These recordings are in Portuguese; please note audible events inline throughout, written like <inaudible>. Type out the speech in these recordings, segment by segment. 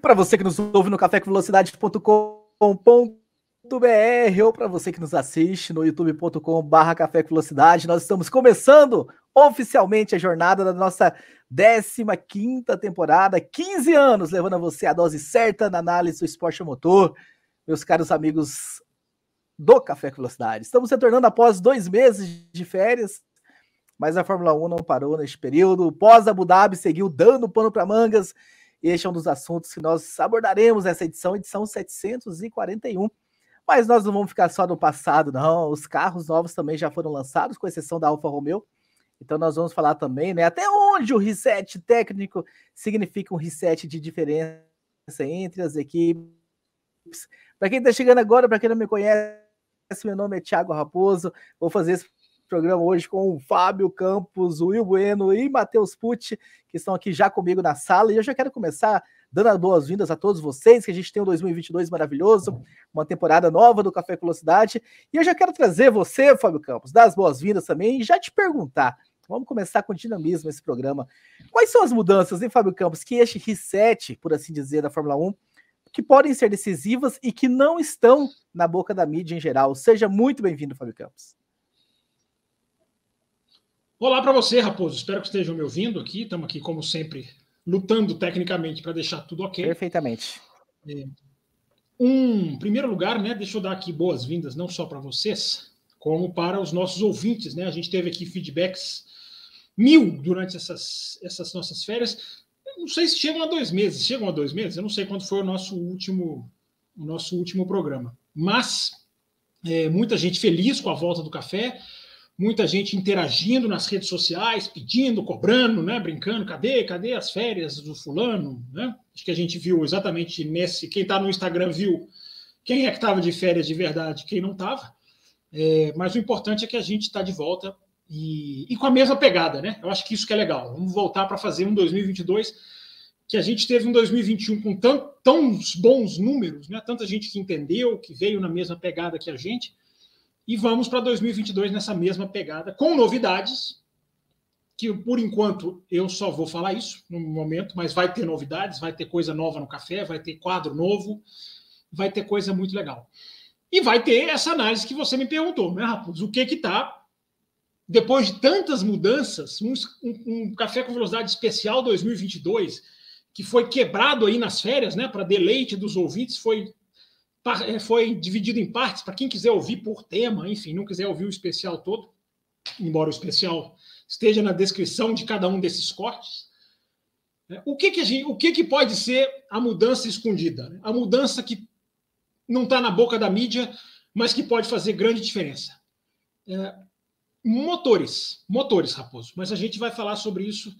para você que nos ouve no cafécomvelocidade.com.br ou para você que nos assiste no youtube.com.br Café com Velocidade, nós estamos começando oficialmente a jornada da nossa 15 temporada, 15 anos, levando a você a dose certa na análise do esporte motor. Meus caros amigos do Café com Velocidade. Estamos retornando após dois meses de férias, mas a Fórmula 1 não parou neste período. Pós Abu Dhabi seguiu dando pano para mangas. Este é um dos assuntos que nós abordaremos nessa edição, edição 741. Mas nós não vamos ficar só no passado, não. Os carros novos também já foram lançados, com exceção da Alfa Romeo. Então nós vamos falar também, né, até onde o reset técnico significa um reset de diferença entre as equipes. Para quem está chegando agora, para quem não me conhece, meu nome é Thiago Raposo. Vou fazer esse programa hoje com o Fábio Campos, o Will Bueno e Matheus Pucci, que estão aqui já comigo na sala. E eu já quero começar dando as boas-vindas a todos vocês, que a gente tem um 2022 maravilhoso, uma temporada nova do Café Velocidade. E eu já quero trazer você, Fábio Campos, dar as boas-vindas também e já te perguntar. Vamos começar com dinamismo esse programa. Quais são as mudanças, hein, Fábio Campos, que este reset, por assim dizer, da Fórmula 1 que podem ser decisivas e que não estão na boca da mídia em geral. Seja muito bem-vindo, Fábio Campos. Olá para você, Raposo. Espero que estejam me ouvindo aqui. Estamos aqui, como sempre, lutando tecnicamente para deixar tudo ok. Perfeitamente. É. Um, em primeiro lugar, né, deixa eu dar aqui boas-vindas não só para vocês, como para os nossos ouvintes. Né? A gente teve aqui feedbacks mil durante essas, essas nossas férias não sei se chegam a dois meses. Chegam a dois meses? Eu não sei quando foi o nosso último, o nosso último programa. Mas é, muita gente feliz com a volta do café, muita gente interagindo nas redes sociais, pedindo, cobrando, né, brincando. Cadê, cadê as férias do fulano? Né? Acho que a gente viu exatamente nesse. Quem está no Instagram viu quem é que estava de férias de verdade, quem não estava. É, mas o importante é que a gente está de volta e, e, com a mesma pegada, né? Eu acho que isso que é legal. Vamos voltar para fazer um 2022 que a gente teve um 2021 com tão, tão bons números, né? Tanta gente que entendeu, que veio na mesma pegada que a gente. E vamos para 2022 nessa mesma pegada, com novidades, que por enquanto eu só vou falar isso no momento, mas vai ter novidades, vai ter coisa nova no café, vai ter quadro novo, vai ter coisa muito legal. E vai ter essa análise que você me perguntou, né, Raposo? O que que tá depois de tantas mudanças, um, um, Café com Velocidade Especial 2022, que foi quebrado aí nas férias, né, para deleite dos ouvintes, foi, foi dividido em partes, para quem quiser ouvir por tema, enfim, não quiser ouvir o especial todo, embora o especial esteja na descrição de cada um desses cortes. Né, o que, que, gente, o que, que pode ser a mudança escondida? Né? A mudança que não está na boca da mídia, mas que pode fazer grande diferença. É, motores, motores, Raposo. Mas a gente vai falar sobre isso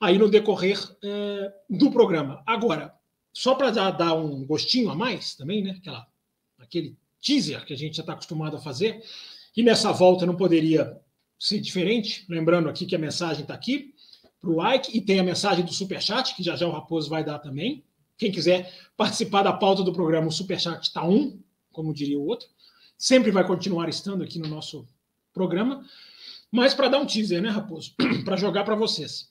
aí no decorrer é, do programa. Agora, só para dar, um gostinho a mais também, né? Aquela, aquele teaser que a gente já está acostumado a fazer, e nessa volta não poderia ser diferente. Lembrando aqui que a mensagem está aqui para o like e tem a mensagem do Superchat, que já já o Raposo vai dar também. Quem quiser participar da pauta do programa, o Superchat está um, como diria o outro. Sempre vai continuar estando aqui no nosso programa. Mas para dar um teaser, né, Raposo? <clears throat> para jogar para vocês.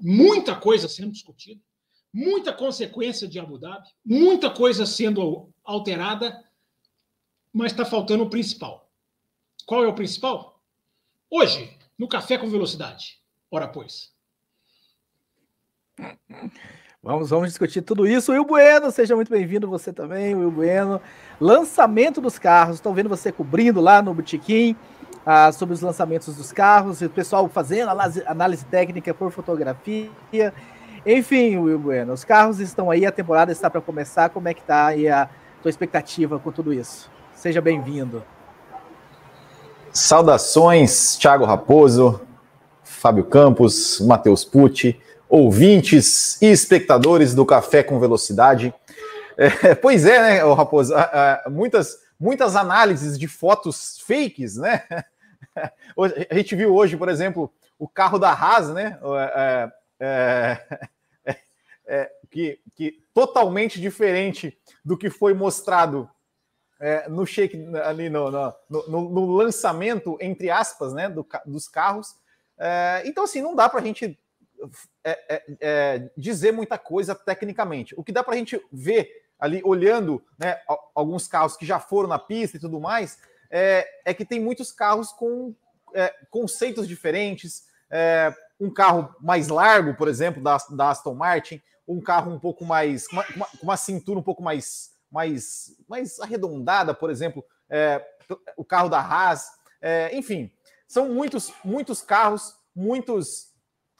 Muita coisa sendo discutida, muita consequência de Abu Dhabi, muita coisa sendo alterada, mas está faltando o principal. Qual é o principal? Hoje, no Café com Velocidade. Ora, pois. Vamos, vamos discutir tudo isso. Will Bueno, seja muito bem-vindo, você também, Will Bueno. Lançamento dos carros, estão vendo você cobrindo lá no Botequim ah, sobre os lançamentos dos carros, o pessoal fazendo análise, análise técnica por fotografia. Enfim, Will Bueno, os carros estão aí, a temporada está para começar. Como é que está aí a tua expectativa com tudo isso? Seja bem-vindo. Saudações, Thiago Raposo, Fábio Campos, Matheus Pucci, ouvintes e espectadores do Café com Velocidade. É, <laughs> pois é, né, Raposo? muitas, muitas análises de fotos fakes, né? <laughs> A gente viu hoje, por exemplo, o carro da Haas, né? É, é, é, que, que totalmente diferente do que foi mostrado é, no shake ali no, no, no, no, lançamento, entre aspas, né? Do, dos carros. É, então, assim, não dá para a gente é, é, é, dizer muita coisa tecnicamente. O que dá para a gente ver ali, olhando né, alguns carros que já foram na pista e tudo mais, é, é que tem muitos carros com conceitos diferentes. Um carro mais largo, por exemplo, da, da Aston Martin, um carro um pouco mais. com uma, uma, cintura um pouco mais, mais, mais arredondada, por exemplo, o carro da Haas. enfim, são muitos, muitos carros, muitos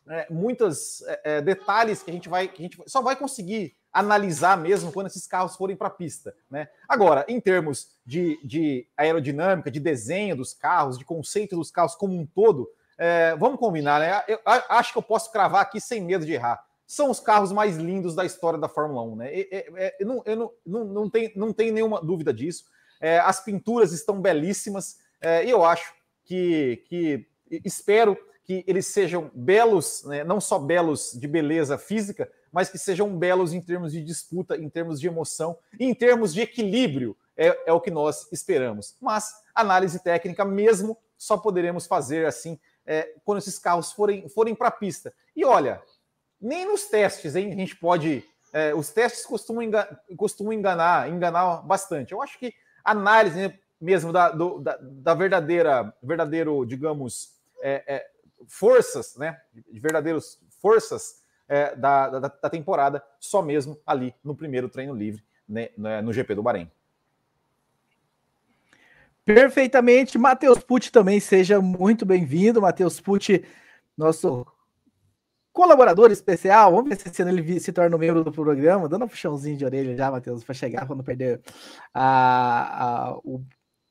é, muitos é, é, detalhes que a gente vai que a gente só vai conseguir analisar mesmo quando esses carros forem para a pista. Né? Agora, em termos de, de, aerodinâmica, de desenho dos carros, de conceito dos carros como um todo, é, vamos combinar, né? Eu, acho que eu posso cravar aqui sem medo de errar. São os carros mais lindos da história da Fórmula 1, né? É, eu, não, eu não, não, tem, não tem nenhuma dúvida disso. É, as pinturas estão belíssimas e eu acho que, que espero que eles sejam belos, né, não só belos de beleza física, mas que sejam belos em termos de disputa, em termos de emoção, em termos de equilíbrio, é, é o que nós esperamos. Mas análise técnica mesmo só poderemos fazer assim é, quando esses carros forem, forem para a pista. E olha, nem nos testes, hein, a gente pode. É, os testes costumam, enganar, costumam enganar, enganar bastante. Eu acho que análise né, mesmo da, do, da, da verdadeira, verdadeiro, digamos, é, é, forças, né, de verdadeiros forças é, da, da, da, temporada, só mesmo ali no primeiro treino livre, né, né no GP do Bahrein. Perfeitamente. Matheus Pucci também seja muito bem-vindo. Matheus Pucci, nosso colaborador especial. Vamos ver se esse ano ele se torna um membro do programa. Dando um puxãozinho de orelha já, Matheus, para chegar para não perder a, a, o,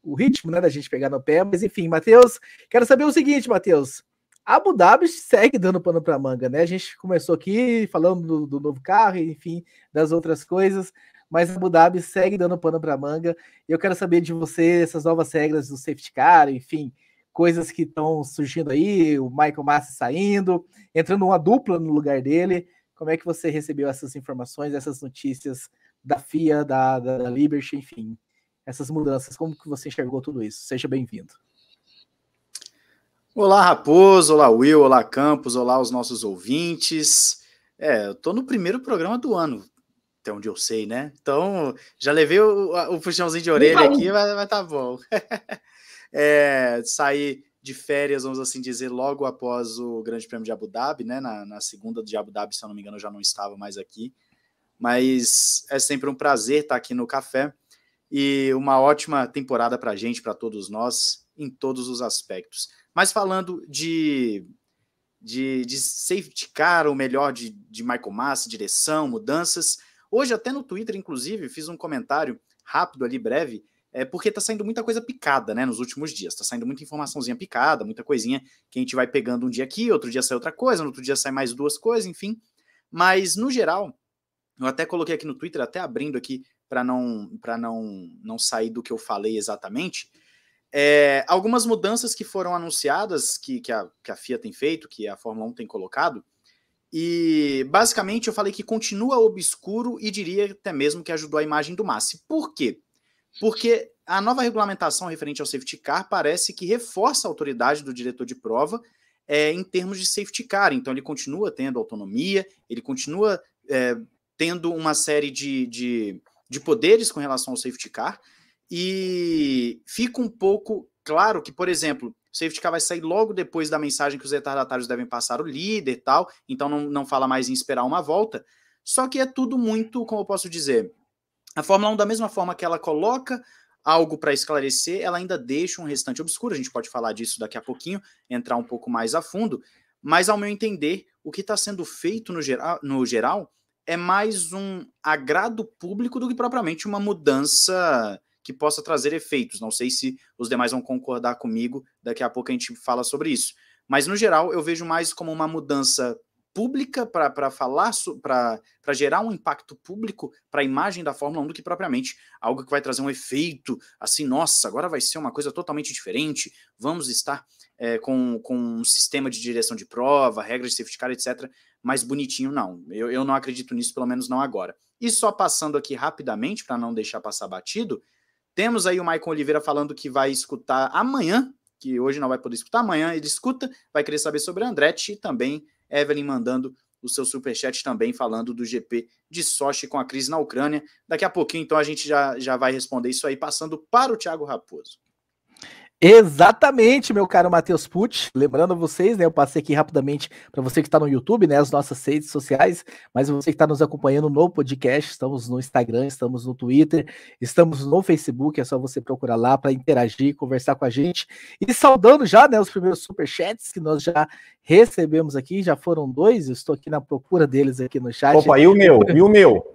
o ritmo né, da gente pegar no pé. Mas enfim, Matheus, quero saber o seguinte, Matheus. Abu Dhabi segue dando pano para manga, né? A gente começou aqui falando do, do, novo carro, enfim, das outras coisas, mas Abu Dhabi segue dando pano para manga. Eu quero saber de você essas novas regras do safety car, enfim, coisas que estão surgindo aí, o Michael Massi saindo, entrando uma dupla no lugar dele. Como é que você recebeu essas informações, essas notícias da FIA, da, da, da Liberty, enfim, essas mudanças? Como que você enxergou tudo isso? Seja bem-vindo. Olá, Raposo, olá, Will, olá, Campos, olá, os nossos ouvintes. É, eu tô no primeiro programa do ano, até onde eu sei, né? Então, já levei o, o puxãozinho de orelha aqui, mas, mas tá bom. <laughs> é, saí de férias, vamos assim dizer, logo após o Grande Prêmio de Abu Dhabi, né? Na, na segunda de Abu Dhabi, se eu não me engano, eu já não estava mais aqui. Mas é sempre um prazer estar aqui no café e uma ótima temporada para a gente, para todos nós, em todos os aspectos. Mas falando de, de, de safety car, ou melhor, de, de Michael Massa, direção, mudanças. Hoje, até no Twitter, inclusive, fiz um comentário rápido ali, breve, é porque tá saindo muita coisa picada, né, nos últimos dias. Tá saindo muita informaçãozinha picada, muita coisinha que a gente vai pegando um dia aqui, outro dia sai outra coisa, no outro dia sai mais duas coisas, enfim. Mas, no geral, eu até coloquei aqui no Twitter, até abrindo aqui para não, não, não sair do que eu falei exatamente, é, algumas mudanças que foram anunciadas, que, que, a, que a FIA tem feito, que a Fórmula 1 tem colocado, e basicamente eu falei que continua obscuro e diria até mesmo que ajudou a imagem do Massi. Por quê? Porque a nova regulamentação referente ao safety car parece que reforça a autoridade do diretor de prova é, em termos de safety car. Então ele continua tendo autonomia, ele continua é, tendo uma série de, de, de poderes com relação ao safety car, e fica um pouco claro que, por exemplo, o safety car vai sair logo depois da mensagem que os retardatários devem passar o líder e tal, então não, não fala mais em esperar uma volta. Só que é tudo muito, como eu posso dizer, a Fórmula 1, da mesma forma que ela coloca algo para esclarecer, ela ainda deixa um restante obscuro. A gente pode falar disso daqui a pouquinho, entrar um pouco mais a fundo. Mas, ao meu entender, o que está sendo feito no geral, no geral é mais um agrado público do que propriamente uma mudança que possa trazer efeitos. Não sei se os demais vão concordar comigo, daqui a pouco a gente fala sobre isso. Mas, no geral, eu vejo mais como uma mudança pública para falar, para gerar um impacto público para a imagem da Fórmula 1 do que propriamente algo que vai trazer um efeito assim, nossa, agora vai ser uma coisa totalmente diferente, vamos estar é, com, com um sistema de direção de prova, regras de safety car, etc., mais bonitinho, não. Eu, eu não acredito nisso, pelo menos não agora. E só passando aqui rapidamente, para não deixar passar batido, temos aí o Maicon Oliveira falando que vai escutar amanhã, que hoje não vai poder escutar, amanhã ele escuta, vai querer saber sobre a Andretti e também Evelyn mandando o seu superchat também falando do GP de Sochi com a crise na Ucrânia. Daqui a pouquinho, então, a gente já, já vai responder isso aí, passando para o Thiago Raposo. Exatamente, meu caro Matheus Pucci. Lembrando vocês, né? Eu passei aqui rapidamente para você que está no YouTube, né? As nossas redes sociais, mas você que está nos acompanhando no podcast, estamos no Instagram, estamos no Twitter, estamos no Facebook, é só você procurar lá para interagir, conversar com a gente. E saudando já, né, os primeiros superchats que nós já recebemos aqui, já foram dois, eu estou aqui na procura deles aqui no chat. Opa, e o meu? E o meu?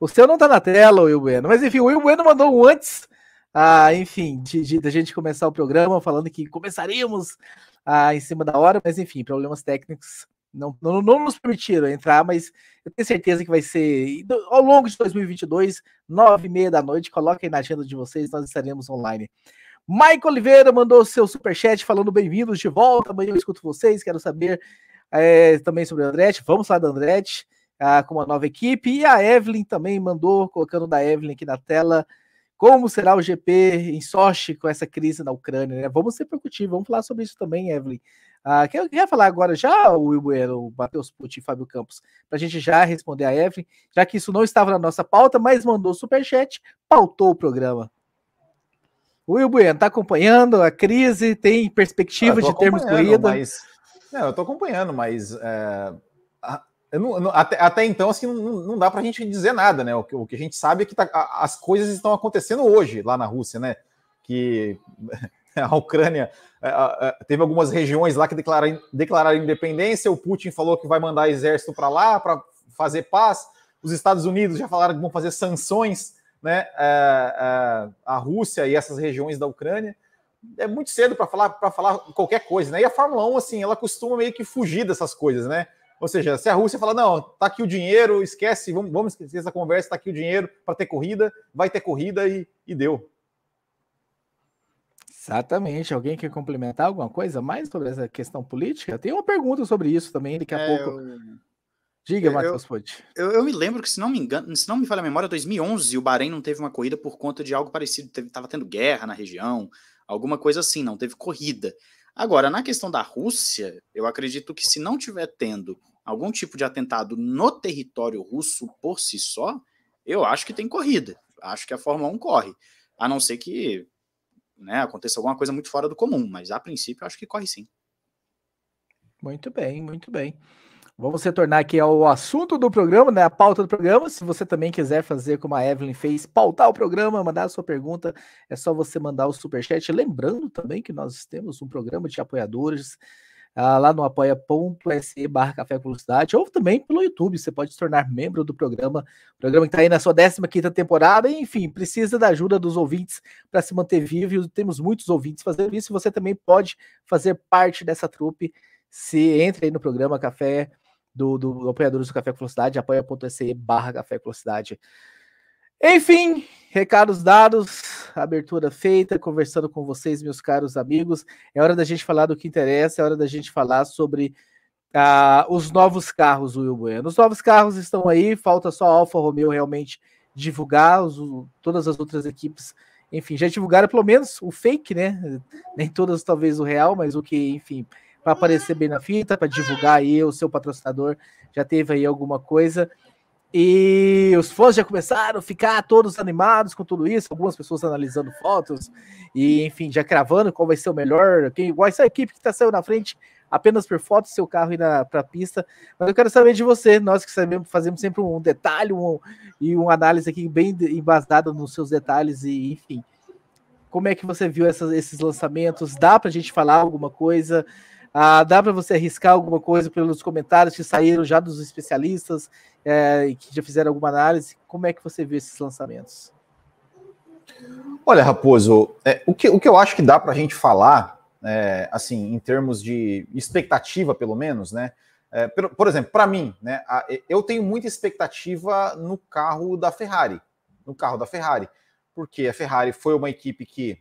O seu não está na tela, Will Bueno, mas enfim, o Will Bueno mandou um antes ah, enfim, de, de, de, a gente começar o programa falando que começaríamos ah, em cima da hora, mas enfim, problemas técnicos não, não, não nos permitiram entrar, mas eu tenho certeza que vai ser ao longo de 2022, nove e meia da noite, coloquem na agenda de vocês, nós estaremos online. Mike Oliveira mandou seu superchat falando bem-vindos de volta, amanhã eu escuto vocês, quero saber é, também sobre o Andretti, vamos falar da Andretti, ah, com uma nova equipe, e a Evelyn também mandou, colocando da Evelyn aqui na tela, como será o GP em Sochi com essa crise na Ucrânia? Né? Vamos repercutir, vamos falar sobre isso também, Evelyn. Ah, quer, quer falar agora já, o Will Bueno, o Matheus Pucci e Fábio Campos, para a gente já responder a Evelyn, já que isso não estava na nossa pauta, mas mandou superchat, pautou o programa. O Bueno está acompanhando a crise, tem perspectiva de termos corrida? Mas, não, eu estou acompanhando, mas é, não, até, até, então, assim, não, não dá para a gente dizer nada, né? O que, o que a gente sabe é que tá, as coisas estão acontecendo hoje lá na Rússia, né? Que <laughs> a Ucrânia teve algumas regiões lá que declararam, declararam independência. O Putin falou que vai mandar exército para lá para fazer paz. Os Estados Unidos já falaram que vão fazer sanções, né? A, a Rússia e essas regiões da Ucrânia. É muito cedo para falar para falar qualquer coisa, né? E a Fórmula 1, assim, ela costuma meio que fugir dessas coisas, né? Ou seja, se a Rússia fala, não, tá aqui o dinheiro, esquece, vamos, vamos esquecer essa conversa, tá aqui o dinheiro para ter corrida, vai ter corrida e, e deu. Exatamente. Alguém quer complementar alguma coisa mais sobre essa questão política? Tem uma pergunta sobre isso também, daqui a é, pouco. Eu... Diga, Matheus Pucci. Eu, eu, me lembro que, se não me engano, se não me falha a memória, 2011 o Bahrein não teve uma corrida por conta de algo parecido. Estava tendo guerra na região, alguma coisa assim, não teve corrida. Agora, na questão da Rússia, eu acredito que se não tiver tendo algum tipo de atentado no território russo por si só, eu acho que tem corrida. Acho que a Fórmula 1 corre. A não ser que né, aconteça alguma coisa muito fora do comum, mas a princípio acho que corre sim. Muito bem, muito bem. Vamos retornar aqui ao assunto do programa, né? A pauta do programa. Se você também quiser fazer como a Evelyn fez, pautar o programa, mandar a sua pergunta, é só você mandar o superchat. Lembrando também que nós temos um programa de apoiadores ah, lá no apoia.se barra Café Velocidade, ou também pelo YouTube, você pode se tornar membro do programa, o programa que está aí na sua 15 temporada, enfim, precisa da ajuda dos ouvintes para se manter vivo, e temos muitos ouvintes fazendo isso, e você também pode fazer parte dessa trupe, se entre aí no programa Café, do, do apoiadores do Café Velocidade, apoia.se barra Café Velocidade. Enfim, recados dados, abertura feita, conversando com vocês, meus caros amigos. É hora da gente falar do que interessa, é hora da gente falar sobre uh, os novos carros, Will Bueno. Os novos carros estão aí, falta só a Alfa Romeo realmente divulgar, os, todas as outras equipes, enfim, já divulgaram pelo menos o fake, né? Nem todas, talvez, o real, mas o que, enfim, para aparecer bem na fita, para divulgar aí o seu patrocinador, já teve aí alguma coisa. E os fãs já começaram a ficar todos animados com tudo isso, algumas pessoas analisando fotos e, enfim, já cravando qual vai ser o melhor, quem, igual essa equipe que está saindo na frente apenas por foto seu carro ir para a pista. Mas eu quero saber de você, nós que sabemos, fazemos sempre um detalhe um, e uma análise aqui bem embasada nos seus detalhes e, enfim, como é que você viu essas, esses lançamentos? Dá para a gente falar alguma coisa? Ah, dá para você arriscar alguma coisa pelos comentários que saíram já dos especialistas é, que já fizeram alguma análise? Como é que você vê esses lançamentos? Olha, Raposo, é, o, que, o que eu acho que dá para a gente falar, é, assim, em termos de expectativa, pelo menos, né? É, por, por, exemplo, para mim, né, a, eu tenho muita expectativa no carro da Ferrari, no carro da Ferrari, porque a Ferrari foi uma equipe que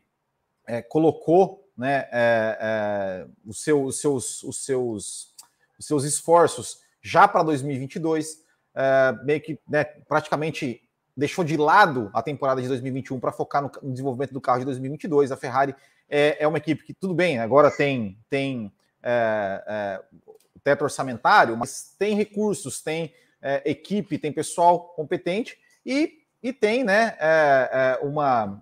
é, colocou né, é, é, os, seu, os, seus, os, seus, os seus esforços já para 2022, é, meio que né, praticamente deixou de lado a temporada de 2021 para focar no, no, desenvolvimento do carro de 2022. A Ferrari é, é, uma equipe que, tudo bem, agora tem, tem é, é, teto orçamentário, mas tem recursos, tem é, equipe, tem pessoal competente e, e tem né, é, é uma.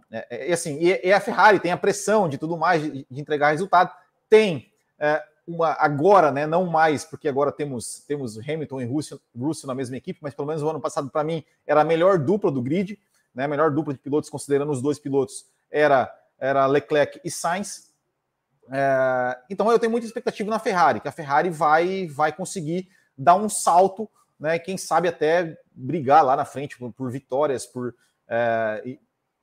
Assim, e, e, a Ferrari tem a pressão de tudo mais, de, de entregar resultado. Tem uma agora, né, não mais, porque agora temos, temos Hamilton e Russell, Russell na mesma equipe, mas pelo menos o ano passado, para mim, era a melhor dupla do grid, né, a melhor dupla de pilotos, considerando os dois pilotos, era, era Leclerc e Sainz. É, então eu tenho muita expectativa na Ferrari, que a Ferrari vai, vai conseguir dar um salto, né, quem sabe até brigar lá na frente por, por vitórias, por é, e,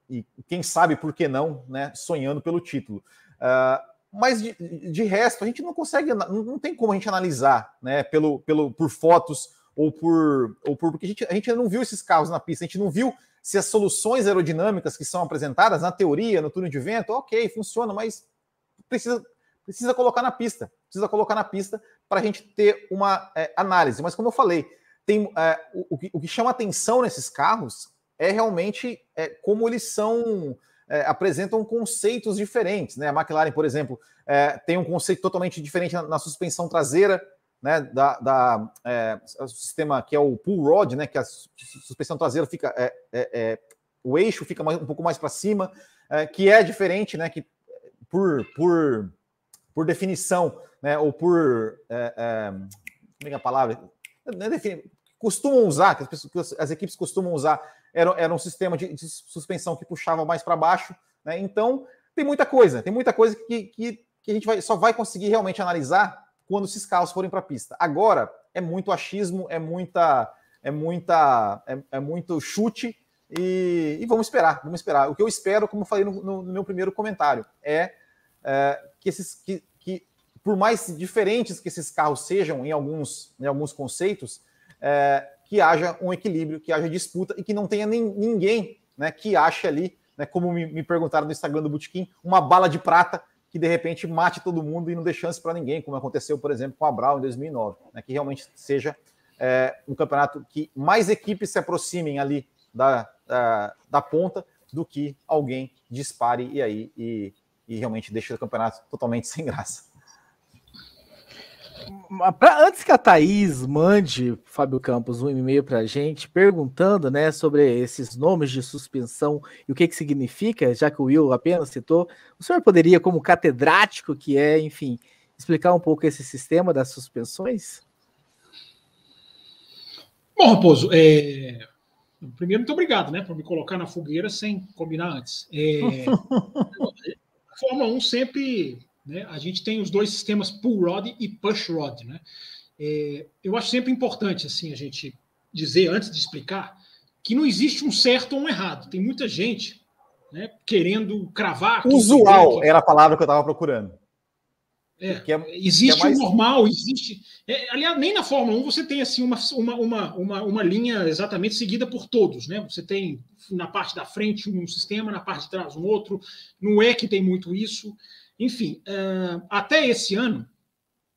e, quem sabe por que não, né, sonhando pelo título. É, mas de, de, resto, a gente não consegue, não tem como a gente analisar, né, pelo, pelo, por fotos ou por, ou por porque a gente, a gente não viu esses carros na pista, a gente não viu se as soluções aerodinâmicas que são apresentadas na teoria, no túnel de vento, ok, funciona, mas precisa, precisa colocar na pista, precisa colocar na pista para a gente ter uma é, análise. Mas como eu falei, tem é, o, o, que, o que chama atenção nesses carros é realmente é, como eles são é, apresentam conceitos diferentes. Né? A McLaren, por exemplo, é, tem um conceito totalmente diferente na, na suspensão traseira, né? Da, da é, sistema que é o pull rod, né? Que a suspensão traseira fica, é, é, é, o eixo fica mais, um pouco mais para cima, que é diferente, né? Que por, por, por definição, né? Ou por como é, é a palavra? costumam usar, que as, pessoas, que as equipes costumam usar era, era um sistema de, de suspensão que puxava mais para baixo. Né? Então, tem muita coisa, tem muita coisa que, que, que a gente vai, só vai conseguir realmente analisar quando esses carros forem para a pista. Agora, é muito achismo, é muita. É, muita, é, é muito chute e, e, vamos esperar, vamos esperar. O que eu espero, como eu falei no, no, no meu primeiro comentário, é, é que esses que, que, por mais diferentes que esses carros sejam em alguns, em alguns conceitos, é, que haja um equilíbrio, que haja disputa e que não tenha nem, ninguém né, que ache ali, né, como me, me perguntaram no Instagram do Butiquim, uma bala de prata que de repente mate todo mundo e não dê chance para ninguém, como aconteceu, por exemplo, com a Brown em 2009, né, que realmente seja é, um campeonato que mais equipes se aproximem ali da, da, da ponta do que alguém dispare e aí e, e realmente deixe o campeonato totalmente <laughs> sem graça. Pra, antes que a Thaís mande, Fábio Campos, um e-mail para a gente perguntando né, sobre esses nomes de suspensão e o que, que significa, já que o Will apenas citou, o senhor poderia, como catedrático que é, enfim, explicar um pouco esse sistema das suspensões? Bom, Raposo, é... primeiro, muito obrigado né, por me colocar na fogueira sem combinar antes. É... <laughs> a Fórmula 1 sempre né? A gente tem os dois sistemas pull rod e push rod. Né? É, eu acho sempre importante assim a gente dizer, antes de explicar, que não existe um certo ou um errado. Tem muita gente né, querendo cravar. Usual que... era a palavra que eu estava procurando. É, é, existe é mais... o normal, existe. É, aliás, nem na Fórmula 1 você tem assim uma, uma, uma, uma, linha exatamente seguida por todos. Né? Você tem na parte da frente um sistema, na parte de trás um outro. No E que tem muito isso. Enfim, uh, até esse ano,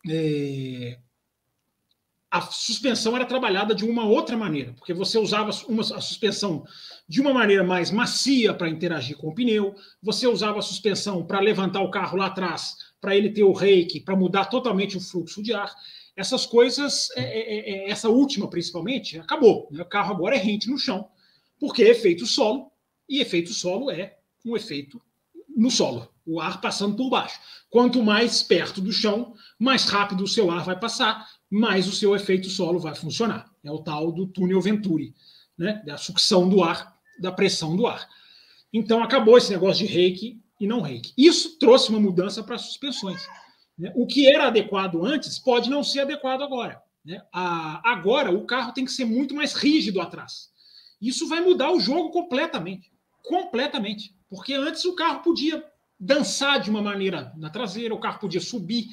é, a suspensão era trabalhada de uma outra maneira, porque você usava uma, a suspensão de uma maneira mais macia para interagir com o pneu, você usava a suspensão para levantar o carro lá atrás, para ele ter o reiki, para mudar totalmente o fluxo de ar. Essas coisas, é, é, é essa última principalmente, acabou. Né? O carro agora é rente no chão, porque é efeito solo, e efeito solo é um efeito no solo o ar passando por baixo. Quanto mais perto do chão, mais rápido o seu ar vai passar, mais o seu efeito solo vai funcionar. É o tal do túnel Venturi, né? da sucção do ar, da pressão do ar. Então acabou esse negócio de reiki e não reiki. Isso trouxe uma mudança para as suspensões. Né? O que era adequado antes pode não ser adequado agora. Né? A, agora o carro tem que ser muito mais rígido atrás. Isso vai mudar o jogo completamente. Completamente. Porque antes o carro podia dançar de uma maneira na traseira, o carro podia subir.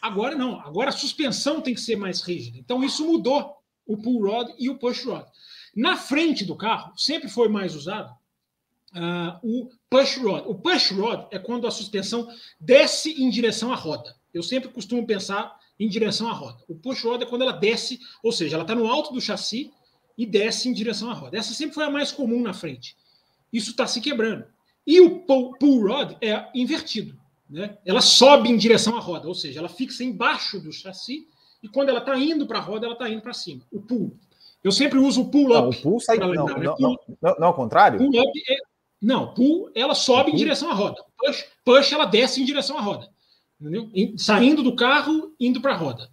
Agora não, agora a suspensão tem que ser mais rígida. Então isso mudou o pull rod e o push rod. Na frente do carro, sempre foi mais usado uh, o push rod. O push rod é quando a suspensão desce em direção à roda. Eu sempre costumo pensar em direção à roda. O push rod é quando ela desce, ou seja, ela está no alto do chassi e desce em direção à roda. Essa sempre foi a mais comum na frente. Isso está se quebrando. E o pull rod é invertido. Né? Ela sobe em direção à roda, ou seja, ela fixa embaixo do chassi e quando ela está indo para a roda, ela está indo para cima. O pull. Eu sempre uso o pull up. Não, o pull sai. Não, não, não, não, não, ao contrário? Pull up é, não, pull, ela sobe em direção à roda. Push, push, ela desce em direção à roda. Entendeu? Saindo do carro, indo para a roda.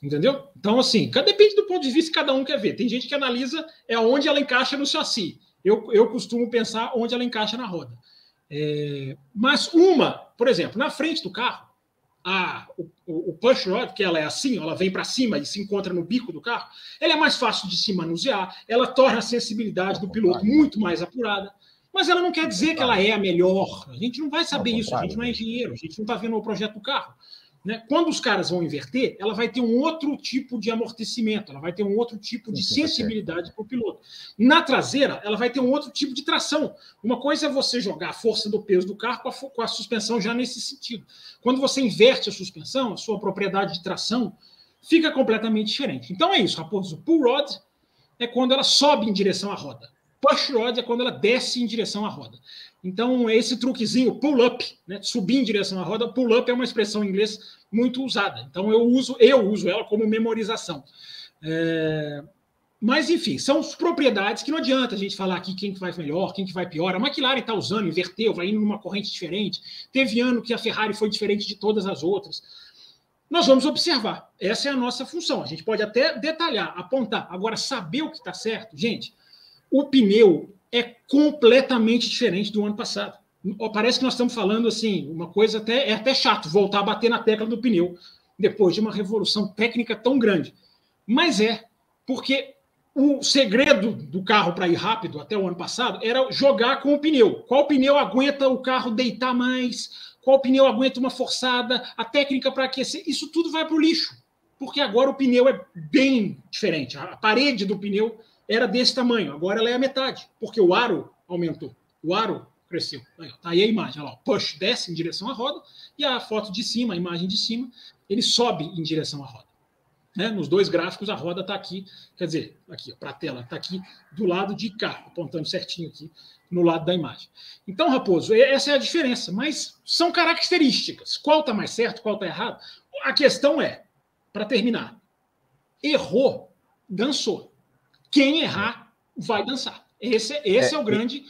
Entendeu? Então, assim, depende do ponto de vista que cada um quer ver. Tem gente que analisa é onde ela encaixa no chassi. Eu, eu costumo pensar onde ela encaixa na roda. É, mas uma, por exemplo, na frente do carro, a, o, o push rod, que ela é assim, ela vem para cima e se encontra no bico do carro, ela é mais fácil de se manusear, ela torna a sensibilidade do piloto muito mais apurada. Mas ela não quer dizer que ela é a melhor. A gente não vai saber isso, a gente não é engenheiro, a gente não está vendo o projeto do carro. Né? Quando os caras vão inverter, ela vai ter um outro tipo de amortecimento, ela vai ter um outro tipo de sensibilidade para o piloto. Na traseira, ela vai ter um outro tipo de tração. Uma coisa é você jogar a força do peso do carro com a, com a suspensão já nesse sentido. Quando você inverte a suspensão, a sua propriedade de tração fica completamente diferente. Então é isso, Raposo. Pull rod é quando ela sobe em direção à roda. Push rod é quando ela desce em direção à roda. Então, esse truquezinho, pull up, né, subir em direção à roda, pull up é uma expressão em inglês muito usada. Então, eu uso, eu uso ela como memorização. É... Mas, enfim, são propriedades que não adianta a gente falar aqui quem que vai melhor, quem que vai pior. A McLaren está usando, inverteu, vai indo numa corrente diferente. Teve ano que a Ferrari foi diferente de todas as outras. Nós vamos observar. Essa é a nossa função. A gente pode até detalhar, apontar. Agora, saber o que está certo, gente, o pneu é completamente diferente do ano passado. Parece que nós estamos falando assim, uma coisa até é até chato voltar a bater na tecla do pneu depois de uma revolução técnica tão grande. Mas é, porque o segredo do carro para ir rápido até o ano passado era jogar com o pneu. Qual pneu aguenta o carro deitar mais? Qual pneu aguenta uma forçada? A técnica para aquecer? Isso tudo vai para o lixo. Porque agora o pneu é bem diferente. A parede do pneu era desse tamanho, agora ela é a metade, porque o aro aumentou, o aro cresceu. Aí, tá aí a imagem, olha lá, push desce em direção à roda, e a foto de cima, a imagem de cima, ele sobe em direção à roda. Né? Nos dois gráficos, a roda está aqui, quer dizer, aqui para a tela, está aqui do lado de cá, apontando certinho aqui no lado da imagem. Então, Raposo, essa é a diferença, mas são características. Qual está mais certo, qual está errado? A questão é, para terminar, errou, dançou. Quem errar vai dançar. Esse, esse é, é o grande.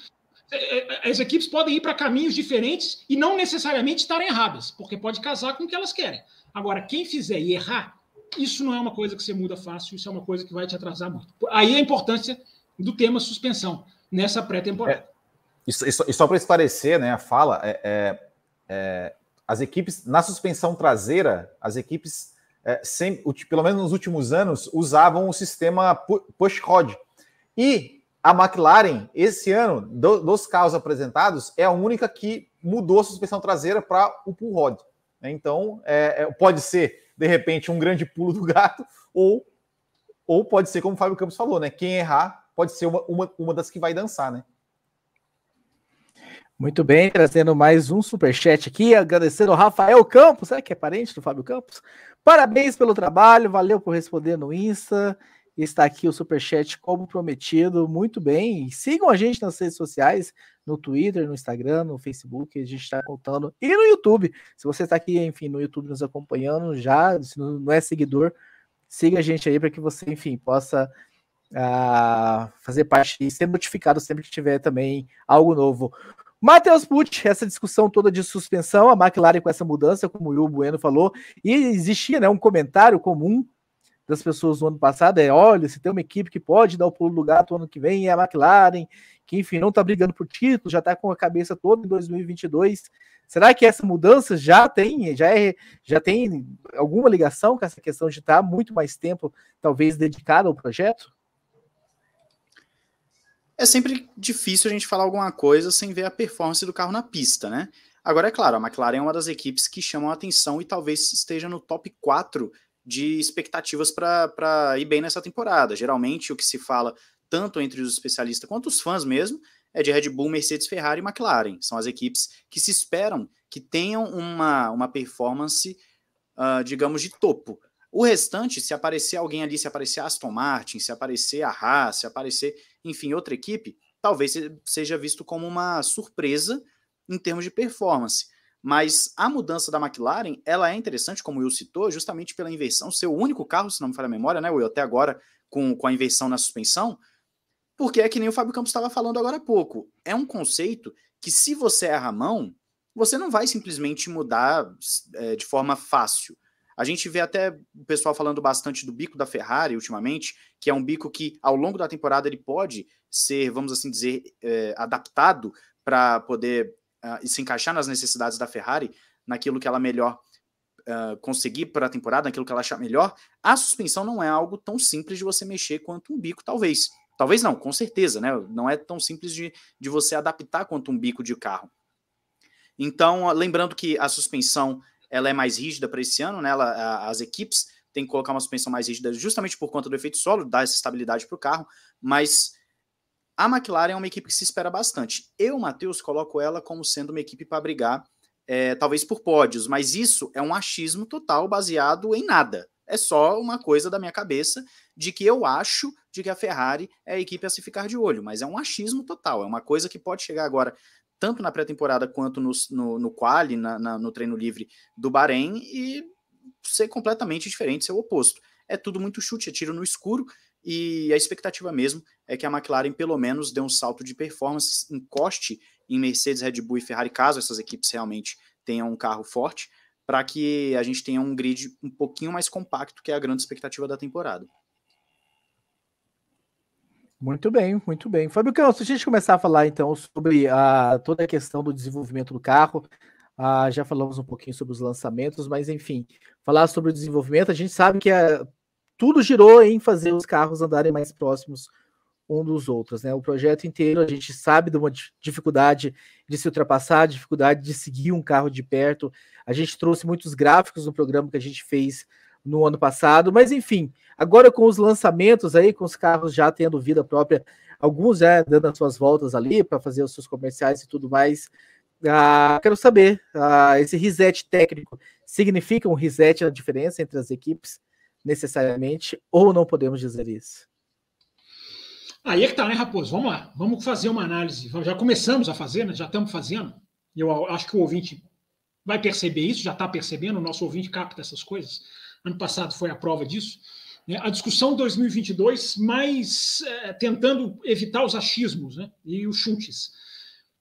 É, é, as equipes podem ir para caminhos diferentes e não necessariamente estarem erradas, porque pode casar com o que elas querem. Agora, quem fizer e errar, isso não é uma coisa que você muda fácil, isso é uma coisa que vai te atrasar muito. Aí a importância do tema suspensão nessa pré-temporada. É, e, só, só para esclarecer né, a fala, é, é, é, as equipes, na suspensão traseira, as equipes é, pelo menos nos últimos anos, usavam o sistema push rod. E a McLaren, esse ano, do, dos carros apresentados, é a única que mudou a suspensão traseira para o pull rod. Né? Então, é, é, pode ser, de repente, um grande pulo do gato, ou, ou pode ser, como o Fábio Campos falou, né? Quem errar pode ser uma, uma, uma das que vai dançar, né? Muito bem, trazendo mais um superchat aqui, agradecendo ao Rafael Campos, é que é parente do Fábio Campos. Parabéns pelo trabalho, valeu por responder no Insta. Está aqui o superchat como prometido, muito bem. Sigam a gente nas redes sociais, no Twitter, no Instagram, no Facebook, a gente está contando. E no YouTube. Se você está aqui, enfim, no YouTube nos acompanhando, já, se não é seguidor, siga a gente aí para que você, enfim, possa uh, fazer parte e ser notificado sempre que tiver também algo novo. Matheus Pucci, essa discussão toda de suspensão, a McLaren com essa mudança, como o Will Bueno falou, e existia né, um comentário comum das pessoas no ano passado, é, olha, se tem uma equipe que pode dar o pulo do gato ano que vem, é a McLaren, que enfim, não está brigando por título, já está com a cabeça toda em 2022. Será que essa mudança já tem, já, é, já tem alguma ligação com essa questão de estar tá muito mais tempo, talvez, dedicado ao projeto? É sempre difícil a gente falar alguma coisa sem ver a performance do carro na pista, né? Agora, é claro, a McLaren é uma das equipes que chamam a atenção e talvez esteja no top 4 de expectativas para ir bem nessa temporada. Geralmente, o que se fala, tanto entre os especialistas quanto os fãs mesmo, é de Red Bull, Mercedes, Ferrari e McLaren. São as equipes que se esperam que tenham uma, uma performance, uh, digamos, de topo. O restante, se aparecer alguém ali, se aparecer Aston Martin, se aparecer a Haas, se aparecer, enfim, outra equipe, talvez seja visto como uma surpresa em termos de performance. Mas a mudança da McLaren, ela é interessante, como o Will citou, justamente pela inversão, ser o único carro, se não me falha a memória, né, Will, até agora, com, com a inversão na suspensão, porque é que nem o Fábio Campos estava falando agora há pouco. É um conceito que, se você erra a mão, você não vai simplesmente mudar é, de forma fácil. A gente vê até o pessoal falando bastante do bico da Ferrari ultimamente, que é um bico que, ao longo da temporada, ele pode ser, vamos assim dizer, é, adaptado para poder uh, se encaixar nas necessidades da Ferrari, naquilo que ela melhor uh, conseguir para a temporada, naquilo que ela achar melhor. A suspensão não é algo tão simples de você mexer quanto um bico, talvez. Talvez não, com certeza, né? Não é tão simples de, de você adaptar quanto um bico de carro. Então, lembrando que a suspensão ela é mais rígida para esse ano, né? Ela, as equipes têm que colocar uma suspensão mais rígida justamente por conta do efeito solo, dar essa estabilidade para o carro, mas a McLaren é uma equipe que se espera bastante. Eu, Matheus, coloco ela como sendo uma equipe para brigar, é, talvez por pódios, mas isso é um achismo total baseado em nada. É só uma coisa da minha cabeça de que eu acho de que a Ferrari é a equipe a se ficar de olho, mas é um achismo total, é uma coisa que pode chegar agora tanto na pré-temporada quanto no, no, no quali, na, na, no treino livre do Bahrein, e ser completamente diferente, ser o oposto. É tudo muito chute, é tiro no escuro, e a expectativa mesmo é que a McLaren pelo menos dê um salto de performance, encoste em Mercedes, Red Bull e Ferrari, caso essas equipes realmente tenham um carro forte, para que a gente tenha um grid um pouquinho mais compacto, que é a grande expectativa da temporada. Muito bem, muito bem. Fábio Campos, se a gente começar a falar então sobre a, toda a questão do desenvolvimento do carro, ah, já falamos um pouquinho sobre os lançamentos, mas enfim, falar sobre o desenvolvimento, a gente sabe que a, tudo girou em fazer os carros andarem mais próximos um dos outros, né? O projeto inteiro a gente sabe de uma dificuldade de se ultrapassar, dificuldade de seguir um carro de perto. A gente trouxe muitos gráficos no programa que a gente fez no ano passado, mas enfim, agora com os lançamentos aí, com os carros já tendo vida própria, alguns já dando as suas voltas ali para fazer os seus comerciais e tudo mais. Ah, quero saber, ah, esse reset técnico significa um reset na diferença entre as equipes, necessariamente, ou não podemos dizer isso? Aí é que tá, né, Raposo? Vamos lá, vamos fazer uma análise. Já começamos a fazer, né? já estamos fazendo. Eu acho que o ouvinte vai perceber isso, já está percebendo, o nosso ouvinte capta essas coisas. Ano passado foi a prova disso. Né? A discussão 2022, mais é, tentando evitar os achismos né? e os chutes.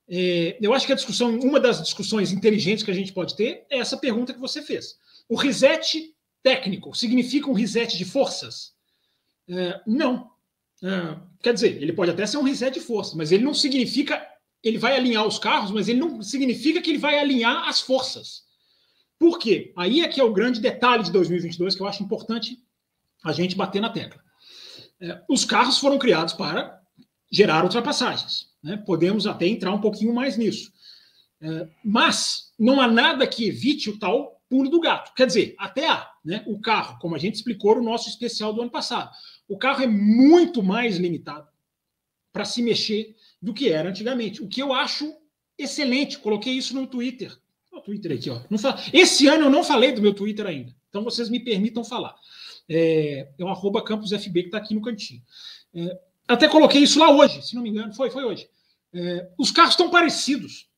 É, eu acho que a discussão, uma das discussões inteligentes que a gente pode ter é essa pergunta que você fez. O reset técnico significa um reset de forças? É, não. É, quer dizer, ele pode até ser um reset de forças, mas ele não significa. Ele vai alinhar os carros, mas ele não significa que ele vai alinhar as forças. Por quê? Aí é que é o grande detalhe de 2022 que eu acho importante a gente bater na tecla. É, os carros foram criados para gerar ultrapassagens. Né? Podemos até entrar um pouquinho mais nisso. É, mas não há nada que evite o tal pulo do gato. Quer dizer, até há. Né? O carro, como a gente explicou no nosso especial do ano passado, o carro é muito mais limitado para se mexer do que era antigamente. O que eu acho excelente. Coloquei isso no Twitter o Twitter aqui, ó. Não fala... Esse ano eu não falei do meu Twitter ainda. Então vocês me permitam falar. É, é o arroba campusfb que está aqui no cantinho. É, até coloquei isso lá hoje, se não me engano. Foi, foi hoje. É, os carros estão parecidos.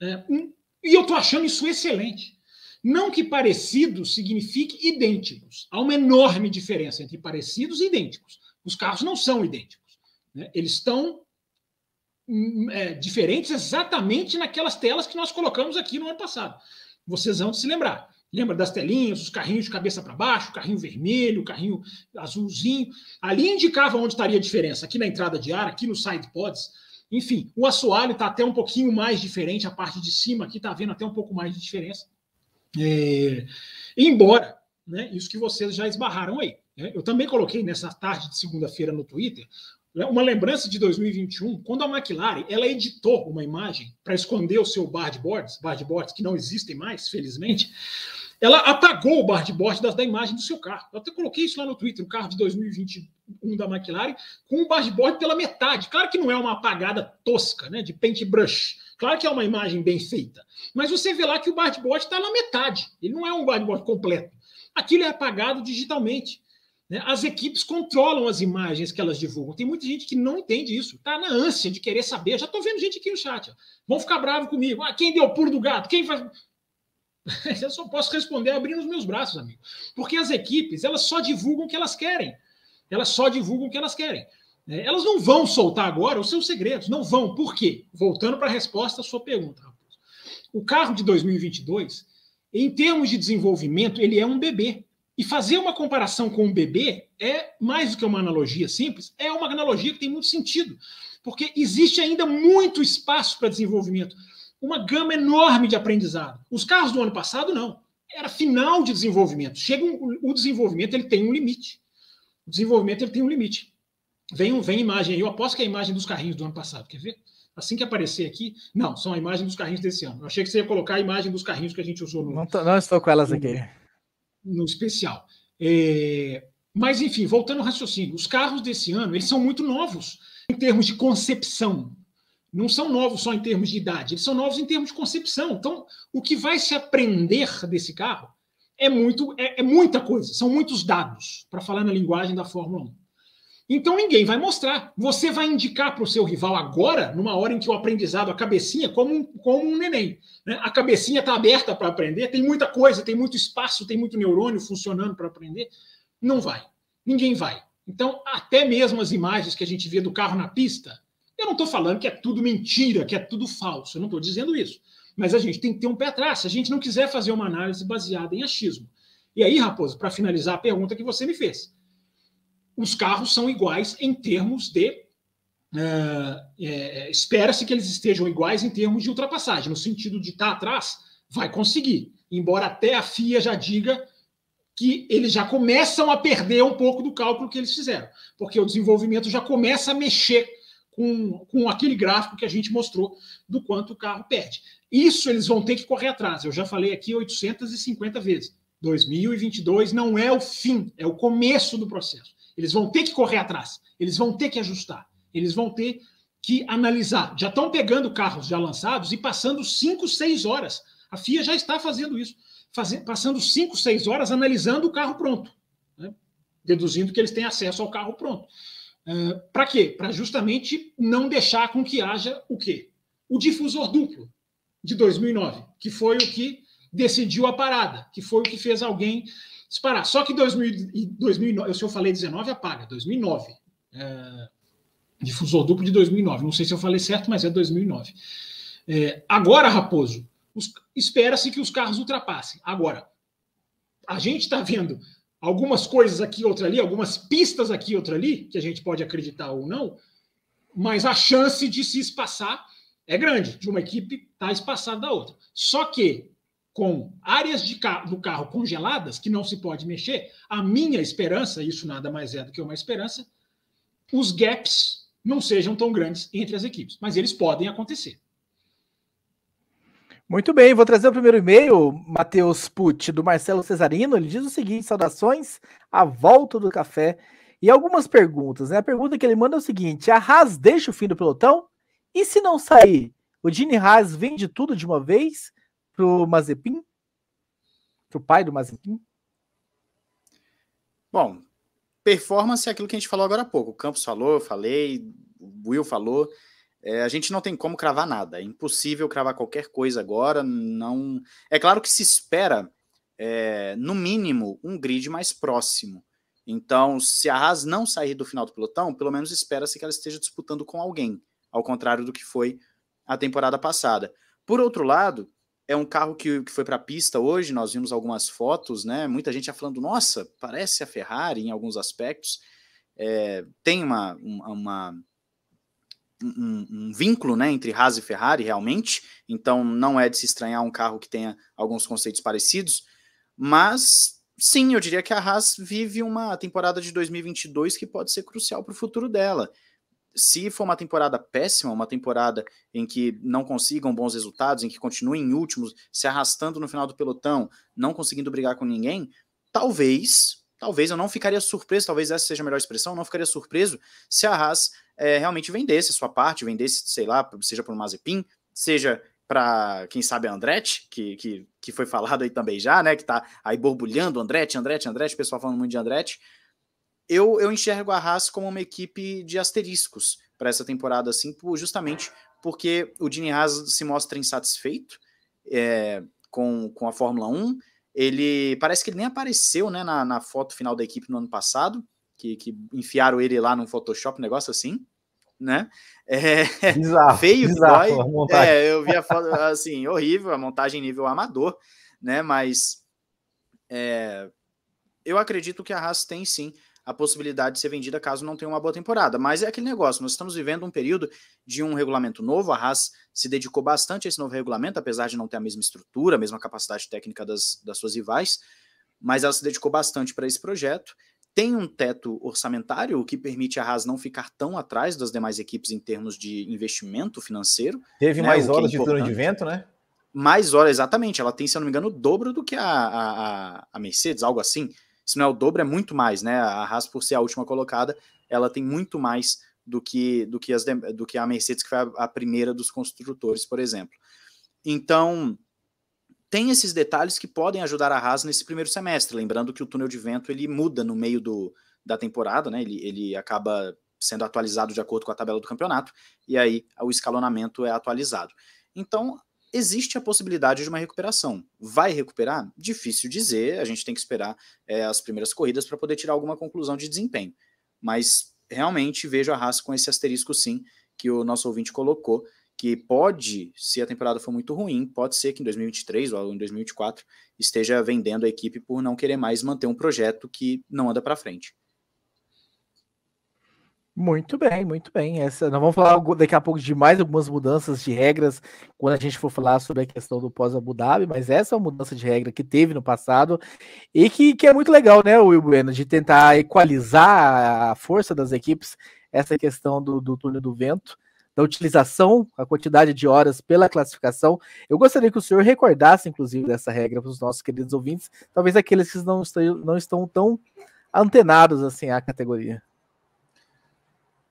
É, um, e eu estou achando isso excelente. Não que parecidos signifique idênticos. Há uma enorme diferença entre parecidos e idênticos. Os carros não são idênticos. Né? Eles estão Hum, é, diferentes exatamente naquelas telas que nós colocamos aqui no ano passado. Vocês vão se lembrar. Lembra das telinhas, os carrinhos de cabeça para baixo, carrinho vermelho, carrinho azulzinho. Ali indicava onde estaria a diferença, aqui na entrada de ar, aqui no side pods. Enfim, o assoalho está até um pouquinho mais diferente, a parte de cima aqui está vendo até um pouco mais de diferença. É, embora, né, isso que vocês já esbarraram aí. Né, eu também coloquei nessa tarde de segunda-feira no Twitter né, uma lembrança de 2021, quando a McLaren ela editou uma imagem para esconder o seu boards, boards que não existem mais, felizmente, ela apagou o board da, da imagem do seu carro. Eu até coloquei isso lá no Twitter, o carro de 2021 da McLaren, com o board pela metade. Claro que não é uma apagada tosca, né, de paintbrush. Claro que é uma imagem bem feita. Mas você vê lá que o board está na metade. Ele não é um board completo. Aquilo é apagado digitalmente. Né? As equipes controlam as imagens que elas divulgam. Tem muita gente que não entende isso. Está na ânsia de querer saber. Já estou vendo gente aqui no chat. Ó. Vão ficar bravos comigo. Ah, quem deu o do gato? Quem faz. <laughs> Eu só posso responder abrindo os meus braços, amigo. Porque as equipes, elas só divulgam o que elas querem. Elas só divulgam o que elas querem. É, elas não vão soltar agora os seus segredos. Não vão. Por quê? Voltando para a resposta à sua pergunta, Raposo. O carro de 2022, em termos de desenvolvimento, ele é um bebê. E fazer uma comparação com um bebê é mais do que uma analogia simples, é uma analogia que tem muito sentido. Porque existe ainda muito espaço para desenvolvimento uma gama enorme de aprendizado. Os carros do ano passado, não. Era final de desenvolvimento. Chega um, o desenvolvimento, ele tem um limite. O desenvolvimento, ele tem um limite. Vem, vem imagem aí, eu aposto que é a imagem dos carrinhos do ano passado, quer ver? Assim que aparecer aqui, não, são a imagem dos carrinhos desse ano. Eu achei que você ia colocar a imagem dos carrinhos que a gente usou no. Não, tô, não estou com elas aqui. No, no especial. É, mas, enfim, voltando ao raciocínio, os carros desse ano, eles são muito novos em termos de concepção não são novos só em termos de idade, eles são novos em termos de concepção. Então, o que vai se aprender desse carro é muito é, é muita coisa, são muitos dados, para falar na linguagem da Fórmula 1. Então ninguém vai mostrar. Você vai indicar para o seu rival agora, numa hora em que o aprendizado, a cabecinha, como um, como um neném. Né? A cabecinha está aberta para aprender, tem muita coisa, tem muito espaço, tem muito neurônio funcionando para aprender. Não vai. Ninguém vai. Então, até mesmo as imagens que a gente vê do carro na pista, eu não estou falando que é tudo mentira, que é tudo falso. Eu não estou dizendo isso. Mas a gente tem que ter um pé atrás. Se a gente não quiser fazer uma análise baseada em achismo. E aí, Raposo, para finalizar a pergunta que você me fez. Os carros são iguais em termos de. Uh, é, Espera-se que eles estejam iguais em termos de ultrapassagem, no sentido de estar tá atrás, vai conseguir. Embora até a FIA já diga que eles já começam a perder um pouco do cálculo que eles fizeram, porque o desenvolvimento já começa a mexer com, com aquele gráfico que a gente mostrou do quanto o carro perde. Isso eles vão ter que correr atrás. Eu já falei aqui 850 vezes. 2022 não é o fim, é o começo do processo. Eles vão ter que correr atrás, eles vão ter que ajustar, eles vão ter que analisar. Já estão pegando carros já lançados e passando 5, 6 horas. A FIA já está fazendo isso, passando 5, 6 horas analisando o carro pronto, né? deduzindo que eles têm acesso ao carro pronto. Uh, para quê? Para justamente não deixar com que haja o quê? O difusor duplo de 2009, que foi o que decidiu a parada, que foi o que fez alguém disparar. Só que 2000, 2009, se eu falei 19, apaga, 2009. É, difusor duplo de 2009. Não sei se eu falei certo, mas é 2009. É, agora, Raposo, espera-se que os carros ultrapassem. Agora, a gente está vendo algumas coisas aqui, outra ali, algumas pistas aqui, outra ali, que a gente pode acreditar ou não, mas a chance de se espaçar é grande, de uma equipe estar tá espaçada da outra. Só que, com áreas de carro, do carro congeladas, que não se pode mexer, a minha esperança, isso nada mais é do que uma esperança, os gaps não sejam tão grandes entre as equipes, mas eles podem acontecer. Muito bem, vou trazer o primeiro e-mail, Matheus Pucci, do Marcelo Cesarino. Ele diz o seguinte: saudações à volta do café. E algumas perguntas. Né? A pergunta que ele manda é o seguinte: a Haas deixa o fim do pelotão? E se não sair, o Gene Haas vende tudo de uma vez pro Mazepin? Pro pai do Mazepin? Bom, performance é aquilo que a gente falou agora há pouco. O Campos falou, eu falei, o Will falou. É, a gente não tem como cravar nada, é impossível cravar qualquer coisa agora. Não, é claro que se espera, é, no mínimo, um grid mais próximo. Então, se a Haas não sair do final do pelotão, pelo menos espera-se que ela esteja disputando com alguém, ao contrário do que foi a temporada passada. Por outro lado, é um carro que, que foi para a pista hoje, nós vimos algumas fotos, né? Muita gente já falando, nossa, parece a Ferrari em alguns aspectos. É, tem uma, uma, um, um, vínculo né, entre Haas e Ferrari, realmente, então não é de se estranhar um carro que tenha alguns conceitos parecidos, mas sim, eu diria que a Haas vive uma temporada de 2022 que pode ser crucial para o futuro dela. Se for uma temporada péssima, uma temporada em que não consigam bons resultados, em que continuem em últimos, se arrastando no final do pelotão, não conseguindo brigar com ninguém, talvez, talvez eu não ficaria surpreso, talvez essa seja a melhor expressão, não ficaria surpreso se a Haas é, realmente vendesse a sua parte, vendesse, sei lá, seja para o Mazepin, seja para, quem sabe, a Andretti, que, que, que foi falado aí também já, né, que está aí borbulhando Andretti, Andretti, Andretti, o pessoal falando muito de Andretti. Eu, eu enxergo a Haas como uma equipe de asteriscos para essa temporada, assim, justamente porque o Dini Haas se mostra insatisfeito, é, com, com a Fórmula 1. Ele parece que ele nem apareceu né, na, na foto final da equipe no ano passado, que, que enfiaram ele lá no Photoshop, um negócio assim, né? É, <laughs> bizarro, feio bizarro, dói. É, eu vi a foto, assim, horrível, a montagem nível amador, né? Mas é, eu acredito que a Haas tem sim a possibilidade de ser vendida caso não tenha uma boa temporada. Mas é aquele negócio, nós estamos vivendo um período de um regulamento novo, a Haas se dedicou bastante a esse novo regulamento, apesar de não ter a mesma estrutura, a mesma capacidade técnica das, das suas rivais, mas ela se dedicou bastante para esse projeto. Tem um teto orçamentário, o que permite a Haas não ficar tão atrás das demais equipes em termos de investimento financeiro. Teve né, mais é horas é de turno de vento, né? Mais horas, exatamente. Ela tem, se eu não me engano, o dobro do que a, a, a Mercedes, algo assim se não é o dobro, é muito mais, né? A Haas, por ser a última colocada, ela tem muito mais do que, do que, as, do que a Mercedes, que foi a, a primeira dos construtores, por exemplo. Então, tem esses detalhes que podem ajudar a Haas nesse primeiro semestre. Lembrando que o túnel de vento ele muda no meio do, da temporada, né? Ele, ele acaba sendo atualizado de acordo com a tabela do campeonato, e aí o escalonamento é atualizado. Então, existe a possibilidade de uma recuperação. Vai recuperar? Difícil dizer, a gente tem que esperar é, as primeiras corridas para poder tirar alguma conclusão de desempenho. Mas realmente vejo a Haas com esse asterisco sim, que o nosso ouvinte colocou, que pode, se a temporada for muito ruim, pode ser que em 2023 ou em 2024 esteja vendendo a equipe por não querer mais manter um projeto que não anda para frente. Muito bem, muito bem. Essa, nós vamos falar daqui a pouco de mais algumas mudanças de regras quando a gente for falar sobre a questão do pós-Abu Dhabi, mas essa é uma mudança de regra que teve no passado e que, que é muito legal, né, Will Bueno, de tentar equalizar a força das equipes, essa questão do, do túnel do vento, da utilização, a quantidade de horas pela classificação. Eu gostaria que o senhor recordasse, inclusive, dessa regra para os nossos queridos ouvintes, talvez aqueles que não estão, não estão tão antenados assim à categoria.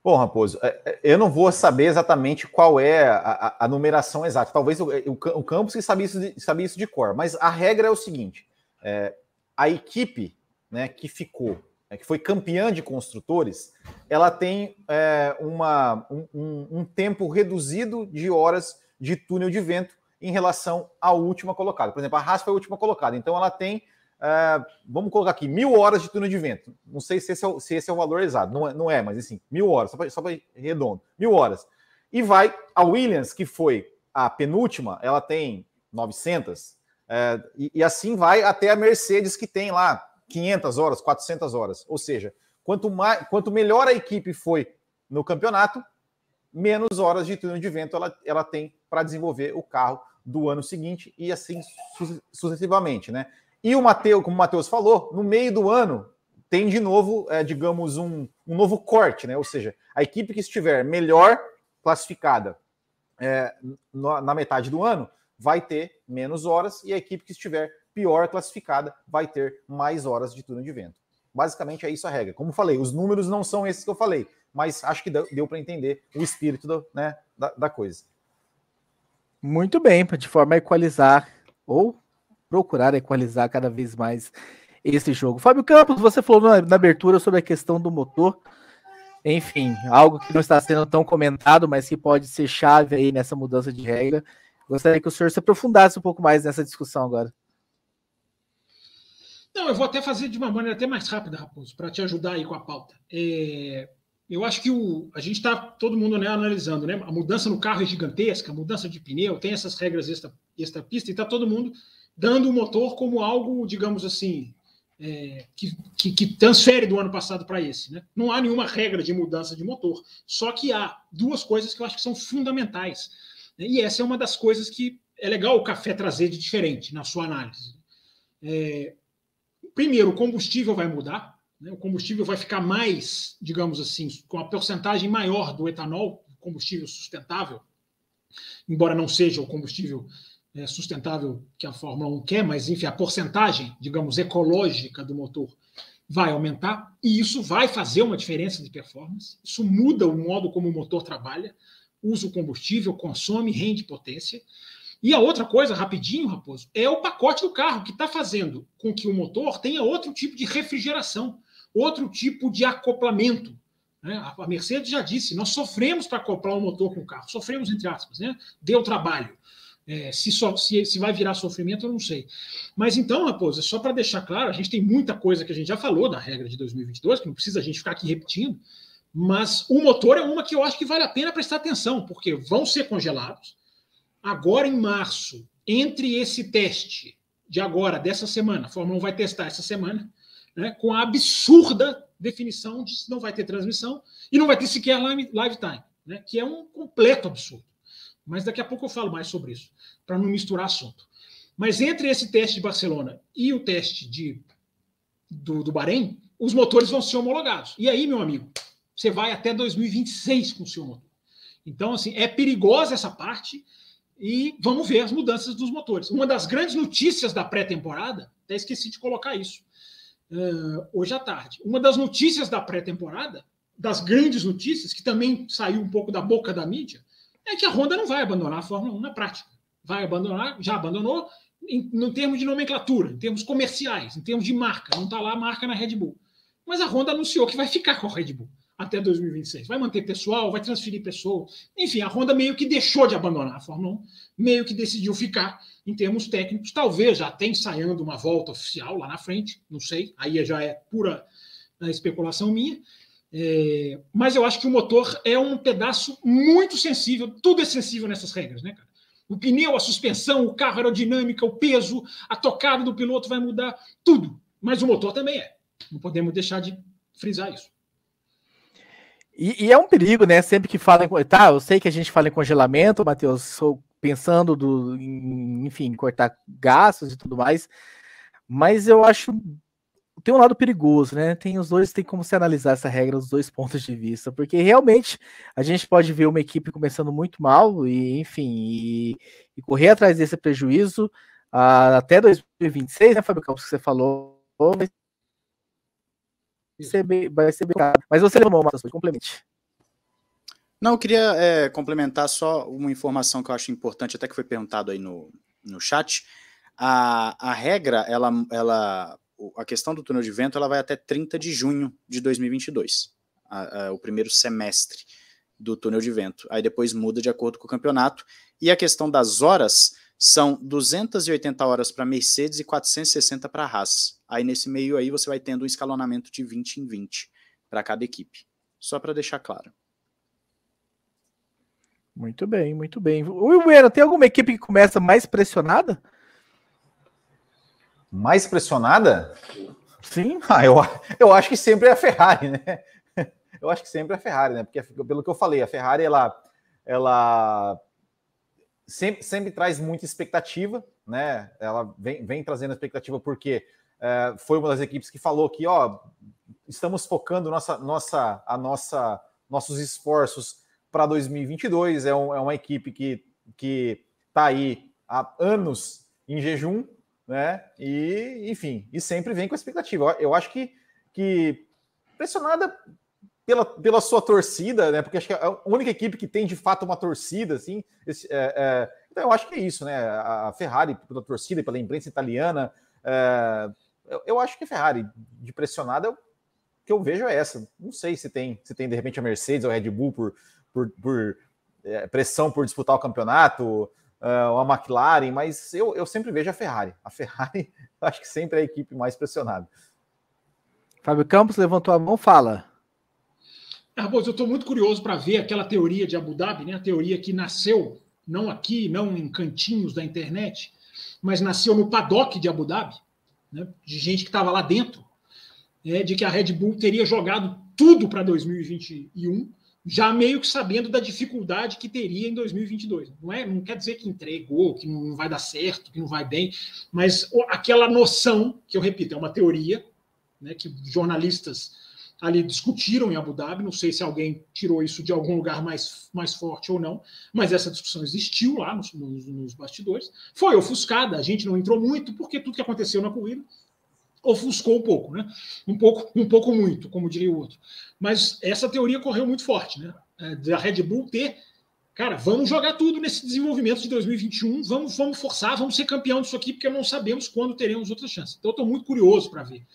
Bom, Raposo, é, é, eu não vou saber exatamente qual é a, a numeração exata. Talvez o, o, o Campos que sabia isso, de, sabia isso de cor, mas a regra é o seguinte: é, a equipe né, que ficou, né, que foi campeã de construtores, ela tem é, uma, um, um, tempo reduzido de horas de túnel de vento em relação à última colocada. Por exemplo, a Haas foi a última colocada, então ela tem Uh, vamos colocar aqui, mil horas de túnel de vento. Não sei se esse é o, se esse é o valor exato, não é, não é mas assim, mil horas, só para redondo, mil horas. E vai a Williams, que foi a penúltima, ela tem 900, uh, é, e, e, assim vai até a Mercedes, que tem lá 500 horas, 400 horas. Ou seja, quanto, mais, quanto melhor a equipe foi no campeonato, menos horas de túnel de vento ela, ela tem para desenvolver o carro do ano seguinte e assim sucessivamente, né? E o Mateus, como o Matheus falou, no meio do ano tem de novo, é, digamos, um, um, novo corte, né? Ou seja, a equipe que estiver melhor classificada é, na metade do ano vai ter menos horas e a equipe que estiver pior classificada vai ter mais horas de turno de vento. Basicamente é isso a regra. Como falei, os números não são esses que eu falei, mas acho que deu, para entender o espírito do, né, da, da coisa. Muito bem, de forma a equalizar ou procurar equalizar cada vez mais esse jogo. Fábio Campos, você falou na, na, abertura sobre a questão do motor. Enfim, algo que não está sendo tão comentado, mas que pode ser chave aí nessa mudança de regra. Gostaria que o senhor se aprofundasse um pouco mais nessa discussão agora. Não, eu vou até fazer de uma maneira até mais rápida, Raposo, para te ajudar aí com a pauta. É, eu acho que o, a gente está todo mundo né, analisando, né? A mudança no carro é gigantesca, a mudança de pneu, tem essas regras extra, extra pista, e está todo mundo dando o motor como algo, digamos assim, é, que, que, que, transfere do ano passado para esse. Né? Não há nenhuma regra de mudança de motor. Só que há duas coisas que eu acho que são fundamentais. Né? E essa é uma das coisas que é legal o café trazer de diferente na sua análise. É, primeiro, o combustível vai mudar. Né? O combustível vai ficar mais, digamos assim, com a porcentagem maior do etanol, combustível sustentável, embora não seja o combustível é, sustentável que a Fórmula 1 quer, mas enfim, a porcentagem, digamos, ecológica do motor vai aumentar e isso vai fazer uma diferença de performance. Isso muda o modo como o motor trabalha, usa o combustível, consome, rende potência. E a outra coisa, rapidinho, Raposo, é o pacote do carro que está fazendo com que o motor tenha outro tipo de refrigeração, outro tipo de acoplamento. Né? A Mercedes já disse: nós sofremos para acoplar o motor com o carro, sofremos entre aspas, né? deu trabalho. É, se, só, se, se vai virar sofrimento, eu não sei. Mas então, Raposa, só para deixar claro, a gente tem muita coisa que a gente já falou da regra de 2022, que não precisa a gente ficar aqui repetindo, mas o motor é uma que eu acho que vale a pena prestar atenção, porque vão ser congelados. Agora, em março, entre esse teste de agora, dessa semana, a Fórmula 1 vai testar essa semana, né, com a absurda definição de que não vai ter transmissão e não vai ter sequer live time, né, que é um completo absurdo. Mas daqui a pouco eu falo mais sobre isso, para não misturar assunto. Mas entre esse teste de Barcelona e o teste de, do, do Bahrein, os motores vão ser homologados. E aí, meu amigo, você vai até 2026 com o seu motor. Então, assim, é perigosa essa parte e vamos ver as mudanças dos motores. Uma das grandes notícias da pré-temporada, até esqueci de colocar isso uh, hoje à tarde. Uma das notícias da pré-temporada, das grandes notícias, que também saiu um pouco da boca da mídia, é que a Honda não vai abandonar a Fórmula 1 na prática. Vai abandonar, já abandonou em, em termos de nomenclatura, em termos comerciais, em termos de marca. Não está lá a marca na Red Bull. Mas a Honda anunciou que vai ficar com a Red Bull até 2026. Vai manter pessoal, vai transferir pessoa. Enfim, a Honda meio que deixou de abandonar a Fórmula 1, meio que decidiu ficar em termos técnicos. Talvez já tenha ensaiando uma volta oficial lá na frente, não sei. Aí já é pura né, especulação minha. É, mas eu acho que o motor é um pedaço muito sensível, tudo é sensível nessas regras, né, cara? O pneu, a suspensão, o carro, a aerodinâmica, o peso, a tocada do piloto vai mudar, tudo. Mas o motor também é. Não podemos deixar de frisar isso. E, e, é um perigo, né? Sempre que fala em. Tá, eu sei que a gente fala em congelamento, Matheus, sou pensando do, em, enfim, cortar gastos e tudo mais. Mas eu acho. Tem um lado perigoso, né? Tem os dois, tem como se analisar essa regra dos dois <laughs> pontos de vista, porque realmente a gente pode ver uma equipe começando muito mal e, enfim, e, e correr atrás desse prejuízo uh, até 2026, né, Fábio Campos, que você falou, vai ser bem, vai ser bem caro. Mas você levou uma complemente. Não, eu queria é, complementar só uma informação que eu acho importante, até que foi perguntado aí no, no chat. A, a regra, ela, ela, a questão do túnel de vento, ela vai até 30 de junho de 2022, a, a, o primeiro semestre do túnel de vento. Aí depois muda de acordo com o campeonato. E a questão das horas são 280 horas para Mercedes e 460 para Haas. Aí nesse meio aí você vai tendo um escalonamento de 20 em 20 para cada equipe. Só para deixar claro. Muito bem, muito bem. O Bueno, tem alguma equipe que começa mais pressionada? Mais pressionada? Sim. <laughs> Ah, eu, eu acho que sempre é a Ferrari, né? <laughs> Eu acho que sempre é a Ferrari, né? Porque pelo que eu falei, a Ferrari ela, ela sempre, sempre traz muita expectativa, né? Ela vem, vem trazendo expectativa porque é, foi uma das equipes que falou que, ó, estamos focando nossa, nossa, a nossa, nossos esforços para 2022. É, um, é uma equipe que que está aí há anos em jejum, né? E, enfim, e sempre vem com expectativa. Eu acho que, que pressionada pela, pela sua torcida, né? Porque acho que é a única equipe que tem de fato uma torcida, assim. Esse, é, é, então eu acho que é isso, né? A Ferrari pela torcida e pela imprensa italiana. É, eu, eu, acho que a Ferrari de pressionada o que eu vejo é essa. Não sei se tem, se tem de repente a Mercedes ou a Red Bull por, por, por é, pressão por disputar o campeonato, uh, ou a McLaren, mas eu, eu sempre vejo a Ferrari. A Ferrari, <laughs> acho que sempre é a equipe mais pressionada. Fábio Campos levantou a mão, fala. Raposo, eu estou muito curioso para ver aquela teoria de Abu Dhabi, né? A teoria que nasceu não aqui, não em cantinhos da internet, mas nasceu no paddock de Abu Dhabi, né? de gente que estava lá dentro, é, de que a Red Bull teria jogado tudo para 2021 já meio que sabendo da dificuldade que teria em 2022. Não, é, não quer dizer que entregou, que não vai dar certo, que não vai bem, mas aquela noção, que eu repito, é uma teoria, né, que jornalistas ali discutiram em Abu Dhabi, não sei se alguém tirou isso de algum lugar mais, mais forte ou não, mas essa discussão existiu lá nos, nos, nos bastidores, foi ofuscada, a gente não entrou muito, porque tudo que aconteceu na corrida ofuscou um pouco, né? Um pouco, um pouco muito, como diria o outro. Mas essa teoria correu muito forte, né? É, da Red Bull ter, cara, vamos jogar tudo nesse desenvolvimento de 2021, vamos, vamos forçar, vamos ser campeão disso aqui, porque não sabemos quando teremos outras chances. Então, eu estou muito curioso para ver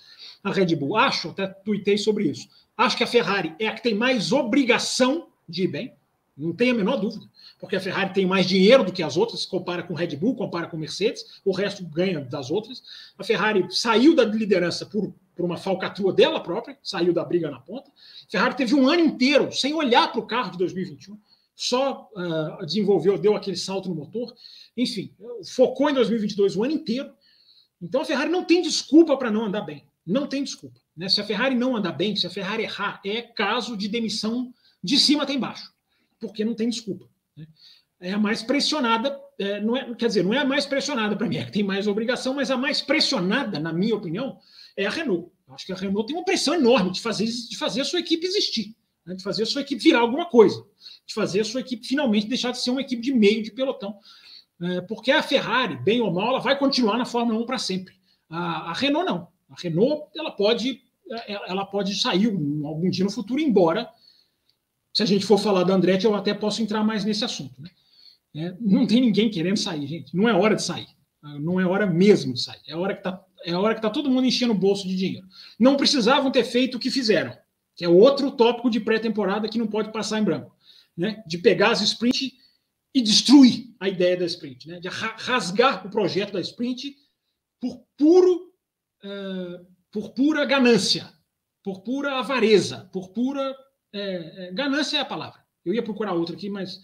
a Red Bull. Acho, até tuitei sobre isso. Acho que a Ferrari é a que tem mais obrigação de ir bem. não tem a menor dúvida. Porque a Ferrari tem mais dinheiro do que as outras, se compara com Red Bull, compara com Mercedes, o resto ganha das outras. A Ferrari saiu da liderança por, por uma falcatrua dela própria, saiu da briga na ponta. A Ferrari teve um ano inteiro sem olhar para o carro de 2021, só uh, desenvolveu, deu aquele salto no motor. Enfim, focou em 2022 o ano inteiro. Então a Ferrari não tem desculpa para não andar bem. Não tem desculpa. Né? Se a Ferrari não andar bem, se a Ferrari errar, é caso de demissão de cima até embaixo. Porque não tem desculpa. Né? É a mais pressionada, é, não é, quer dizer, não é a mais pressionada para mim, é que tem mais obrigação, mas a mais pressionada, na minha opinião, é a Renault. Acho que a Renault tem uma pressão enorme de fazer, de fazer a sua equipe existir, né? de fazer a sua equipe virar alguma coisa, de fazer a sua equipe finalmente deixar de ser uma equipe de meio de pelotão. É, porque a Ferrari, bem ou mal, ela vai continuar na Fórmula 1 para sempre. A, a, Renault não. A Renault ela pode, é, ela pode sair algum dia no futuro, embora se a gente for falar da Andretti, eu até posso entrar mais nesse assunto. Né? É, não tem ninguém querendo sair, gente. Não é hora de sair. Não é hora mesmo de sair. É hora que está é hora que tá todo mundo enchendo o bolso de dinheiro. Não precisavam ter feito o que fizeram, que é outro tópico de pré-temporada que não pode passar em branco, né? De pegar as sprint e destruir a ideia da sprint, né? De rasgar o projeto da sprint por puro uh, por pura ganância, por pura avareza, por pura é, é, ganância é a palavra. Eu ia procurar outra aqui, mas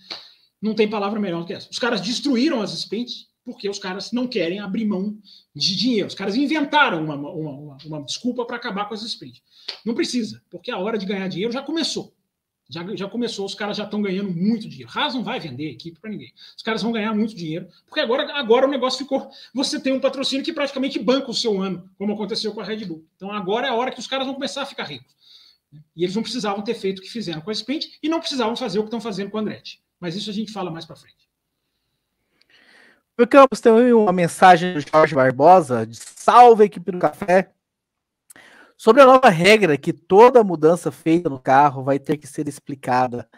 não tem palavra melhor do que essa. Os caras destruíram as sprints porque os caras não querem abrir mão de dinheiro. Os caras inventaram uma, uma, uma, uma desculpa para acabar com as sprints. Não precisa, porque a hora de ganhar dinheiro já começou. Já, já começou, os caras já estão ganhando muito dinheiro. Haas não vai vender equipe para ninguém. Os caras vão ganhar muito dinheiro, porque agora, agora o negócio ficou. Você tem um patrocínio que praticamente banca o seu ano, como aconteceu com a Red Bull. Então agora é a hora que os caras vão começar a ficar ricos. E eles não precisavam ter feito o que fizeram com a sprint e não precisavam fazer o que estão fazendo com a Andretti. Mas isso a gente fala mais para frente. O Campos tem uma mensagem do Jorge Barbosa de salve equipe do café sobre a nova regra que toda mudança feita no carro vai ter que ser explicada.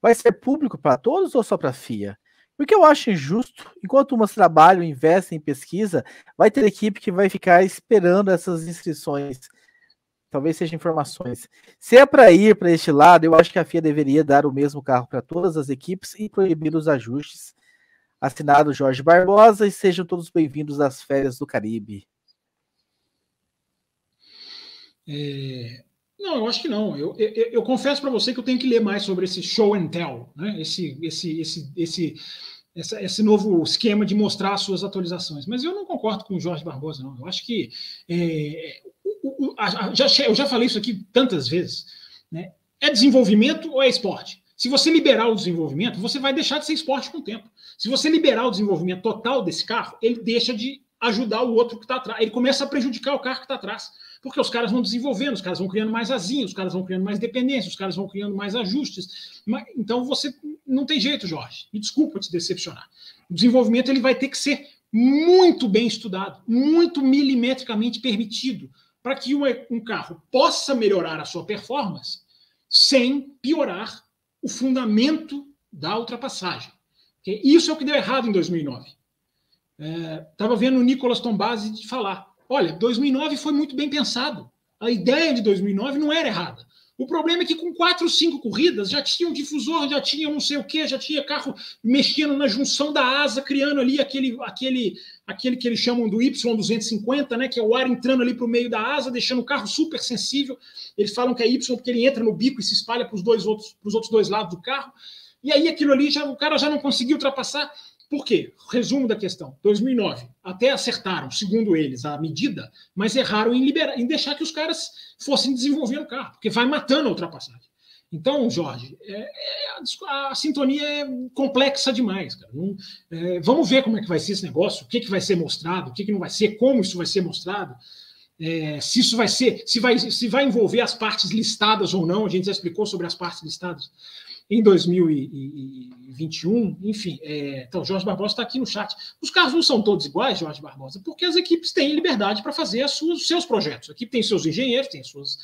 Vai ser público para todos ou só para a FIA? Porque eu acho injusto, enquanto umas trabalham investem em pesquisa, vai ter equipe que vai ficar esperando essas inscrições talvez seja informações. Se é para ir para este lado, eu acho que a FIA deveria dar o mesmo carro para todas as equipes e proibir os ajustes. Assinado Jorge Barbosa e sejam todos bem-vindos às férias do Caribe. É... Não, eu acho que não. Eu, eu, eu confesso para você que eu tenho que ler mais sobre esse show and tell, né? esse, esse, esse, esse, esse, esse novo esquema de mostrar as suas atualizações. Mas eu não concordo com o Jorge Barbosa, não. Eu acho que é, já, eu já falei isso aqui tantas vezes, né? É desenvolvimento ou é esporte? Se você liberar o desenvolvimento, você vai deixar de ser esporte com o tempo. Se você liberar o desenvolvimento total desse carro, ele deixa de ajudar o outro que está atrás. Ele começa a prejudicar o carro que está atrás. Porque os caras vão desenvolvendo, os caras vão criando mais asinhos, os caras vão criando mais dependência, os caras vão criando mais ajustes. Então você não tem jeito, Jorge. Me desculpa te decepcionar. O desenvolvimento ele vai ter que ser muito bem estudado, muito milimetricamente permitido para que um carro possa melhorar a sua performance sem piorar o fundamento da ultrapassagem. Isso é o que deu errado em 2009. Estava é, vendo o Nicolas Tombasi falar: olha, 2009 foi muito bem pensado. A ideia de 2009 não era errada. O problema é que com quatro, cinco corridas já tinha um difusor, já tinha não sei o que, já tinha carro mexendo na junção da asa, criando ali aquele, aquele, aquele que eles chamam do Y250, né, que é o ar entrando ali para o meio da asa, deixando o carro super sensível. Eles falam que é Y porque ele entra no bico e se espalha para os dois outros, para os outros dois lados do carro. E aí aquilo ali já o cara já não conseguiu ultrapassar. Por quê? Resumo da questão. 2009, até acertaram, segundo eles, a medida, mas erraram em, liberar, em deixar que os caras fossem desenvolver o carro, porque vai matando a ultrapassagem. Então, Jorge, é, é, a, a, sintonia é complexa demais. Cara. Não, é, vamos ver como é que vai ser esse negócio, o que, que vai ser mostrado, o que, que não vai ser, como isso vai ser mostrado, é, se isso vai ser, se vai, se vai envolver as partes listadas ou não. A gente já explicou sobre as partes listadas em 2021, enfim. É, então, Jorge Barbosa está aqui no chat. Os carros não são todos iguais, Jorge Barbosa, porque as equipes têm liberdade para fazer os seus projetos. A equipe tem seus engenheiros, tem suas,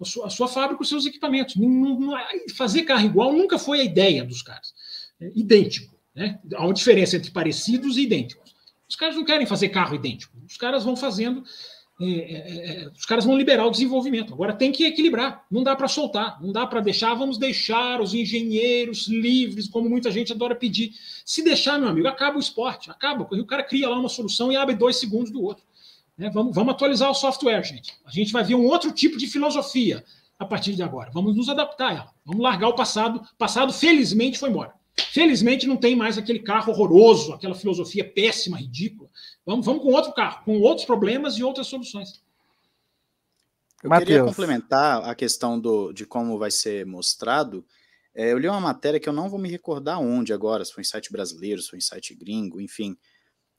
a, sua, a sua fábrica, os seus equipamentos. Não, fazer carro igual nunca foi a ideia dos caras. É, idêntico. Né? Há uma diferença entre parecidos e idênticos. Os caras não querem fazer carro idêntico. Os caras vão fazendo é, é, é, os caras vão liberar o desenvolvimento. Agora tem que equilibrar. Não dá para soltar, não dá para deixar. Vamos deixar os engenheiros livres, como muita gente adora pedir. Se deixar, meu amigo, acaba o esporte, acaba. O cara cria lá uma solução e abre dois segundos do outro. Né? Vamos, vamos atualizar o software, gente. A gente vai ver um outro tipo de filosofia a partir de agora. Vamos nos adaptar a ela. Vamos largar o passado. O passado, felizmente, foi embora. Felizmente, não tem mais aquele carro horroroso, aquela filosofia péssima, ridícula. Vamos, vamos com outro carro, com outros problemas e outras soluções. Eu Mateus. queria complementar a questão do, de como vai ser mostrado. É, eu li uma matéria que eu não vou me recordar onde agora, se foi em site brasileiro, se foi em site gringo, enfim.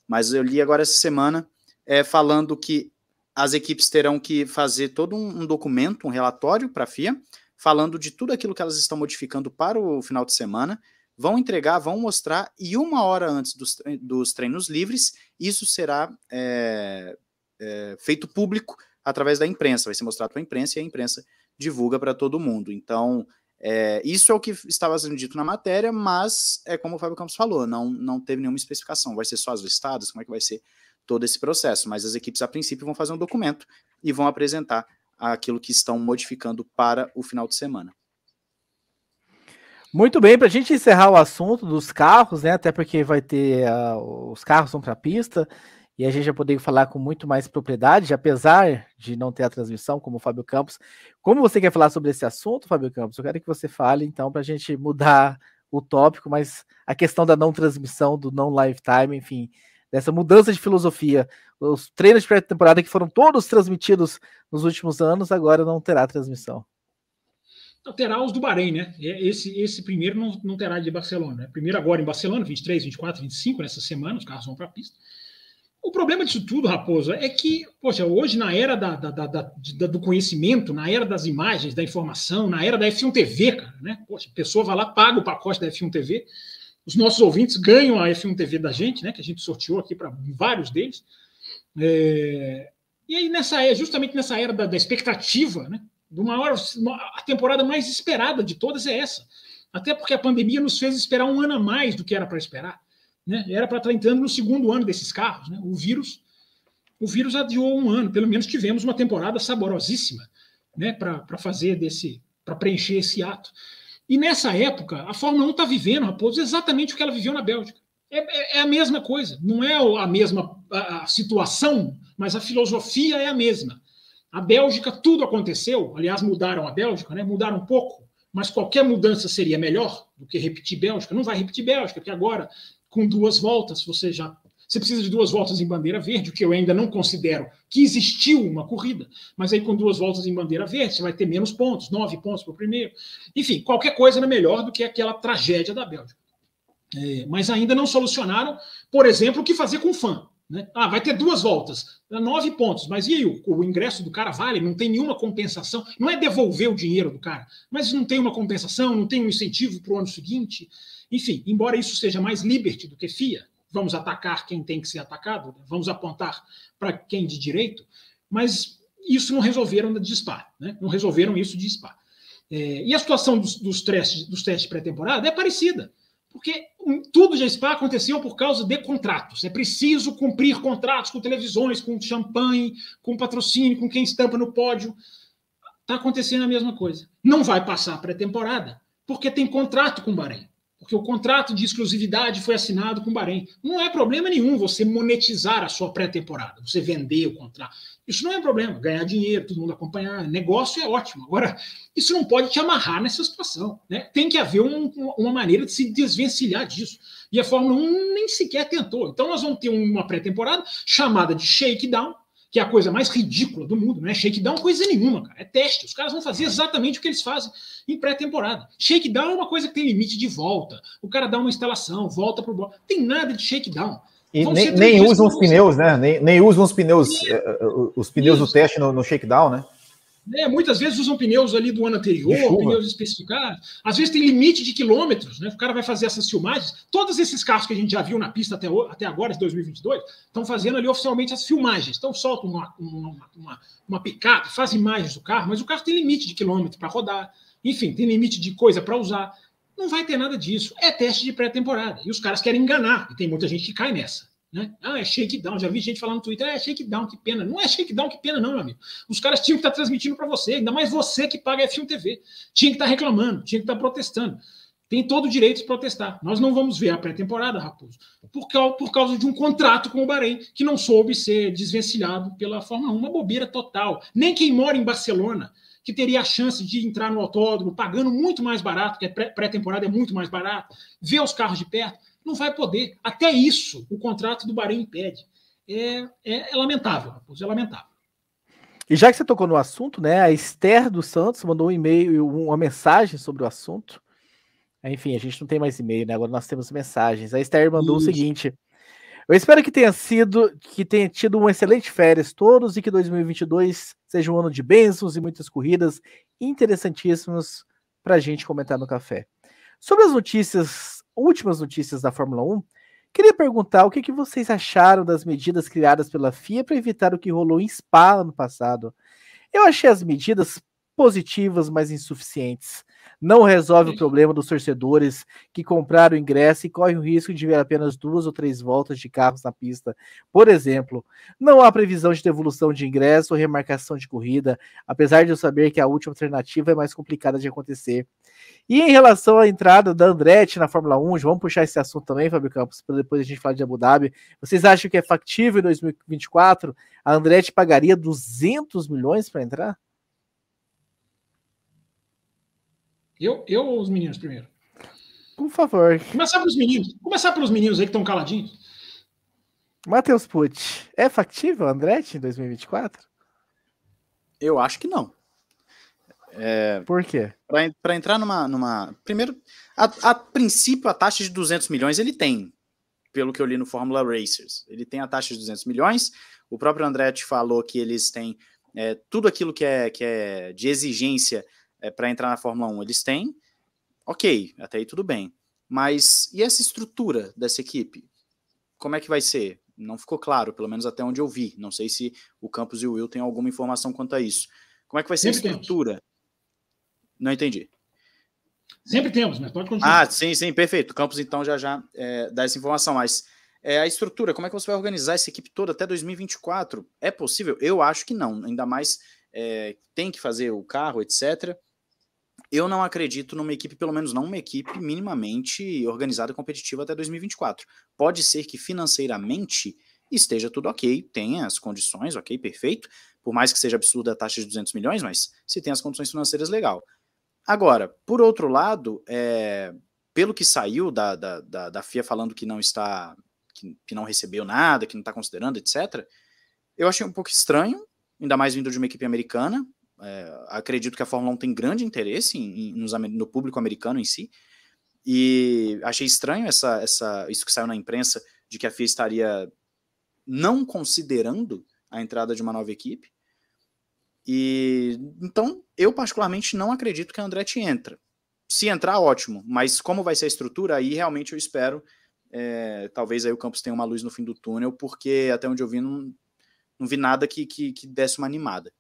Mas eu li agora essa semana é, falando que as equipes terão que fazer todo um, um documento, um relatório para a FIA, falando de tudo aquilo que elas estão modificando para o final de semana, vão entregar, vão mostrar, e uma hora antes dos, dos treinos livres, isso será é, é, feito público através da imprensa, vai ser mostrado para a imprensa e a imprensa divulga para todo mundo. Então, é, isso é o que estava sendo dito na matéria, mas é como o Fábio Campos falou, não, não teve nenhuma especificação. Vai ser só as listadas, como é que vai ser todo esse processo? Mas as equipes, a princípio, vão fazer um documento e vão apresentar aquilo que estão modificando para o final de semana. Muito bem, para a gente encerrar o assunto dos carros, né? Até porque vai ter uh, os carros vão para a pista e a gente já poder falar com muito mais propriedade, apesar de não ter a transmissão, como o Fábio Campos. Como você quer falar sobre esse assunto, Fábio Campos? Eu quero que você fale, então, para a gente mudar o tópico, mas a questão da não transmissão, do não lifetime, enfim, dessa mudança de filosofia. Os treinos de pré-temporada que foram todos transmitidos nos últimos anos, agora não terá transmissão. Terá os do Bahrein, né? Esse, esse primeiro não, não terá de Barcelona. Né? Primeiro agora em Barcelona, 23, 24, 25, nessa semana, os carros vão para a pista. O problema disso tudo, Raposo, é que, poxa, hoje, na era da, da, da, do conhecimento, na era das imagens, da informação, na era da F1 TV, cara, né? Poxa, a pessoa vai lá, paga o pacote da F1 TV, os nossos ouvintes ganham a F1 TV da gente, né? Que a gente sorteou aqui para vários deles. É... E aí, nessa era, justamente nessa era da, da expectativa, né? Do maior, a temporada mais esperada de todas é essa. Até porque a pandemia nos fez esperar um ano a mais do que era para esperar. Né? Era para estar entrando no segundo ano desses carros. Né? O vírus o vírus adiou um ano. Pelo menos tivemos uma temporada saborosíssima né? para fazer desse, para preencher esse ato. E nessa época, a Fórmula 1 está vivendo, Raposo, exatamente o que ela viveu na Bélgica. É, é, é, a mesma coisa, não é a mesma a, a situação, mas a filosofia é a mesma. A Bélgica, tudo aconteceu, aliás, mudaram a Bélgica, né? mudaram um pouco, mas qualquer mudança seria melhor do que repetir Bélgica. Não vai repetir Bélgica, porque agora, com duas voltas, você já. Você precisa de duas voltas em bandeira verde, o que eu ainda não considero que existiu uma corrida, mas aí com duas voltas em bandeira verde, você vai ter menos pontos, nove pontos para o primeiro. Enfim, qualquer coisa era melhor do que aquela tragédia da Bélgica. É, mas ainda não solucionaram, por exemplo, o que fazer com o fã. Né? Ah, vai ter duas voltas, nove pontos, mas e aí? O, o, ingresso do cara vale? Não tem nenhuma compensação. Não é devolver o dinheiro do cara, mas não tem uma compensação, não tem um incentivo para o ano seguinte. Enfim, embora isso seja mais liberty do que FIA, vamos atacar quem tem que ser atacado, né? vamos apontar para quem de direito, mas isso não resolveram de SPA, né? não resolveram isso de SPA. É, e a situação dos, dos testes, dos testes pré-temporada é parecida. Porque tudo de Spa aconteceu por causa de contratos. É preciso cumprir contratos com televisões, com champanhe, com patrocínio, com quem estampa no pódio. Está acontecendo a mesma coisa. Não vai passar pré-temporada porque tem contrato com o Bahrein porque o contrato de exclusividade foi assinado com o Bahrein. Não é problema nenhum você monetizar a sua pré-temporada, você vender o contrato. Isso não é problema, ganhar dinheiro, todo mundo acompanhar, negócio é ótimo. Agora, isso não pode te amarrar nessa situação. Né? Tem que haver um, uma maneira de se desvencilhar disso. E a Fórmula 1 nem sequer tentou. Então, nós vamos ter uma pré-temporada chamada de shakedown, que é a coisa mais ridícula do mundo, não é shakedown coisa nenhuma, cara. É teste. Os caras vão fazer exatamente o que eles fazem em pré-temporada. Shakedown é uma coisa que tem limite de volta. O cara dá uma instalação, volta pro bloco. Tem nada de shakedown. E nem, nem usam os pneus, né? Nem, nem usam os pneus, é. Eh, eh, os pneus Isso. do teste no, no shakedown, né? É, muitas vezes usam pneus ali do ano anterior, pneus especificados. Às vezes tem limite de quilômetros, né? O cara vai fazer essas filmagens. Todos esses carros que a gente já viu na pista até, até agora, de 2022, estão fazendo ali oficialmente as filmagens. Então soltam uma, uma, uma, uma picape, faz imagens do carro, mas o carro tem limite de quilômetro para rodar. Enfim, tem limite de coisa para usar. Não vai ter nada disso. É teste de pré-temporada. E os caras querem enganar. E tem muita gente que cai nessa. Né? Ah, é shakedown. Já vi gente falando no Twitter, ah, é shakedown, que pena. Não é shakedown, que pena, não, meu amigo. Os caras tinham que estar transmitindo para você, ainda mais você que paga F1 TV. Tinha que estar reclamando, tinha que estar protestando. Tem todo o direito de protestar. Nós não vamos ver a pré-temporada, Raposo, por causa, por causa de um contrato com o Bahrein, que não soube ser desvencilhado pela Fórmula 1. Uma bobeira total. Nem quem mora em Barcelona, que teria a chance de entrar no autódromo pagando muito mais barato, porque a pré-temporada é muito mais barato, ver os carros de perto, não vai poder. Até isso o contrato do Bahrein impede. É, é, é lamentável, é lamentável. E já que você tocou no assunto, né? A Esther dos Santos mandou um e-mail, uma mensagem sobre o assunto. Enfim, a gente não tem mais e-mail, né? Agora nós temos mensagens. A Esther mandou Isso. o seguinte: Eu espero que tenha sido, que tenha tido um excelente férias todos e que 2022 seja um ano de bênçãos e muitas corridas interessantíssimas para a gente comentar no café. Sobre as notícias, últimas notícias da Fórmula 1, queria perguntar o que, que vocês acharam das medidas criadas pela FIA para evitar o que rolou em Spa ano passado. Eu achei as medidas positivas, mas insuficientes não resolve o problema dos torcedores que compraram o ingresso e correm o risco de ver apenas duas ou três voltas de carros na pista. Por exemplo, não há previsão de devolução de ingresso ou remarcação de corrida, apesar de eu saber que a última alternativa é mais complicada de acontecer. E em relação à entrada da Andretti na Fórmula 1, vamos puxar esse assunto também, Fábio Campos, para depois a gente falar de Abu Dhabi. Vocês acham que é factível em 2024 a Andretti pagaria 200 milhões para entrar? Eu, eu ou os meninos primeiro? Por favor. Começar pelos meninos. Começar pelos meninos aí que estão caladinhos. Matheus Pucci, é factível Andretti em 2024? Eu acho que não. É, Por quê? Para entrar numa, numa. Primeiro, a, a, princípio, a taxa de 200 milhões ele tem, pelo que eu li no Fórmula Racers. Ele tem a taxa de 200 milhões. O próprio Andretti falou que eles têm é, tudo aquilo que é, que é de exigência é, para entrar na Fórmula 1 eles têm, ok, até aí tudo bem. Mas e essa estrutura dessa equipe? Como é que vai ser? Não ficou claro, pelo menos até onde eu vi. Não sei se o Campos e o Will têm alguma informação quanto a isso. Como é que vai ser Sempre a estrutura? Temos. Não entendi. Sempre temos, mas pode continuar. Ah, sim, sim, perfeito. O Campos, então, já já é, dá essa informação. Mas é, a estrutura, como é que você vai organizar essa equipe toda até 2024? É possível? Eu acho que não. Ainda mais é, tem que fazer o carro, etc eu não acredito numa equipe, pelo menos não uma equipe minimamente organizada e competitiva até 2024. Pode ser que financeiramente esteja tudo ok, tenha as condições, ok, perfeito, por mais que seja absurda a taxa de 200 milhões, mas se tem as condições financeiras, legal. Agora, por outro lado, é, pelo que saiu da, da, da, da, FIA falando que não está, que, que não recebeu nada, que não está considerando, etc., eu achei um pouco estranho, ainda mais vindo de uma equipe americana, é, acredito que a Fórmula 1 tem grande interesse em, em, no público americano em si. E achei estranho essa, essa, isso que saiu na imprensa de que a FIA estaria não considerando a entrada de uma nova equipe. E então eu particularmente não acredito que a Andretti entra. Se entrar, ótimo. Mas como vai ser a estrutura, aí realmente eu espero. É, talvez aí o Campos tenha uma luz no fim do túnel, porque até onde eu vi não, não vi nada que, que, que desse uma animada.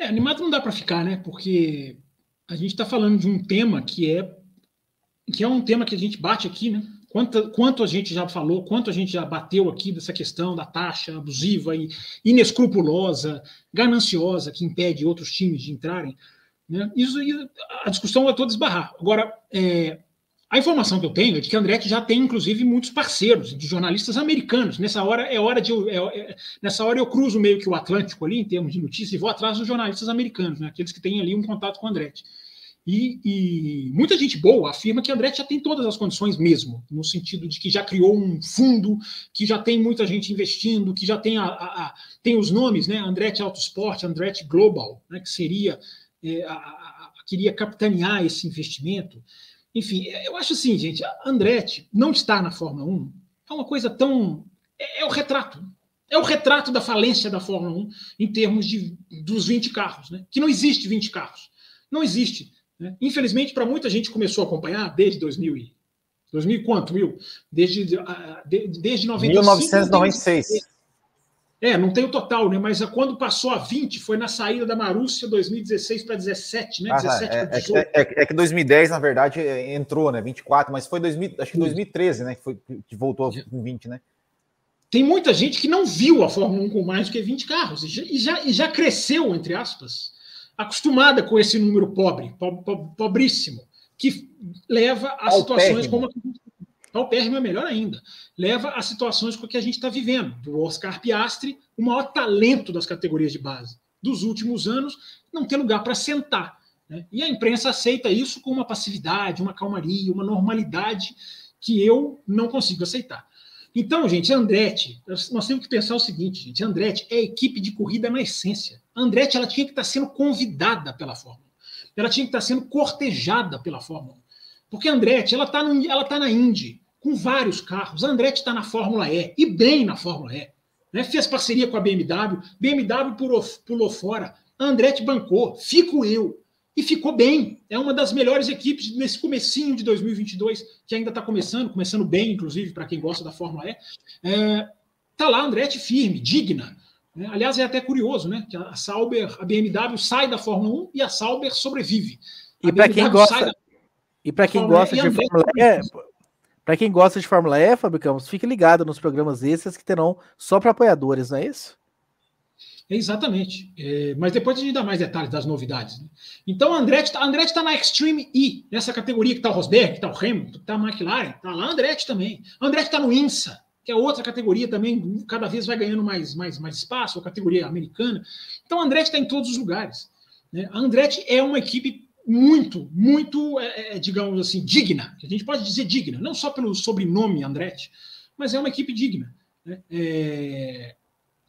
É, animado não dá para ficar, né? Porque a gente está falando de um tema que é que é um tema que a gente bate aqui, né? Quanto, quanto a gente já falou, quanto a gente já bateu aqui dessa questão da taxa abusiva e inescrupulosa, gananciosa, que impede outros times de entrarem. Né? Isso, a discussão vai toda esbarrar. Agora, é, a informação que eu tenho é de que Andretti já tem, inclusive, muitos parceiros de jornalistas americanos. Nessa hora é hora de. É, é, nessa hora eu cruzo meio que o Atlântico ali, em termos de notícias, e vou atrás dos jornalistas americanos, né, aqueles que têm ali um contato com Andretti. E, e, muita gente boa afirma que Andretti já tem todas as condições mesmo, no sentido de que já criou um fundo, que já tem muita gente investindo, que já tem, a, a, a tem os nomes, né? Andretti Autosport, Andretti Global, né, que seria é, a, queria capitanear esse investimento. Enfim, eu acho assim, gente, Andretti não estar na Fórmula 1 é uma coisa tão. É, é, o retrato. É o retrato da falência da Fórmula 1 em termos de, dos 20 carros, né? Que não existe 20 carros. Não existe. Né? Infelizmente, para muita gente começou a acompanhar desde 2000 e, 2000 quanto, Will? Desde, de, desde 95, 1996. É, não tem o total, né? Mas quando passou a 20, foi na saída da Marúcia 2016 para 17, né? Ah, 17 é, para é, 18. é, é, é que 2010, na verdade, é, entrou, né? 24, mas foi 2000, acho que 2013, né? Que, foi, que voltou com 20, né? Tem muita gente que não viu a Fórmula 1 com mais do que 20 carros e já, e já, e já cresceu, entre aspas, acostumada com esse número pobre, po- po- pobríssimo, que leva a situações Paupérrimo. como a que a gente Paupérrimo é melhor ainda. Leva a situações com que a gente está vivendo. Do Oscar Piastri, o maior talento das categorias de base dos últimos anos, não ter lugar para sentar. né? E a imprensa aceita isso com uma passividade, uma calmaria, uma normalidade que eu não consigo aceitar. Então, gente, Andretti, nós temos que pensar o seguinte, gente, Andretti é equipe de corrida na essência. Andretti ela tinha que estar sendo convidada pela Fórmula 1. Ela tinha que estar sendo cortejada pela Fórmula 1. Porque Andretti, ela está tá na Indy, com vários carros. A Andretti está na Fórmula E, e bem na Fórmula E. Né? Fez parceria com a BMW, BMW pulou, pulou fora, a Andretti bancou, fico eu. E ficou bem. É uma das melhores equipes nesse comecinho de 2022, que ainda está começando, começando bem, inclusive, para quem gosta da Fórmula E. É, tá lá a Andretti firme, digna. né? Aliás, é até curioso, né? Que a Sauber, a BMW sai da Fórmula 1 e a Sauber sobrevive. A E para quem gosta, da- e para quem Fórmula gosta E e de Andretti Fórmula E, para quem gosta de Fórmula E, Fábio Campos, fique ligado nos programas esses que terão só para apoiadores, não é isso? Exatamente. É, mas depois a gente dá mais detalhes das novidades. né? Então a Andretti está na Extreme E, nessa categoria que está o Rosberg, que está o Hamilton, está a McLaren, está lá a Andretti também. A Andretti está no INSA, que é outra categoria também, cada vez vai ganhando mais, mais, mais espaço, a categoria americana. Então a Andretti está em todos os lugares. né? A Andretti é uma equipe muito, muito, é, é, digamos assim, digna. A gente pode dizer digna, não só pelo sobrenome Andretti, mas é uma equipe digna. né? É,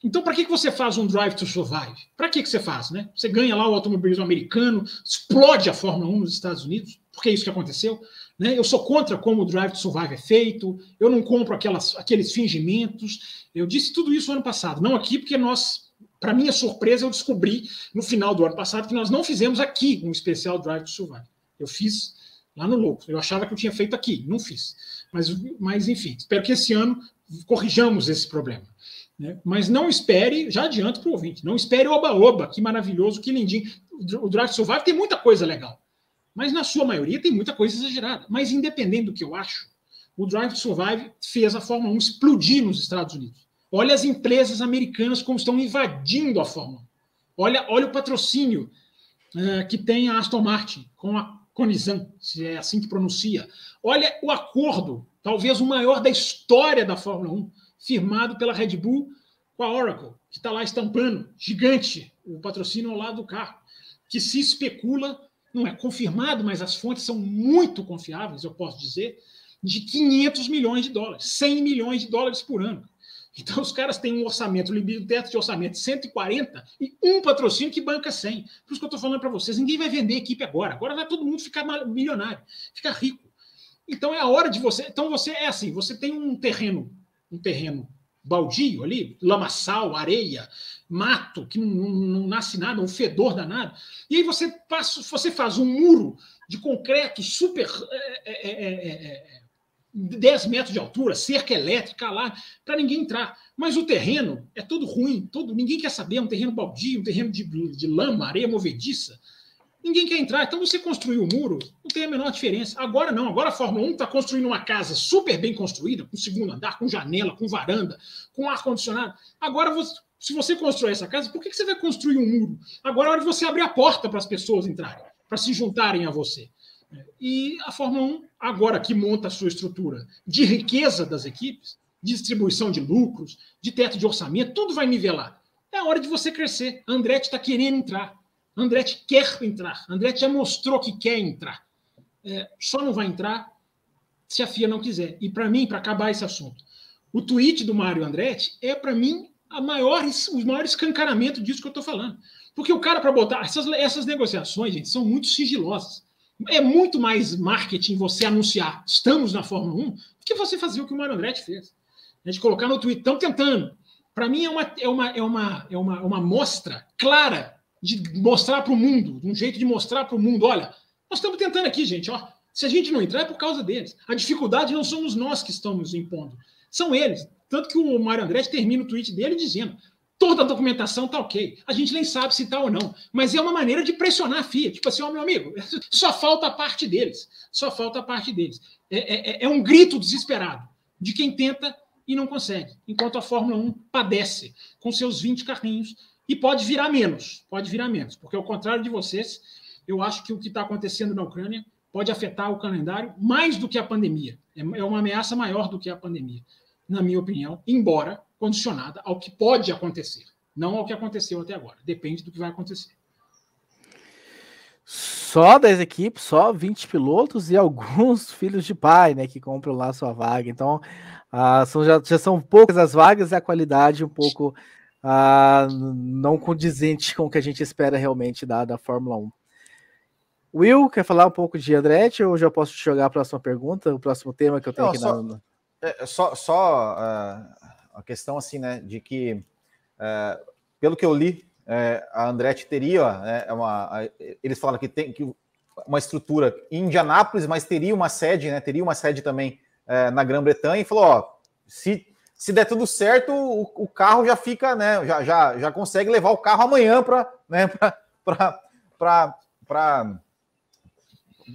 então, para que, que você faz um Drive to Survive? Para que, que você faz? Né? Você ganha lá o automobilismo americano, explode a Fórmula 1 nos Estados Unidos, porque é isso que aconteceu. Né? Eu sou contra como o Drive to Survive é feito, eu não compro aquelas, aqueles fingimentos. Eu disse tudo isso ano passado, não aqui, porque nós, para minha surpresa, eu descobri no final do ano passado que nós não fizemos aqui um especial Drive to Survive. Eu fiz lá no Louco. Eu achava que eu tinha feito aqui, não fiz. Mas, mas enfim, espero que esse ano corrijamos esse problema. Né? Mas não espere, já adianto para o ouvinte, não espere o oba-oba, que maravilhoso, que lindinho. O Drive to Survive tem muita coisa legal, mas na sua maioria tem muita coisa exagerada. Mas independente do que eu acho, o Drive to Survive fez a Fórmula 1 explodir nos Estados Unidos. Olha as empresas americanas como estão invadindo a Fórmula 1. Olha, olha o patrocínio uh, que tem a Aston Martin com a Conizan, se é assim que pronuncia. Olha o acordo, talvez o maior da história da Fórmula 1, firmado pela Red Bull com a Oracle, que está lá estampando, gigante, o patrocínio ao lado do carro, que se especula, não é confirmado, mas as fontes são muito confiáveis, eu posso dizer, de 500 milhões de dólares, 100 milhões de dólares por ano. Então, os caras têm um orçamento, um teto de orçamento de 140 e um patrocínio que banca 100. Por isso que eu estou falando para vocês: ninguém vai vender equipe agora. Agora vai todo mundo ficar milionário, ficar rico. Então, é a hora de você. Então, você é assim: você tem um terreno, um terreno baldio ali, lamaçal, areia, mato, que não, não, não nasce nada, um fedor danado. E aí você, passa, você faz um muro de concreto super. É, é, é, 10 metros de altura, cerca elétrica lá, para ninguém entrar. Mas o terreno é todo ruim, todo, ninguém quer saber, é um terreno baldio, um terreno de, de lama, areia movediça. Ninguém quer entrar. Então você construiu o muro, não tem a menor diferença. Agora não, agora a Fórmula 1 está construindo uma casa super bem construída, com segundo andar, com janela, com varanda, com ar-condicionado. Agora, você, se você constrói essa casa, por que, que você vai construir um muro? Agora é hora de você abrir a porta para as pessoas entrarem, para se juntarem a você. E a Fórmula 1, agora que monta a sua estrutura de riqueza das equipes, distribuição de lucros, de teto de orçamento, tudo vai nivelar. É hora de você crescer. A Andretti está querendo entrar. A Andretti quer entrar. A Andretti já mostrou que quer entrar. É, só não vai entrar se a FIA não quiser. E para mim, para acabar esse assunto, o tweet do Mário Andretti é, para mim, a maior, o maior escancaramento disso que eu estou falando. Porque o cara, para botar. Essas, essas negociações, gente, são muito sigilosas. É muito mais marketing você anunciar estamos na Fórmula 1 do que você fazer o que o Mário Andretti fez. A gente colocar no Twitter, estão tentando. Para mim é uma, é, uma, é, uma, é uma, uma mostra clara de mostrar para o mundo, um jeito de mostrar para o mundo: olha, nós estamos tentando aqui, gente. Ó, se a gente não entrar é por causa deles. A dificuldade não somos nós que estamos impondo, são eles. Tanto que o Mário Andretti termina o tweet dele dizendo: Toda a documentação tá ok. A gente nem sabe se tá ou não. Mas é uma maneira de pressionar a FIA. Tipo assim, ó, meu amigo, <laughs> só falta a parte deles. Só falta a parte deles. É, é, é, é um grito desesperado de quem tenta e não consegue. Enquanto a Fórmula 1 padece com seus 20 carrinhos e pode virar menos. Pode virar menos. Porque ao contrário de vocês, eu acho que o que está acontecendo na Ucrânia pode afetar o calendário mais do que a pandemia. É, é uma ameaça maior do que a pandemia, na minha opinião, embora condicionada ao que pode acontecer, não ao que aconteceu até agora. Depende do que vai acontecer. Só 10 equipes, só 20 pilotos e alguns <laughs> filhos de pai, né, que compram lá sua vaga. Então, ah, são, já, já, são poucas as vagas e a qualidade um pouco ah, não condizente com o que a gente espera realmente da, da Fórmula 1. Will, quer falar um pouco de Andretti ou já posso te jogar a próxima pergunta, o próximo tema que eu tenho Não, aqui só, na. É, só só uh, a questão assim, né, de que, uh, pelo que eu li, uh, a Andretti teria né, uma. eles falaram que tem que uma estrutura em Indianápolis, mas teria uma sede, né? Teria uma sede também na Grã-Bretanha e falou: ó, se, se der tudo certo, o, o, carro já fica, né? Já, já, já consegue levar o carro amanhã para né, <laughs> para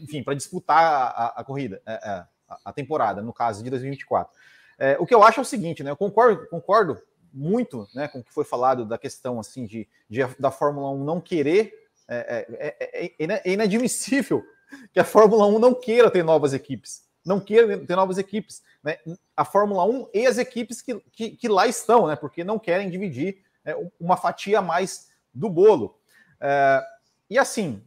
enfim, para disputar a, a corrida, é, é, a, a, temporada, no caso de 2024. É, o que eu acho é o seguinte, né? Eu concordo, concordo muito né, com o que foi falado da questão assim de, de da Fórmula 1 não querer. É, é, é, é, inadmissível <laughs> que a Fórmula 1 não queira ter novas equipes. Não queira ter novas equipes. Né? A Fórmula 1 e as equipes que, que, que lá estão, né? Porque não querem dividir uma fatia a mais do bolo. e assim,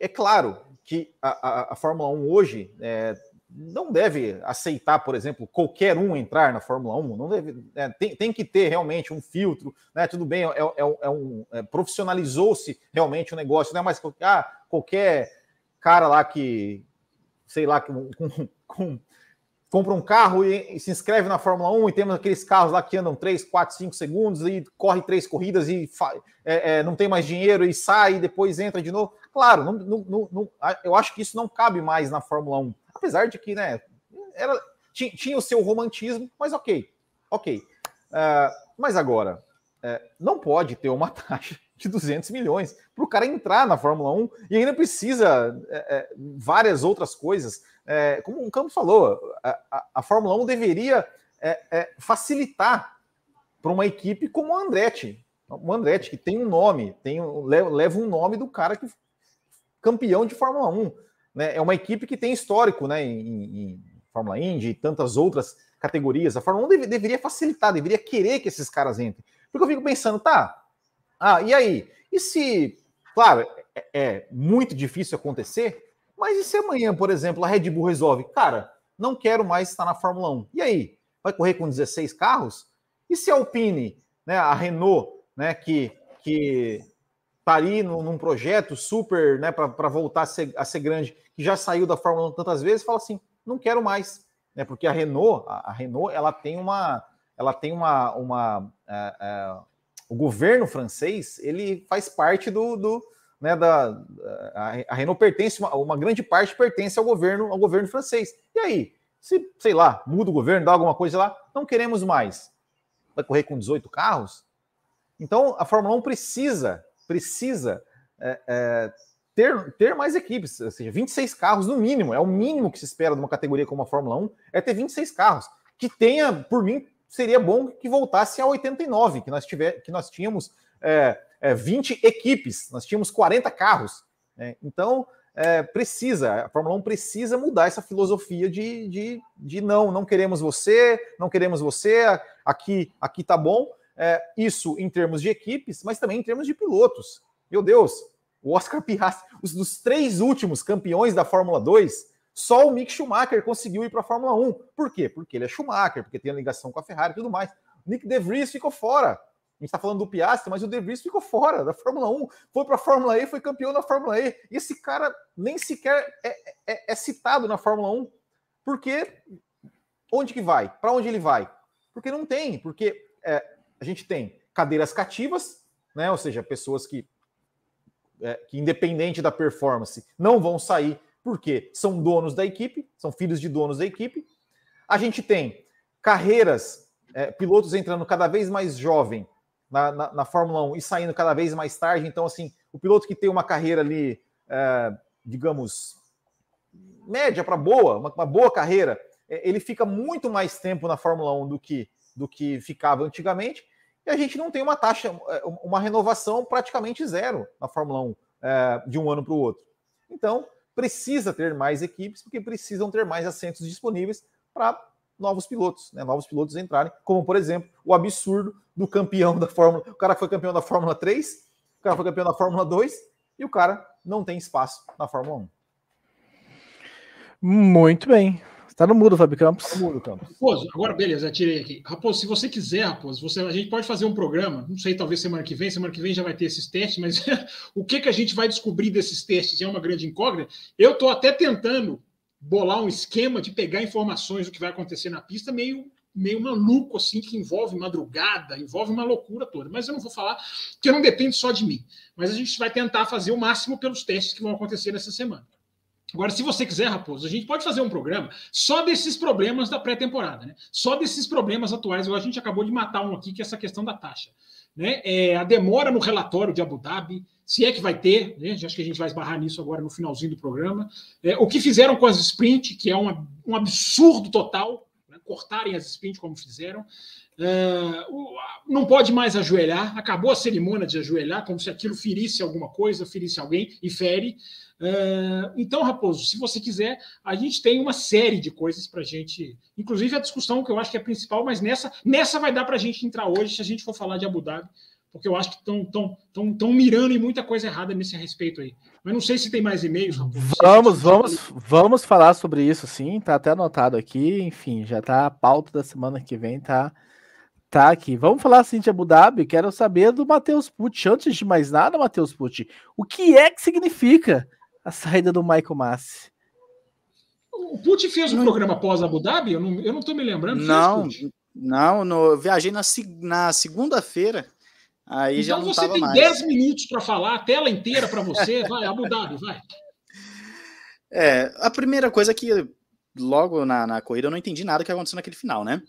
é claro, que a, a, a Fórmula 1 hoje é, não deve aceitar, por exemplo, qualquer um entrar na Fórmula 1, não deve, é, tem, tem que ter realmente um filtro, né? Tudo bem, é, é, é um é, profissionalizou-se realmente o negócio, não é mais ah, qualquer cara lá que, sei lá, com, com, com compra um carro e, e, se inscreve na Fórmula 1 e temos aqueles carros lá que andam 3, 4, 5 segundos e corre três corridas e é, é, não tem mais dinheiro e sai e depois entra de novo. Claro, não, não, não, eu acho que isso não cabe mais na Fórmula 1. Apesar de que, né, era, tinha, tinha o seu romantismo, mas ok, ok. Uh, mas agora, uh, não pode ter uma <laughs> taxa de 200 milhões para o cara entrar na Fórmula 1 e ainda precisa uh, várias outras coisas. como o Campos falou, a, a, a, Fórmula 1 deveria facilitar para uma equipe como o Andretti. O Andretti, que tem um nome, tem, leva um nome do cara que campeão de Fórmula 1. Né? É uma equipe que tem histórico né, em, em Fórmula Indy e tantas outras categorias. A Fórmula 1 deve, deveria facilitar, deveria querer que esses caras entrem. Porque eu fico pensando, tá, ah, e aí? E se, claro, é, é muito difícil acontecer, mas e se amanhã, por exemplo, a Red Bull resolve, cara, não quero mais estar na Fórmula 1. E aí? Vai correr com 16 carros? E se a Alpine, né, a Renault, né, que, que tá ali num, num projeto super, né, para voltar a ser, a ser, grande, que já saiu da Fórmula 1 tantas vezes, fala assim, não quero mais, né, porque a Renault, a, a Renault, ela tem uma, ela tem uma, uma é, é, o governo francês, ele faz parte do, do né, da, a, Renault pertence, uma, uma grande parte pertence ao governo, ao governo francês. E aí, se, sei lá, muda o governo, dá alguma coisa lá, não queremos mais. Vai correr com 18 carros? Então, a Fórmula 1 precisa precisa é, é, ter, ter mais equipes, ou seja, 26 carros no mínimo, é o mínimo que se espera de uma categoria como a Fórmula 1, é ter 26 carros. Que tenha, por mim, seria bom que voltasse a 89, que nós, tiver, que nós tínhamos é, é, 20 equipes, nós tínhamos 40 carros. Né? Então, é, precisa, a Fórmula 1 precisa mudar essa filosofia de, de, de não, não queremos você, não queremos você, aqui, aqui tá bom. É, isso em termos de equipes, mas também em termos de pilotos. Meu Deus, o Oscar Piastri, os dos três últimos campeões da Fórmula 2, só o Mick Schumacher conseguiu ir para a Fórmula 1. Por quê? Porque ele é Schumacher, porque tem a ligação com a Ferrari e tudo mais. Nick De Vries ficou fora. A gente está falando do Piastri, mas o De Vries ficou fora da Fórmula 1. Foi para a Fórmula E, foi campeão da Fórmula E. E esse cara nem sequer é, é, é citado na Fórmula 1. Porque onde que vai? Para onde ele vai? Porque não tem, porque é, a gente tem cadeiras cativas, né? Ou seja, pessoas que, é, que independente da performance, não vão sair porque são donos da equipe, são filhos de donos da equipe. A gente tem carreiras, é, pilotos entrando cada vez mais jovem na, na, na, Fórmula 1 e saindo cada vez mais tarde. Então, assim, o piloto que tem uma carreira ali, é, digamos, média para boa, uma, uma, boa carreira, é, ele fica muito mais tempo na Fórmula 1 do que, do que ficava antigamente. E a gente não tem uma taxa, é, uma renovação praticamente zero na Fórmula 1 é, de um ano para o outro. Então, precisa ter mais equipes, porque precisam ter mais assentos disponíveis para novos pilotos, né? Novos pilotos entrarem, como por exemplo, o absurdo do campeão da Fórmula, o cara foi campeão da Fórmula 3, o cara foi campeão da Fórmula 2 e o cara não tem espaço na Fórmula 1. Muito bem. Está no mudo, Fábio Campos. Tá no mudo, Campos. Raposo, agora beleza, tirei aqui. Raposo, se você quiser, Raposo, você, a gente pode fazer um programa, não sei, talvez semana que vem, semana que vem já vai ter esses testes, mas <laughs> o que, que a gente vai descobrir desses testes é uma grande incógnita. Eu estou até tentando bolar um esquema de pegar informações do que vai acontecer na pista meio meio maluco assim que envolve madrugada, envolve uma loucura toda. Mas eu não vou falar que não depende só de mim. Mas a gente vai tentar fazer o máximo pelos testes que vão acontecer nessa semana. Agora, se você quiser, Raposo, a gente pode fazer um programa só desses problemas da pré-temporada, né? Só desses problemas atuais. A gente acabou de matar um aqui, que é essa questão da taxa. Né? É, a demora no relatório de Abu Dhabi, se é que vai ter, né? acho que a gente vai esbarrar nisso agora no finalzinho do programa. É, o que fizeram com as sprint, que é um, um absurdo total, né? cortarem as sprint como fizeram. É, o, não pode mais ajoelhar, acabou a cerimônia de ajoelhar, como se aquilo ferisse alguma coisa, ferisse alguém e fere. Uh, então, Raposo, se você quiser, a gente tem uma série de coisas para a gente, inclusive a discussão que eu acho que é principal, mas nessa, nessa vai dar para a gente entrar hoje se a gente for falar de Abu Dhabi, porque eu acho que estão tão, tão, tão mirando em muita coisa errada nesse respeito aí. Mas não sei se tem mais e-mails. Vamos, vamos, vamos falar sobre isso, sim. Tá até anotado aqui. Enfim, já tá a pauta da semana que vem, tá, tá aqui. Vamos falar assim de Abu Dhabi. Quero saber do Matheus Pucci. Antes de mais nada, Matheus Pucci, o que é que significa a saída do Michael Massi. O Pucci fez um programa pós Abu Dhabi? Eu não, eu não tô me lembrando. Não, não, no, viajei na, na segunda-feira. Aí então já não você tem mais. 10 minutos para falar, a tela inteira para você. <laughs> Vai, Abu Dhabi, vai. É, a primeira coisa é que logo na, na corrida eu não entendi nada que aconteceu naquele final, né?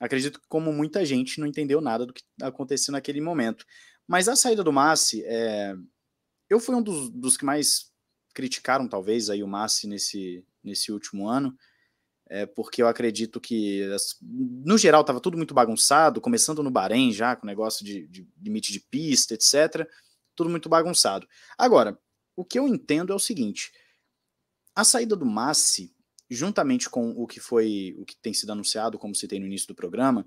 Acredito que, como muita gente, não entendeu nada do que aconteceu naquele momento. Mas a saída do Massi, é... eu fui um dos, dos que mais criticaram talvez aí o Massi nesse, nesse último ano, é, porque eu acredito que, no geral, estava tudo muito bagunçado, começando no Bahrein já, com negócio de, de limite de pista, etc. Tudo muito bagunçado. Agora, o que eu entendo é o seguinte: a saída do Massi, juntamente com o que foi, o que tem sido anunciado, como citei no início do programa,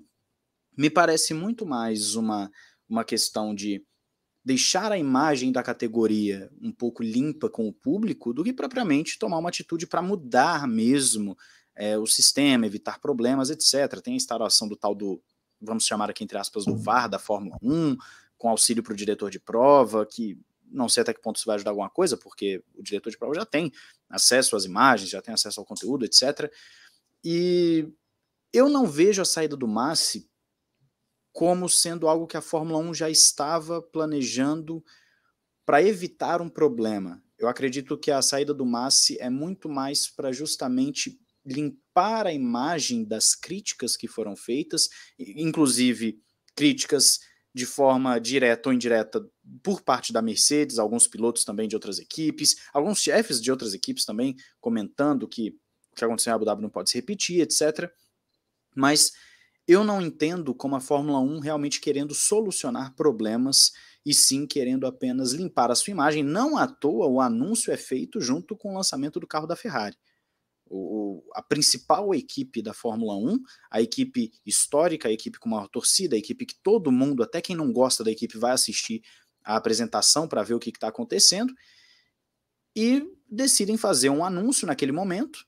me parece muito mais uma, uma questão de deixar a imagem da categoria um pouco limpa com o público do que propriamente tomar uma atitude para mudar mesmo é, o sistema, evitar problemas, etc. Tem a instalação do tal do, vamos chamar aqui entre aspas, do VAR da Fórmula 1, com auxílio para o diretor de prova, que não sei até que ponto isso vai ajudar alguma coisa, porque o diretor de prova já tem acesso às imagens, já tem acesso ao conteúdo, etc. E eu não vejo a saída do Massi como sendo algo que a Fórmula 1 já estava planejando para evitar um problema. Eu acredito que a saída do Massi é muito mais para justamente limpar a imagem das críticas que foram feitas, inclusive críticas de forma direta ou indireta por parte da Mercedes, alguns pilotos também de outras equipes, alguns chefes de outras equipes também comentando que o que aconteceu em Abu Dhabi não pode se repetir, etc. Mas eu não entendo como a Fórmula 1 realmente querendo solucionar problemas e sim querendo apenas limpar a sua imagem. Não à toa o anúncio é feito junto com o lançamento do carro da Ferrari. O, a principal equipe da Fórmula 1, a equipe histórica, a equipe com maior torcida, a equipe que todo mundo, até quem não gosta da equipe, vai assistir a apresentação para ver o que está acontecendo, e decidem fazer um anúncio naquele momento,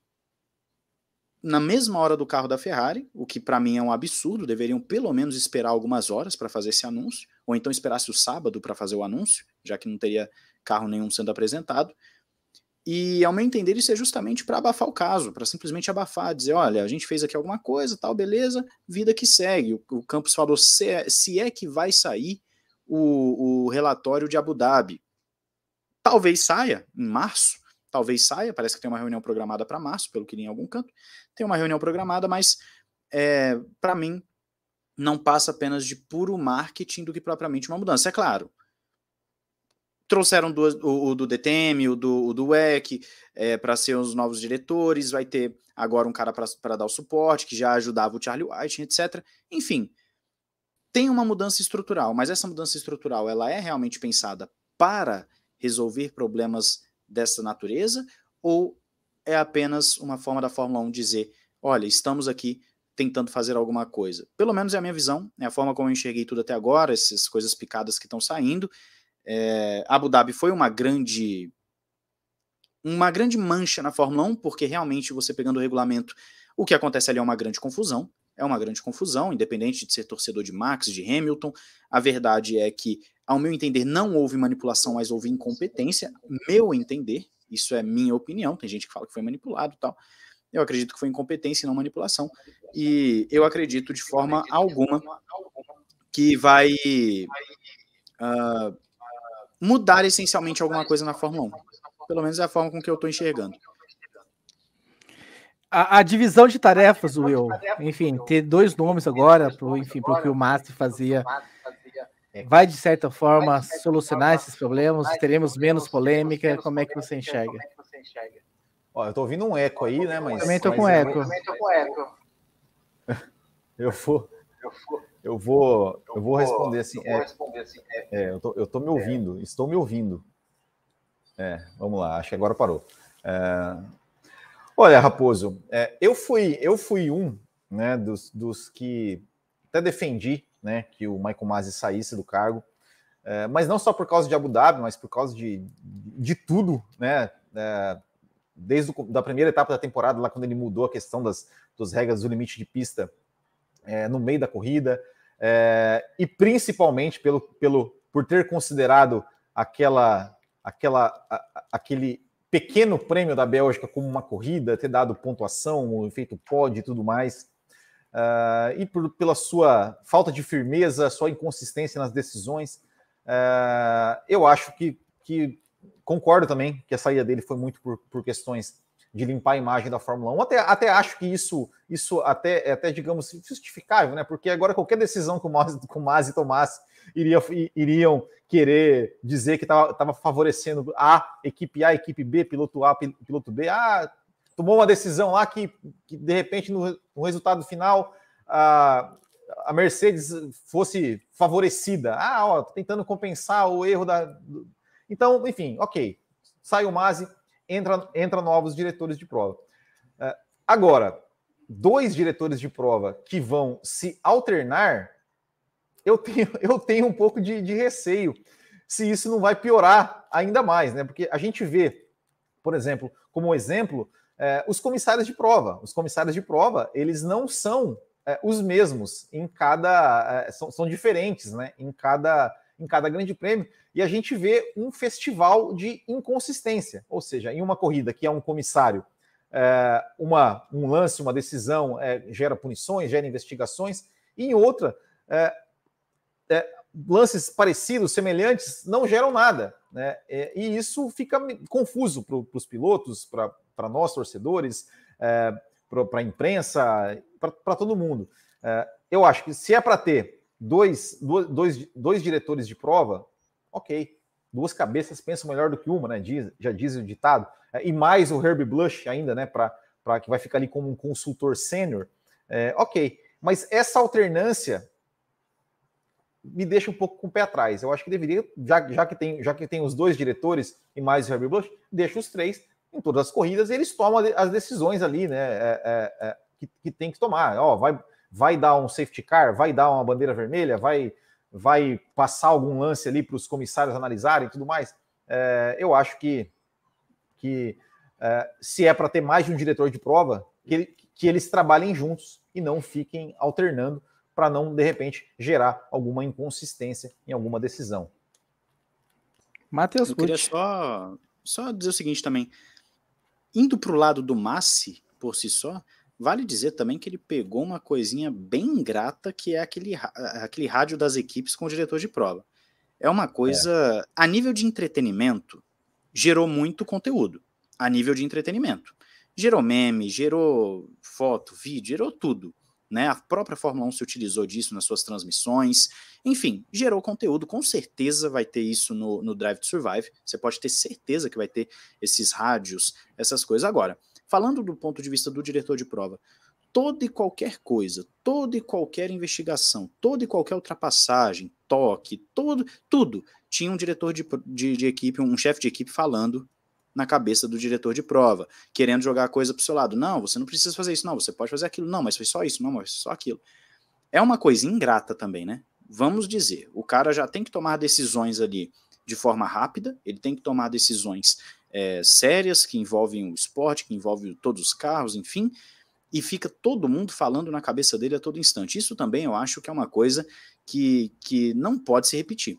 na mesma hora do carro da Ferrari, o que para mim é um absurdo, deveriam pelo menos esperar algumas horas para fazer esse anúncio, ou então esperasse o sábado para fazer o anúncio, já que não teria carro nenhum sendo apresentado. E, ao meu entender, isso é justamente para abafar o caso, para simplesmente abafar, dizer: olha, a gente fez aqui alguma coisa, tal, beleza, vida que segue. O, o Campos falou: se é, se é que vai sair o, o relatório de Abu Dhabi. Talvez saia em março, talvez saia, parece que tem uma reunião programada para março, pelo que li em algum canto. Tem uma reunião programada, mas é, para mim não passa apenas de puro marketing do que propriamente uma mudança. É claro, trouxeram do, o, o, do DTM, o do, o do WEC, é, para ser os novos diretores, vai ter agora um cara para dar o suporte, que já ajudava o Charlie White, etc. Enfim, tem uma mudança estrutural, mas essa mudança estrutural ela é realmente pensada para resolver problemas dessa natureza ou é apenas uma forma da Fórmula 1 dizer, olha, estamos aqui tentando fazer alguma coisa. Pelo menos é a minha visão, é a forma como eu enxerguei tudo até agora, essas coisas picadas que estão saindo. É, Abu Dhabi foi uma grande uma grande mancha na Fórmula 1, porque realmente você pegando o regulamento, o que acontece ali é uma grande confusão é uma grande confusão, independente de ser torcedor de Max, de Hamilton. A verdade é que, ao meu entender, não houve manipulação, mas houve incompetência. Meu entender, isso é minha opinião. Tem gente que fala que foi manipulado tal. Eu acredito que foi incompetência e não manipulação. E eu acredito de forma alguma que vai uh, mudar essencialmente alguma coisa na Fórmula 1. Pelo menos é a forma com que eu estou enxergando. A, a, divisão de tarefas, Will, enfim, ter dois nomes agora, pro, enfim, para o que o Mastro fazia, vai de certa forma solucionar esses problemas? Teremos menos polêmica? Como é que você enxerga? Ó, eu tô ouvindo um eco aí, né? Mas, também tô mas com eco. <laughs> Eu vou, eu vou, eu vou responder assim. É, é, eu, tô, eu tô me ouvindo, estou me ouvindo. É, vamos lá, acho que agora parou. É, Olha, Raposo, é, eu fui eu fui um né, dos, dos que até defendi né, que o Michael Masi saísse do cargo, é, mas não só por causa de Abu Dhabi, mas por causa de, de tudo, né? É, desde a da primeira etapa da temporada, lá quando ele mudou a questão das, das regras do limite de pista é, no meio da corrida, é, e principalmente pelo, pelo, por ter considerado aquela, aquela, a, aquele pequeno prêmio da Bélgica como uma corrida, ter dado pontuação, feito pódio e tudo mais, uh, e por, pela sua falta de firmeza, sua inconsistência nas decisões, uh, eu acho que, que, concordo também que a saída dele foi muito por, por questões de limpar a imagem da Fórmula 1. Até, até acho que isso, isso até, é até, digamos, justificável, né? Porque agora qualquer decisão que o Masi, que o Masi tomasse iria, iriam querer dizer que estava favorecendo a equipe A, equipe B, piloto A, piloto B. Ah, tomou uma decisão lá que, que de repente, no, no resultado final, a, a, Mercedes fosse favorecida. Ah, ó, tentando compensar o erro da. Então, enfim, ok. Sai o Masi, entra, entra novos diretores de prova. Uh, agora, dois diretores de prova que vão se alternar eu tenho, <laughs> eu tenho um pouco de, de receio se isso não vai piorar ainda mais, né? Porque a gente vê, por exemplo, como exemplo, é, os comissários de prova. Os comissários de prova, eles não são é, os mesmos em cada. É, são, são diferentes, né? Em cada, em cada grande prêmio. E a gente vê um festival de inconsistência. Ou seja, em uma corrida que é um comissário, é, uma, um lance, uma decisão é, gera punições, gera investigações, e em outra. É, lances parecidos, semelhantes, não geram nada. Né? E isso fica confuso para os pilotos, para nós, torcedores, é, para a imprensa, para todo mundo. É, eu acho que se é para ter dois, dois, dois diretores de prova, ok. Duas cabeças pensam melhor do que uma, né? Diz, já diz o ditado. É, e mais o Herbie Blush ainda, né? Para que vai ficar ali como um consultor sênior. É, ok. Mas essa alternância me deixa um pouco com o pé atrás. Eu acho que deveria, já, já, que, tem, já que tem os dois diretores e mais o Herbie Blush, deixa os três em todas as corridas eles tomam as decisões ali, né? É, é, é, que, que, tem que tomar. Ó, vai, vai dar um safety car, vai dar uma bandeira vermelha, vai, vai passar algum lance ali para os comissários analisarem e tudo mais. É, eu acho que, que é, se é para ter mais de um diretor de prova, que, que eles trabalhem juntos e não fiquem alternando para não, de repente, gerar alguma inconsistência em alguma decisão. Matheus, eu queria só, só dizer o seguinte também. Indo para o lado do Massi, por si só, vale dizer também que ele pegou uma coisinha bem ingrata, que é aquele, aquele rádio das equipes com o diretor de prova. É uma coisa, é. a nível de entretenimento, gerou muito conteúdo. A nível de entretenimento. Gerou meme, gerou foto, vídeo, gerou tudo né? A própria Fórmula 1 se utilizou disso nas suas transmissões. Enfim, gerou conteúdo. Com certeza vai ter isso no, no Drive to Survive. Você pode ter certeza que vai ter esses rádios, essas coisas. Agora, falando do ponto de vista do diretor de prova, toda e qualquer coisa, toda e qualquer investigação, toda e qualquer ultrapassagem, toque, todo, tudo, tinha um diretor de, de, de equipe, um chefe de equipe falando na cabeça do diretor de prova, querendo jogar a coisa para o seu lado. Não, você não precisa fazer isso, não, você pode fazer aquilo. Não, mas foi só isso, não, mas só aquilo. É uma coisa ingrata também, né? Vamos dizer, o cara já tem que tomar decisões ali de forma rápida, ele tem que tomar decisões é, sérias que envolvem o esporte, que envolvem todos os carros, enfim, e fica todo mundo falando na cabeça dele a todo instante. Isso também eu acho que é uma coisa que, que não pode se repetir.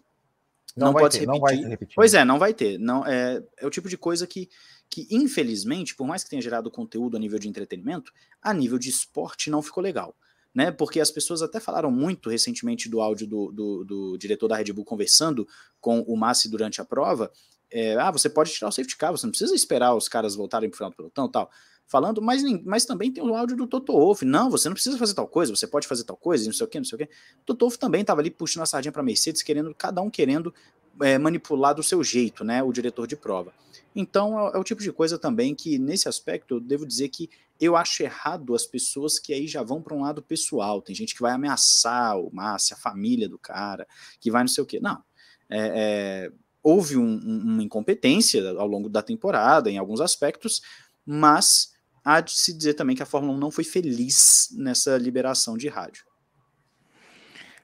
Não, não pode ter, se repetir. Não vai se repetir. Pois é, não vai ter. Não, é, é o tipo de coisa que, que, infelizmente, por mais que tenha gerado conteúdo a nível de entretenimento, a nível de esporte não ficou legal. Né? Porque as pessoas até falaram muito recentemente do áudio do, do, do diretor da Red Bull conversando com o Massi durante a prova. É, ah, você pode tirar o safety car, você não precisa esperar os caras voltarem para o final do pelotão tal falando, mas, mas também tem o áudio do Toto Wolff. Não, você não precisa fazer tal coisa, você pode fazer tal coisa, não sei o que, não sei o que. Toto Wolff também estava ali puxando a sardinha para Mercedes, querendo, cada um querendo é, manipular do seu jeito, né? O diretor de prova. Então é, é, o tipo de coisa também que, nesse aspecto, eu devo dizer que eu acho errado as pessoas que aí já vão para um lado pessoal. Tem gente que vai ameaçar o Márcio, a família do cara, que vai não sei o quê. Não. É, é, houve um, um, uma incompetência ao longo da temporada, em alguns aspectos, mas há de se dizer também que a Fórmula 1 não foi feliz nessa liberação de rádio.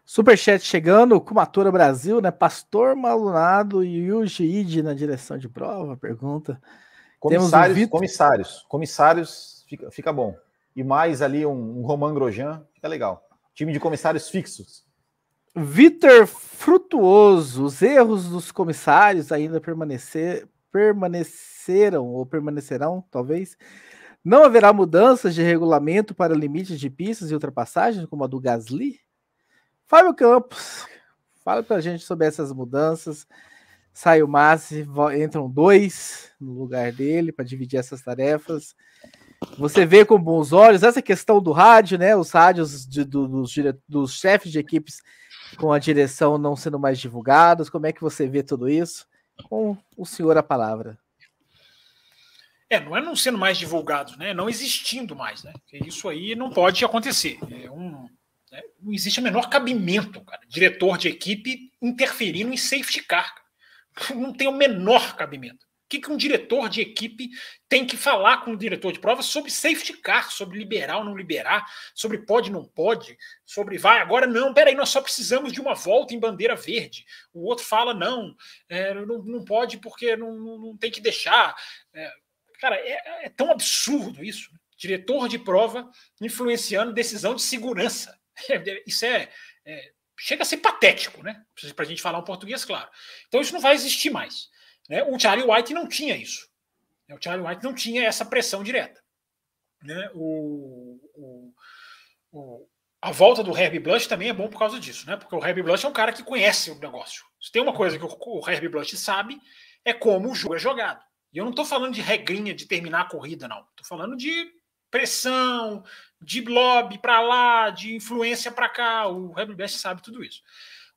Superchat chegando, Kumatura Brasil, né? Pastor Malunado e Yuji Ide na direção de prova, pergunta. Comissários, Vitor... comissários, comissários, fica, fica bom. E mais ali um, um Roman Grosjean, fica legal. Time de comissários fixos. Vitor Frutuoso, os erros dos comissários ainda permanecer, permaneceram ou permanecerão, talvez, não haverá mudanças de regulamento para limites de pistas e ultrapassagens, como a do Gasly? Fábio Campos, fala para a gente sobre essas mudanças. Sai o Massi, entram dois no lugar dele para dividir essas tarefas. Você vê com bons olhos essa questão do rádio, né? Os rádios de, do, dos, dos chefes de equipes com a direção não sendo mais divulgados. Como é que você vê tudo isso? Com o senhor a palavra. É, não é não sendo mais divulgado, né? Não existindo mais, né? Porque isso aí não pode acontecer. É um, né? Não existe o menor cabimento, cara. Diretor de equipe interferindo em safety car. <laughs> Não tem o menor cabimento. O que, que um diretor de equipe tem que falar com o diretor de prova sobre safety car, sobre liberar ou não liberar, sobre pode não pode, sobre vai, agora não, peraí, nós só precisamos de uma volta em bandeira verde. O outro fala, não, é, não, não pode porque não, não, não tem que deixar. É, Cara, é, é tão absurdo isso. Diretor de prova influenciando decisão de segurança. <laughs> Isso é, é chega a ser patético, né? Para a gente falar um português claro. Então isso não vai existir mais. Né? O Charlie White não tinha isso. O Charlie White não tinha essa pressão direta. Né? O, o, o, a volta do Herbie Blush também é bom por causa disso, né? Porque o Herbie Blush é um cara que conhece o negócio. Se tem uma coisa que o, o Herbie Blush sabe, é como o jogo é jogado. E eu não estou falando de regrinha de terminar a corrida, não. Estou falando de pressão, de lobby para lá, de influência para cá. O Red Best sabe tudo isso.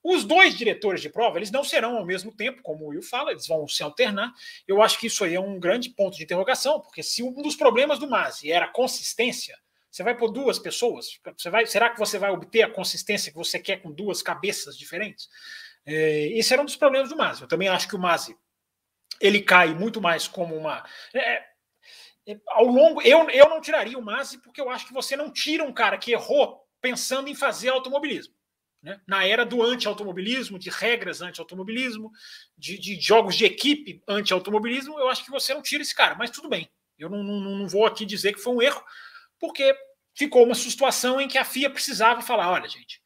Os dois diretores de prova, eles não serão ao mesmo tempo, como o Will fala, eles vão se alternar. Eu acho que isso aí é um grande ponto de interrogação, porque se um dos problemas do Masi era consistência, você vai por duas pessoas? Você vai, será que você vai obter a consistência que você quer com duas cabeças diferentes? É, esse era um dos problemas do Masi. Eu também acho que o Masi ele cai muito mais como uma. É, é, ao longo, eu, eu não tiraria o Masi porque eu acho que você não tira um cara que errou pensando em fazer automobilismo. Né? Na era do anti-automobilismo, de regras anti-automobilismo, de, de, jogos de equipe anti-automobilismo, eu acho que você não tira esse cara, mas tudo bem. Eu não, não, não vou aqui dizer que foi um erro, porque ficou uma situação em que a FIA precisava falar: olha, gente,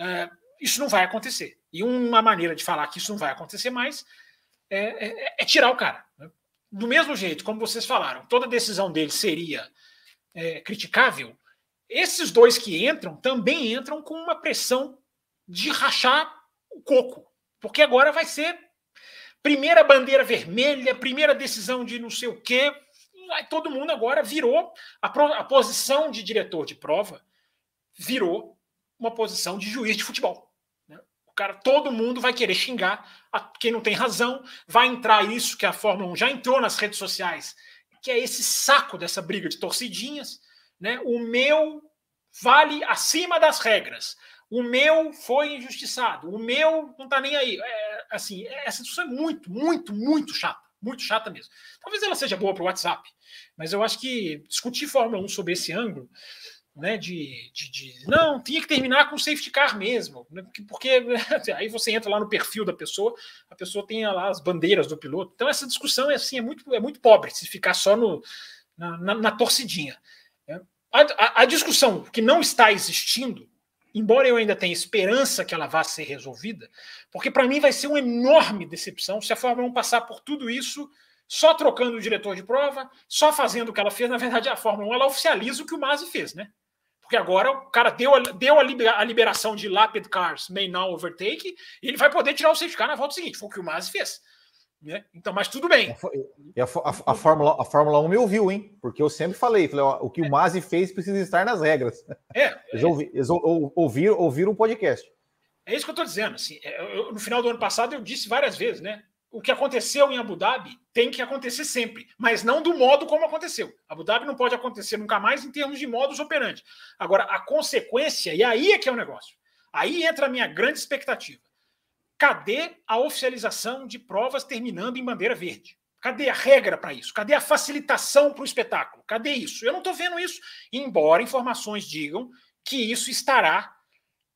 é, isso não vai acontecer. E uma maneira de falar que isso não vai acontecer mais é, é, é tirar o cara. Né? Do mesmo jeito, como vocês falaram, toda decisão dele seria é, criticável, esses dois que entram também entram com uma pressão de rachar o coco. Porque agora vai ser primeira bandeira vermelha, primeira decisão de não sei o quê. Todo mundo agora virou a, a posição de diretor de prova virou uma posição de juiz de futebol. Cara, todo mundo vai querer xingar a quem não tem razão, vai entrar isso que a Fórmula 1 já entrou nas redes sociais, que é esse saco dessa briga de torcidinhas, né? O meu vale acima das regras. O meu foi injustiçado. O meu não está nem aí. É, assim, essa discussão é muito, muito, muito chata. Muito chata mesmo. Talvez ela seja boa para o WhatsApp, mas eu acho que discutir Fórmula 1 sobre esse ângulo né, de, de, de, não, tinha que terminar com safety car mesmo, né, porque <laughs> aí você entra lá no perfil da pessoa, a pessoa tem lá as bandeiras do piloto. Então essa discussão é assim, é muito, é muito pobre se ficar só no, na, na, na torcidinha. Né. A, a, a, discussão que não está existindo, embora eu ainda tenha esperança que ela vá ser resolvida, porque para mim vai ser uma enorme decepção se a Fórmula 1 passar por tudo isso só trocando o diretor de prova, só fazendo o que ela fez. Na verdade, a Fórmula 1 ela oficializa o que o Masi fez, né? Porque agora o cara deu a, deu a liberação de Lapid Cars may now overtake e ele vai poder tirar o safety car na volta seguinte. Foi o que o Masi fez. Né? Então, mas tudo bem. A, a, a, Fórmula, a Fórmula 1 me ouviu, hein? Porque eu sempre falei, falei ó, o que o Masi fez precisa estar nas regras. É. <laughs> Eles, é. Ouvi, eles ouviram, ouviram um podcast. É isso que eu estou dizendo. Assim, é, eu, no final do ano passado eu disse várias vezes, né? O que aconteceu em Abu Dhabi tem que acontecer sempre, mas não do modo como aconteceu. Abu Dhabi não pode acontecer nunca mais em termos de modus operandi. Agora, a consequência, e aí é que é o negócio. Aí entra a minha grande expectativa. Cadê a oficialização de provas terminando em bandeira verde? Cadê a regra para isso? Cadê a facilitação para o espetáculo? Cadê isso? Eu não estou vendo isso, embora informações digam que isso estará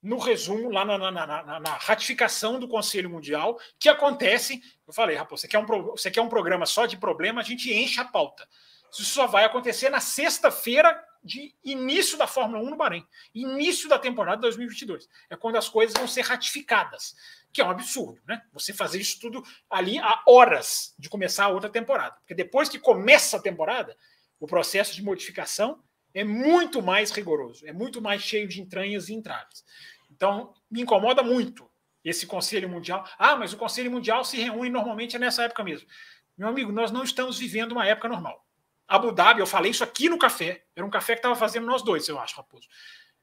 no resumo, lá na, na, na, na, ratificação do Conselho Mundial, que acontece. Eu falei, rapaz, você quer, um, você quer um programa só de problema, a gente enche a pauta. Isso só vai acontecer na sexta-feira de início da Fórmula 1 no Bahrein, início da temporada 2022. É quando as coisas vão ser ratificadas, que é um absurdo, né? Você fazer isso tudo ali a horas de começar a outra temporada. Porque depois que começa a temporada, o processo de modificação é muito mais rigoroso, é muito mais cheio de entranhas e entraves. Então, me incomoda muito esse Conselho Mundial. Ah, mas o Conselho Mundial se reúne normalmente nessa época mesmo. Meu amigo, nós não estamos vivendo uma época normal. Abu Dhabi, eu falei isso aqui no café, era um café que estava fazendo nós dois, eu acho, Raposo.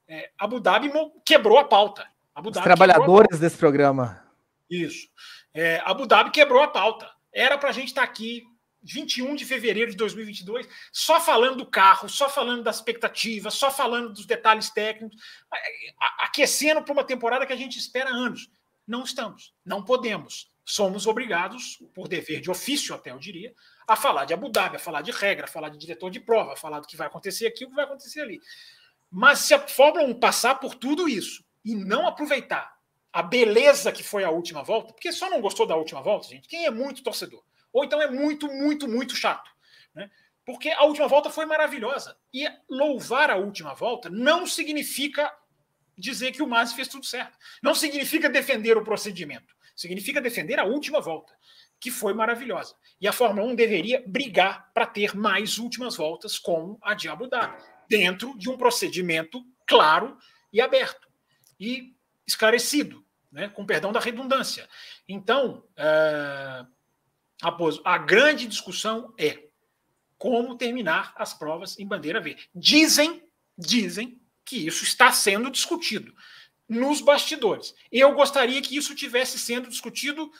É, Abu Dhabi quebrou a pauta. Abu Dhabi Os trabalhadores pauta. desse programa. Isso. É, Abu Dhabi quebrou a pauta. Era para a gente estar tá aqui 21 de fevereiro de 2022, só falando do carro, só falando da expectativa, só falando dos detalhes técnicos, aquecendo para uma temporada que a gente espera anos. Não estamos, não podemos. Somos obrigados, por dever de ofício até eu diria, a falar de Abu Dhabi, a falar de regra, a falar de diretor de prova, a falar do que vai acontecer aqui, o que vai acontecer ali. Mas se a Fórmula 1 passar por tudo isso e não aproveitar a beleza que foi a última volta, porque só não gostou da última volta, gente, quem é muito torcedor ou então é muito, muito, muito chato. Né? Porque a última volta foi maravilhosa. E louvar a última volta não significa dizer que o Masi fez tudo certo. Não significa defender o procedimento. Significa defender a última volta, que foi maravilhosa. E a Fórmula 1 deveria brigar para ter mais últimas voltas como a Abu Dhabi, dentro de um procedimento claro e aberto e esclarecido, né? com perdão da redundância. Então, uh, Raposo, a grande discussão é como terminar as provas em bandeira verde. Dizem, dizem que isso está sendo discutido nos bastidores. Eu gostaria que isso tivesse sendo discutido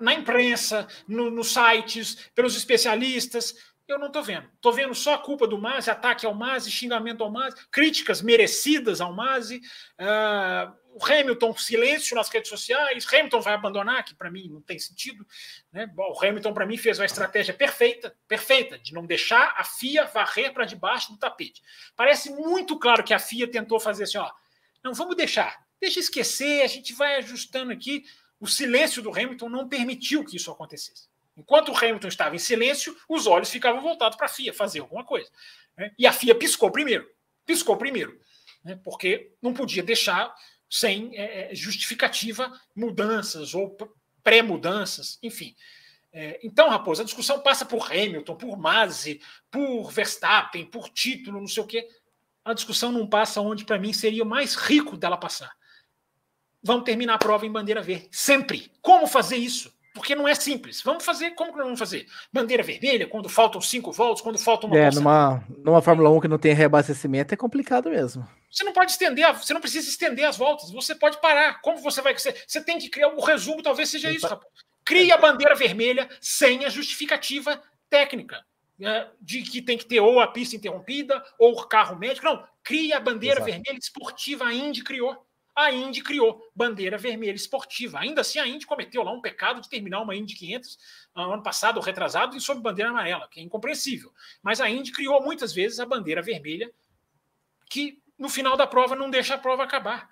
na imprensa, no, nos sites, pelos especialistas. Eu não estou vendo. Estou vendo só a culpa do Masi, ataque ao Masi, xingamento ao Masi, críticas merecidas ao Masi. Uh, o Hamilton, silêncio nas redes sociais, Hamilton vai abandonar, que para mim não tem sentido. Né? O Hamilton, para mim, fez uma estratégia perfeita, perfeita, de não deixar a FIA varrer para debaixo do tapete. Parece muito claro que a FIA tentou fazer assim: ó, não vamos deixar, deixa esquecer, a gente vai ajustando aqui. O silêncio do Hamilton não permitiu que isso acontecesse. Enquanto o Hamilton estava em silêncio, os olhos ficavam voltados para a FIA fazer alguma coisa. Né? E a FIA piscou primeiro. Piscou primeiro. Né? Porque não podia deixar sem é, é, justificativa mudanças ou pré-mudanças, enfim. É, então, Raposo, a discussão passa por Hamilton, por Masi, por Verstappen, por título, não sei o quê. A discussão não passa onde, para mim, seria o mais rico dela passar. Vamos terminar a prova em bandeira verde. Sempre. Como fazer isso? Porque não é simples. Vamos fazer, como que nós vamos fazer? Bandeira vermelha, quando faltam cinco voltas, quando faltam uma. É, numa, numa Fórmula 1 que não tem reabastecimento é complicado mesmo. Você não pode estender, você não precisa estender as voltas, você pode parar. Como você vai. Você, você tem que criar. O resumo talvez seja isso, rapaz. Crie a bandeira vermelha sem a justificativa técnica. Né, de que tem que ter ou a pista interrompida ou o carro médico. Não, cria a bandeira Exato. vermelha esportiva, a Indy criou. A Indy criou bandeira vermelha esportiva. Ainda assim, a Indy cometeu lá um pecado de terminar uma Indy 500 ah, ano passado, retrasado, sob bandeira amarela, que é incompreensível. Mas a Indy criou muitas vezes a bandeira vermelha, que no final da prova não deixa a prova acabar.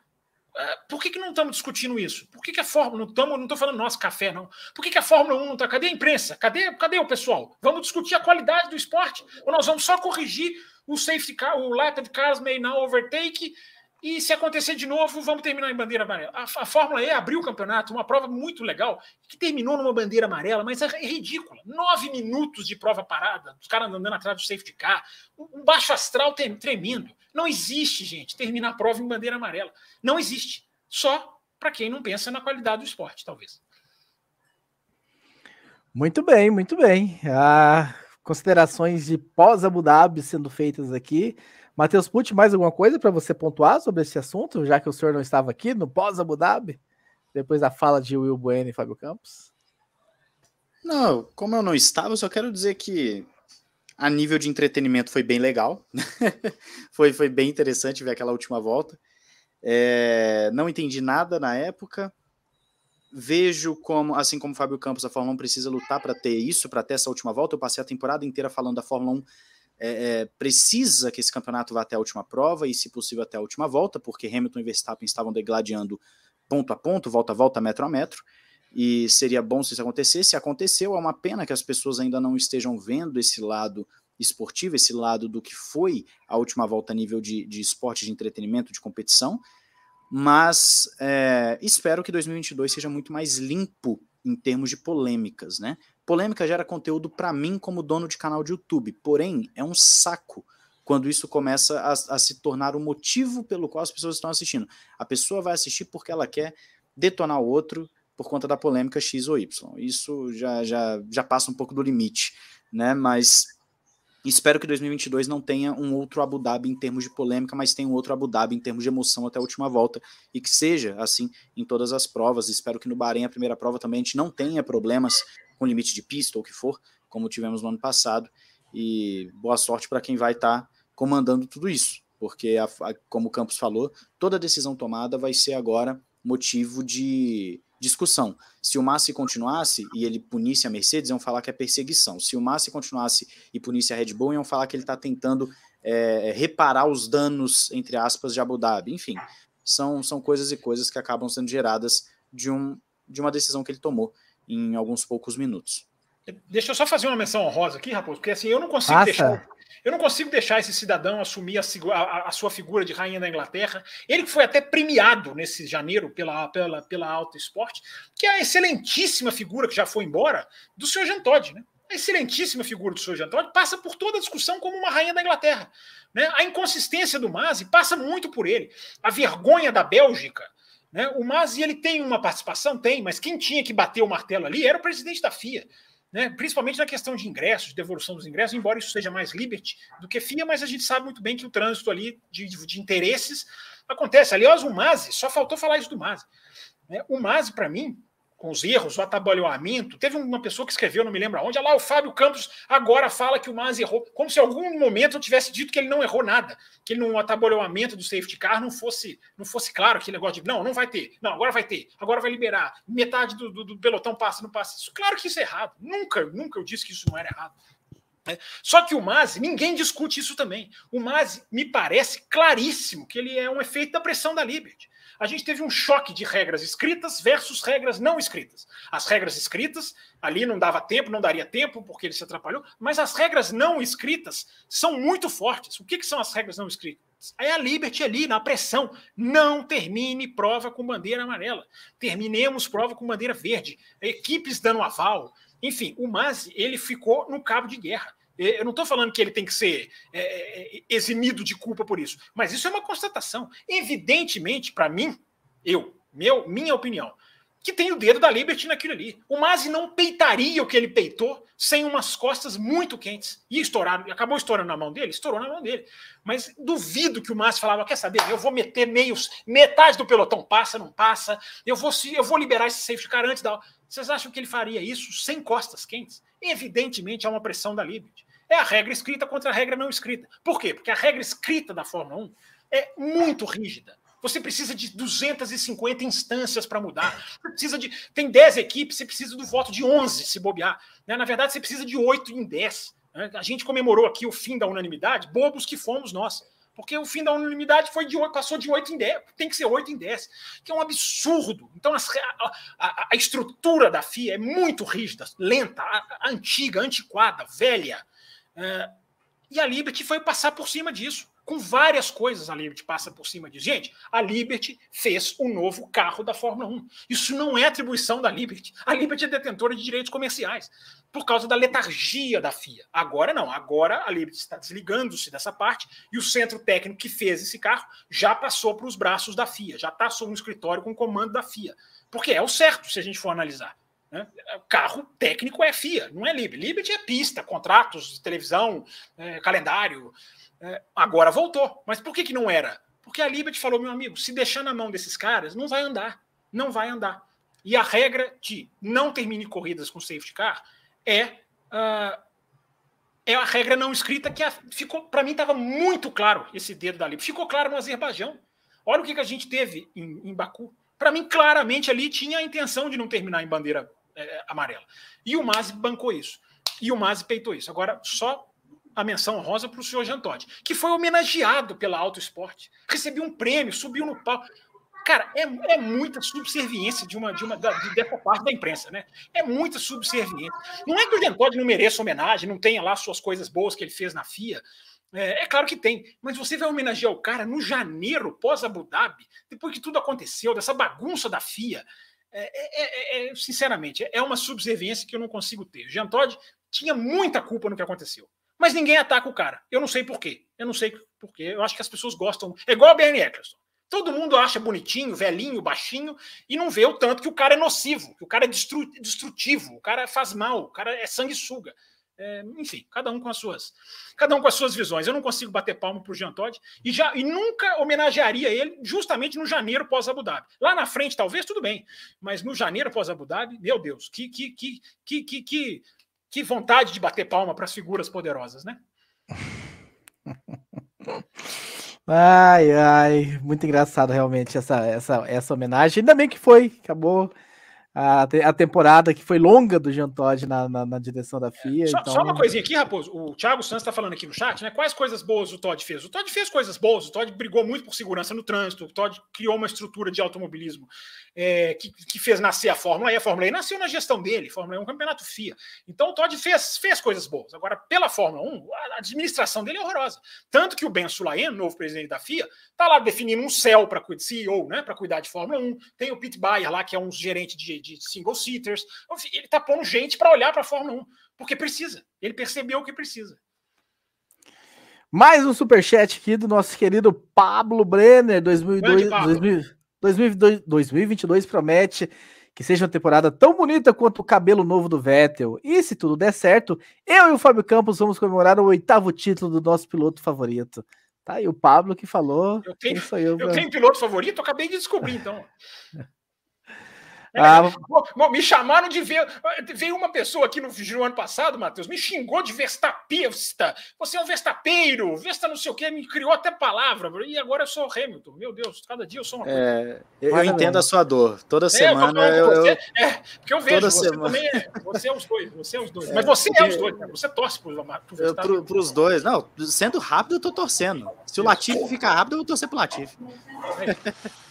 Ah, por que, que não estamos discutindo isso? Por que, que a Fórmula. Não estamos, não estou falando nosso café, não. Por que, que a Fórmula 1 não está. Cadê a imprensa? Cadê, cadê o pessoal? Vamos discutir a qualidade do esporte? Ou nós vamos só corrigir o safety car, o lap de cars may now overtake e se acontecer de novo, vamos terminar em bandeira amarela. A, a, Fórmula E abriu o campeonato, uma prova muito legal, que terminou numa bandeira amarela, mas é, é ridícula. Nove minutos de prova parada, os caras andando atrás do safety car, um, baixo astral tremendo. Não existe, gente, terminar a prova em bandeira amarela. Não existe. Só para quem não pensa na qualidade do esporte, talvez. Muito bem, muito bem. Ah, considerações de pós-Abu Dhabi sendo feitas aqui. Matheus Pucci, mais alguma coisa para você pontuar sobre esse assunto, já que o senhor não estava aqui no pós-Abu Dhabi, depois da fala de Will Bueno e Fábio Campos? Não, como eu não estava, eu só quero dizer que a nível de entretenimento foi bem legal. <laughs> foi, foi bem interessante ver aquela última volta. É, não entendi nada na época. Vejo como, assim como o Fábio Campos, a Fórmula 1 precisa lutar para ter isso, para ter essa última volta. Eu passei a temporada inteira falando da Fórmula 1 é, é, precisa que esse campeonato vá até a última prova e, se possível, até a última volta, porque Hamilton e Verstappen estavam degladiando ponto a ponto, volta a volta, metro a metro, e seria bom se isso acontecesse. Se aconteceu, é uma pena que as pessoas ainda não estejam vendo esse lado esportivo, esse lado do que foi a última volta a nível de, de esporte, de entretenimento, de competição, mas é, espero que 2022 seja muito mais limpo em termos de polêmicas, né? Polêmica gera conteúdo para mim como dono de canal de YouTube, porém é um saco quando isso começa a, a, se tornar o motivo pelo qual as pessoas estão assistindo. A pessoa vai assistir porque ela quer detonar o outro por conta da polêmica X ou Y. Isso já, já, já passa um pouco do limite, né? Mas espero que 2022 não tenha um outro Abu Dhabi em termos de polêmica, mas tenha um outro Abu Dhabi em termos de emoção até a última volta e que seja assim em todas as provas. Espero que no Bahrein, a primeira prova, também a gente não tenha problemas com limite de pista ou o que for, como tivemos no ano passado. E boa sorte para quem vai estar tá comandando tudo isso, porque, a, a, como o Campos falou, toda decisão tomada vai ser agora motivo de discussão. Se o Massi continuasse e ele punisse a Mercedes, iam falar que é perseguição. Se o Massi continuasse e punisse a Red Bull, iam falar que ele está tentando é, reparar os danos, entre aspas, de Abu Dhabi. Enfim, são, são coisas e coisas que acabam sendo geradas de, um, de uma decisão que ele tomou em alguns poucos minutos. Deixa eu só fazer uma menção honrosa aqui, Raposo, porque assim, eu não consigo deixar. Eu não consigo deixar esse cidadão assumir a, a, a, sua figura de rainha da Inglaterra. Ele que foi até premiado nesse janeiro pela, pela, pela Auto Esporte, que é a excelentíssima figura que já foi embora do Sr. Jean Todt, né? A excelentíssima figura do Sr. Jean Todt passa por toda a discussão como uma rainha da Inglaterra. Né? A inconsistência do Masi passa muito por ele. A vergonha da Bélgica né? O Masi ele tem uma participação? Tem, mas quem tinha que bater o martelo ali era o presidente da FIA. Né? Principalmente na questão de ingressos, de devolução dos ingressos, embora isso seja mais Liberty do que FIA, mas a gente sabe muito bem que o trânsito ali de, de, interesses acontece. Aliás, o Masi, só faltou falar isso do Masi. Né? O Masi, para mim, com os erros, o atabalhoamento. Teve uma pessoa que escreveu, não me lembro aonde, lá o Fábio Campos agora fala que o Mas errou, como se em algum momento eu tivesse dito que ele não errou nada, que no atabalhoamento do safety car não fosse, não fosse claro aquele negócio de não, não vai ter, não, agora vai ter, agora vai liberar, metade do, do, do pelotão passa, não passa. Isso, claro que isso é errado. Nunca, nunca eu disse que isso não era errado. É. Só que o Masi, ninguém discute isso também. O Masi me parece claríssimo que ele é um efeito da pressão da Liberty a gente teve um choque de regras escritas versus regras não escritas. As regras escritas, ali não dava tempo, não daria tempo, porque ele se atrapalhou, mas as regras não escritas são muito fortes. O que, que são as regras não escritas? É a Liberty ali, na pressão. Não termine prova com bandeira amarela. Terminemos prova com bandeira verde. Equipes dando aval. Enfim, o Masi, ele ficou no cabo de guerra. Eu não estou falando que ele tem que ser é, é, é, eximido de culpa por isso, mas isso é uma constatação. Evidentemente, para mim, eu, meu, minha opinião, que tem o dedo da Liberty naquilo ali. O Masi não peitaria o que ele peitou sem umas costas muito quentes. E estourar, acabou estourando na mão dele? Estourou na mão dele. Mas duvido que o Masi falava, quer saber, eu vou meter meios, metade do pelotão passa, não passa, eu vou, eu vou liberar esse safety car antes da... Vocês acham que ele faria isso sem costas quentes? Evidentemente, há uma pressão da Liberty. É a regra escrita contra a regra não escrita. Por quê? Porque a regra escrita da Fórmula 1 é muito rígida. Você precisa de 250 instâncias para mudar. Você precisa de. Tem 10 equipes, você precisa do voto de 11 se bobear. Né? Na verdade, você precisa de 8 em 10. Né? A gente comemorou aqui o fim da unanimidade, bobos que fomos nós. Porque o fim da unanimidade foi de 8, passou de 8 em 10, tem que ser 8 em 10, que é um absurdo. Então, a, a, a, estrutura da FIA é muito rígida, lenta, a, antiga, antiquada, velha. É, e a Liberty foi passar por cima disso com várias coisas a Liberty passa por cima disso. Gente, a Liberty fez o um novo carro da Fórmula 1. Isso não é atribuição da Liberty. A Liberty é detentora de direitos comerciais por causa da letargia da FIA. Agora não, agora a Liberty está desligando-se dessa parte e o centro técnico que fez esse carro já passou para os braços da FIA, já está sob um escritório com comando da FIA. Porque é o certo, se a gente for analisar. Né? Carro técnico é FIA, não é Liberty. Liberty é pista, contratos, televisão, é, calendário. É, agora voltou. Mas por que, que não era? Porque a Liberty falou, meu amigo, se deixar na mão desses caras, não vai andar. Não vai andar. E a regra de não termine corridas com safety car é, uh, é a regra não escrita que a, ficou, para mim, estava muito claro esse dedo da Liberty. Ficou claro no Azerbaijão. Olha o que, que a gente teve em, em Baku. Para mim, claramente ali tinha a intenção de não terminar em bandeira é, amarela. E o Masi bancou isso. E o Masi peitou isso. Agora, só a menção rosa para o senhor Jean Todt, que foi homenageado pela Auto Esporte, recebeu um prêmio, subiu no palco. Cara, é, é muita subserviência de uma, de uma da, de, dessa parte da imprensa, né? É muita subserviência. Não é que o Jean Todt não mereça homenagem, não tenha lá suas coisas boas que ele fez na FIA. É, é, claro que tem, mas você vai homenagear o cara no janeiro, pós Abu Dhabi, depois que tudo aconteceu, dessa bagunça da FIA. É, é, é, é sinceramente, é uma subserviência que eu não consigo ter. Jean Todt tinha muita culpa no que aconteceu. Mas ninguém ataca o cara. Eu não sei por quê. Eu não sei por quê. Eu acho que as pessoas gostam. É igual o Bernie Eccleston. Todo mundo acha bonitinho, velhinho, baixinho, e não vê o tanto que o cara é nocivo, que o cara é destrutivo, o cara faz mal, o cara é sanguessuga. É, enfim, cada um com as suas, cada um com as suas visões. Eu não consigo bater palma para o Jean Todt e já e nunca homenagearia ele justamente no janeiro pós Abu Dhabi. Lá na frente, talvez tudo bem, mas no janeiro pós Abu Dhabi, meu Deus, que que que que que, que que vontade de bater palma para as figuras poderosas, né? Ai, ai, muito engraçado realmente essa, essa, essa homenagem. Ainda bem que foi, acabou a, a temporada que foi longa do Jean Todt na, na, na direção da FIA. É, só, então... só, uma coisinha aqui, Raposo. O Thiago Santos está falando aqui no chat, né? Quais coisas boas o Todd fez? O Todd fez coisas boas, o Todd brigou muito por segurança no trânsito, o Todd criou uma estrutura de automobilismo é, que, que, fez nascer a Fórmula E. A Fórmula E nasceu na gestão dele, Fórmula E é um campeonato FIA. Então o Todd fez, fez coisas boas. Agora, pela Fórmula 1, a administração dele é horrorosa. Tanto que o Ben Sulaim, novo presidente da FIA, está lá definindo um céu para CEO, né? Para cuidar de Fórmula 1. Tem o Pete Bayer lá, que é um gerente de, de single seat ele está pondo gente para olhar para a Fórmula 1, porque precisa. Ele percebeu que precisa. Mais um superchat aqui do nosso querido Pablo Brenner, 2002, Pablo. 2022, 2022 promete que seja uma temporada tão bonita quanto o cabelo novo do Vettel. E se tudo der certo, eu e o Fábio Campos vamos comemorar o oitavo título do nosso piloto favorito. Tá aí o Pablo que falou. Eu tenho, eu, eu tenho piloto favorito, eu acabei de descobrir, então. <laughs> É, ah, me chamaram de ver. Veio uma pessoa aqui no, no ano passado, Matheus, me xingou de Verstapista. Você é um Verstapeiro, Vesta não sei o quê, me criou até palavra. E agora eu sou Hamilton. Meu Deus, cada dia eu sou uma coisa. É, eu, eu entendo a sua dor. Toda é, semana eu. eu, é, porque eu vejo, toda você semana. também é. Você é os dois, você é os dois. É, Mas você é os dois, né? Você torce pro, pro Verstappen. Pro, os dois. Não, sendo rápido, eu tô torcendo. Se o Latifi ficar rápido, eu vou torcer pro Latifi. É.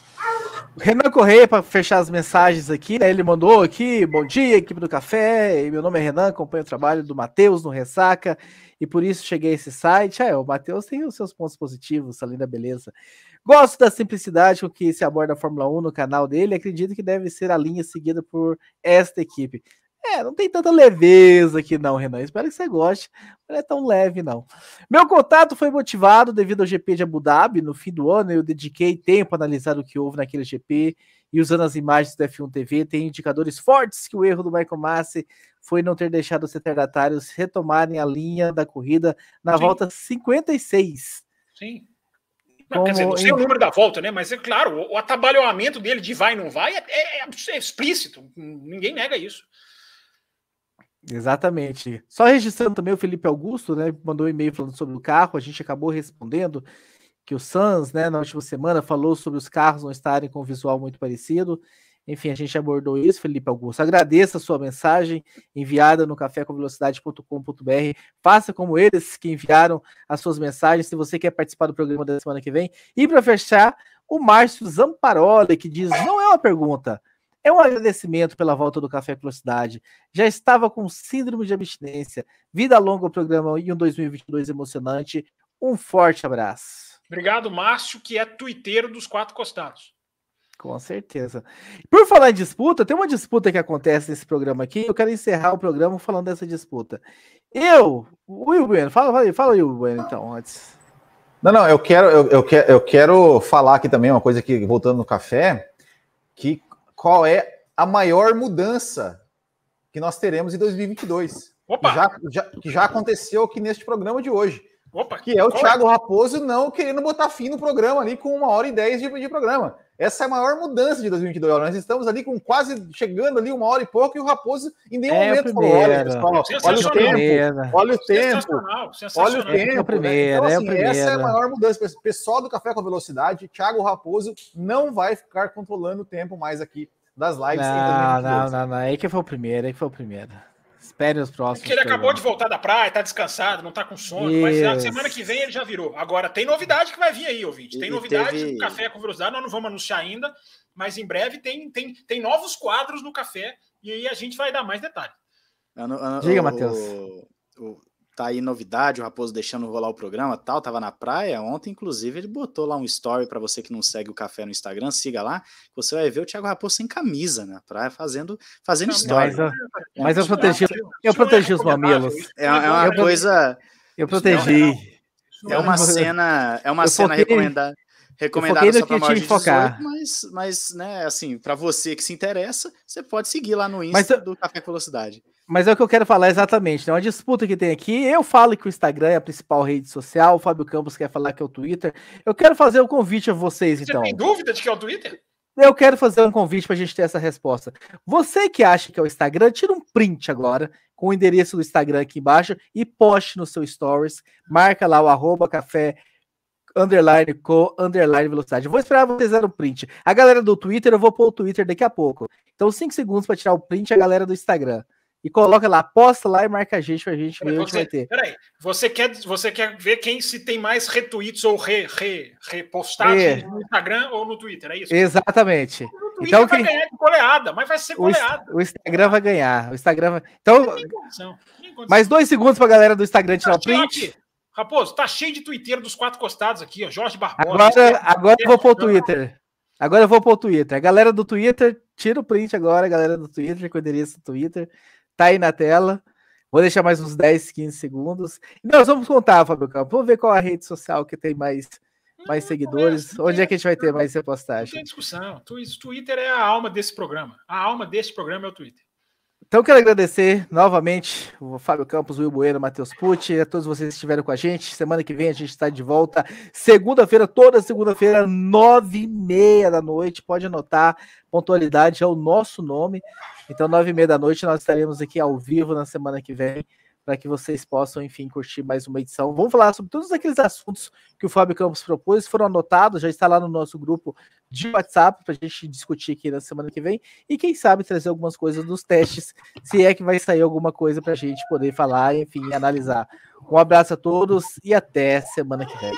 Renan Correia, para fechar as mensagens aqui, né, ele mandou aqui, bom dia, equipe do café, meu nome é Renan, acompanho o trabalho do Matheus no Ressaca, e por isso cheguei a esse site. É, o Matheus tem os seus pontos positivos, além da beleza. Gosto da simplicidade com que se aborda a Fórmula 1 no canal dele, acredito que deve ser a linha seguida por esta equipe. É, não tem tanta leveza aqui não, Renan. Espero que você goste. Não é tão leve, não. Meu contato foi motivado devido ao GP de Abu Dhabi. No fim do ano, eu dediquei tempo a analisar o que houve naquele GP e usando as imagens do F1 TV, tem indicadores fortes que o erro do Michael Massi foi não ter deixado os retardatários retomarem a linha da corrida na Sim. volta 56. Sim. Quer dizer, não sei o número da volta, né? Mas é claro, o, atabalhamento dele de vai e não vai é, é, é explícito. Ninguém nega isso. Exatamente. Só registrando também o Felipe Augusto, né? Mandou um e-mail falando sobre o carro, a gente acabou respondendo que o Sans, né, na última semana, falou sobre os carros não estarem com um visual muito parecido. Enfim, a gente abordou isso, Felipe Augusto. Agradeço a sua mensagem enviada no cafécomvelocidade.com.br. Faça como eles que enviaram as suas mensagens, se você quer participar do programa da semana que vem. E para fechar, o Márcio Zamparoli, que diz: não é uma pergunta, é um agradecimento pela volta do Café Velocidade. Já estava com síndrome de abstinência. Vida longa o programa e um 2022 emocionante. Um forte abraço. Obrigado, Márcio, que é tuiteiro dos quatro costados. Com certeza. Por falar em disputa, tem uma disputa que acontece nesse programa aqui. Eu quero encerrar o programa falando dessa disputa. Eu, Will Bueno, fala, fala, fala Will Bueno, então, antes. Não, não, eu quero, eu, eu, quero, eu quero falar aqui também uma coisa que, voltando no café, que qual é a maior mudança que nós teremos em 2022. Opa! Que já, já, que já aconteceu aqui neste programa de hoje. Opa, que é o Thiago é? Raposo não querendo botar fim no programa ali com uma hora e dez de, de programa. Essa é a maior mudança de 2022. Nós estamos ali com quase chegando ali uma hora e pouco e o Raposo em nenhum é momento falou: olha, pessoal, olha o tempo, olha o tempo, olha o tempo. É primeiro, né? então, assim, é essa é a maior mudança. Pessoal do Café com Velocidade, Thiago Raposo não vai ficar controlando o tempo mais aqui das lives. Não, não, não, não, aí que foi o primeiro, aí que foi o primeiro. Espere os próximos. É ele acabou de voltar da praia, tá descansado, não tá com sono, Isso. mas na semana que vem ele já virou. Agora, tem novidade que vai vir aí, ouvinte. Tem e novidade teve... no Café com Velocidade, nós não vamos anunciar ainda, mas em breve tem, tem, tem novos quadros no café e aí a gente vai dar mais detalhes. Diga, Matheus tá aí novidade, o Raposo deixando rolar o programa tal, tava na praia. Ontem, inclusive, ele botou lá um story para você que não segue o café no Instagram, siga lá, você vai ver o Thiago Raposo sem camisa na praia fazendo, fazendo story. Mas, eu, mas eu protegi, eu protegi os mamilos. É, é uma eu, coisa. Eu protegi. É uma cena, é uma cena recomendada recomendado só para maior de 18, mas, mas, né, assim, para você que se interessa, você pode seguir lá no Insta mas, do Café Velocidade. Mas é o que eu quero falar exatamente, né? Uma disputa que tem aqui, eu falo que o Instagram é a principal rede social, o Fábio Campos quer falar que é o Twitter. Eu quero fazer um convite a vocês, você então. Você tem dúvida de que é o Twitter? Eu quero fazer um convite para a gente ter essa resposta. Você que acha que é o Instagram, tira um print agora com o endereço do Instagram aqui embaixo e poste no seu stories. Marca lá o arroba café underline com underline velocidade. vou esperar vocês darem o print. A galera do Twitter, eu vou pôr o Twitter daqui a pouco. Então, 5 segundos para tirar o print a galera do Instagram. E coloca lá, posta lá e marca a gente pra gente ver o que vai ter. Peraí, você quer, você quer ver quem se tem mais retweets ou re, re, repostagens é. no Instagram ou no Twitter, é isso? Exatamente. O então, vai quem... ganhar de goleada, mas vai ser goleada. O, Instagram vai ganhar. O Instagram vai... Então, mais dois segundos pra galera do Instagram tirar o print. Raposo, tá cheio de Twitter dos quatro costados aqui, ó. Jorge Barbosa. Agora, agora eu vou pro Twitter. Agora eu vou pro Twitter. A galera do Twitter, tira o print agora, a galera do Twitter, com o endereço do Twitter. Tá aí na tela. Vou deixar mais uns 10, 15 segundos. E nós vamos contar, Fábio Campos. Vamos ver qual a rede social que tem mais, mais seguidores. Onde é que a gente vai ter mais repostagem? Não tem discussão. Twitter é a alma desse programa. A alma desse programa é o Twitter. Então, quero agradecer novamente o Fábio Campos, o Will Bueno, Matheus Pucci, a todos vocês que estiveram com a gente. Semana que vem a gente está de volta. Segunda-feira, toda segunda-feira, nove e meia da noite. Pode anotar, pontualidade é o nosso nome. Então, nove e meia da noite, nós estaremos aqui ao vivo na semana que vem para que vocês possam, enfim, curtir mais uma edição. Vamos falar sobre todos aqueles assuntos que o Fábio Campos propôs, foram anotados, já está lá no nosso grupo de WhatsApp para a gente discutir aqui na semana que vem e quem sabe trazer algumas coisas dos testes, se é que vai sair alguma coisa para a gente poder falar, enfim, analisar. Um abraço a todos e até semana que vem.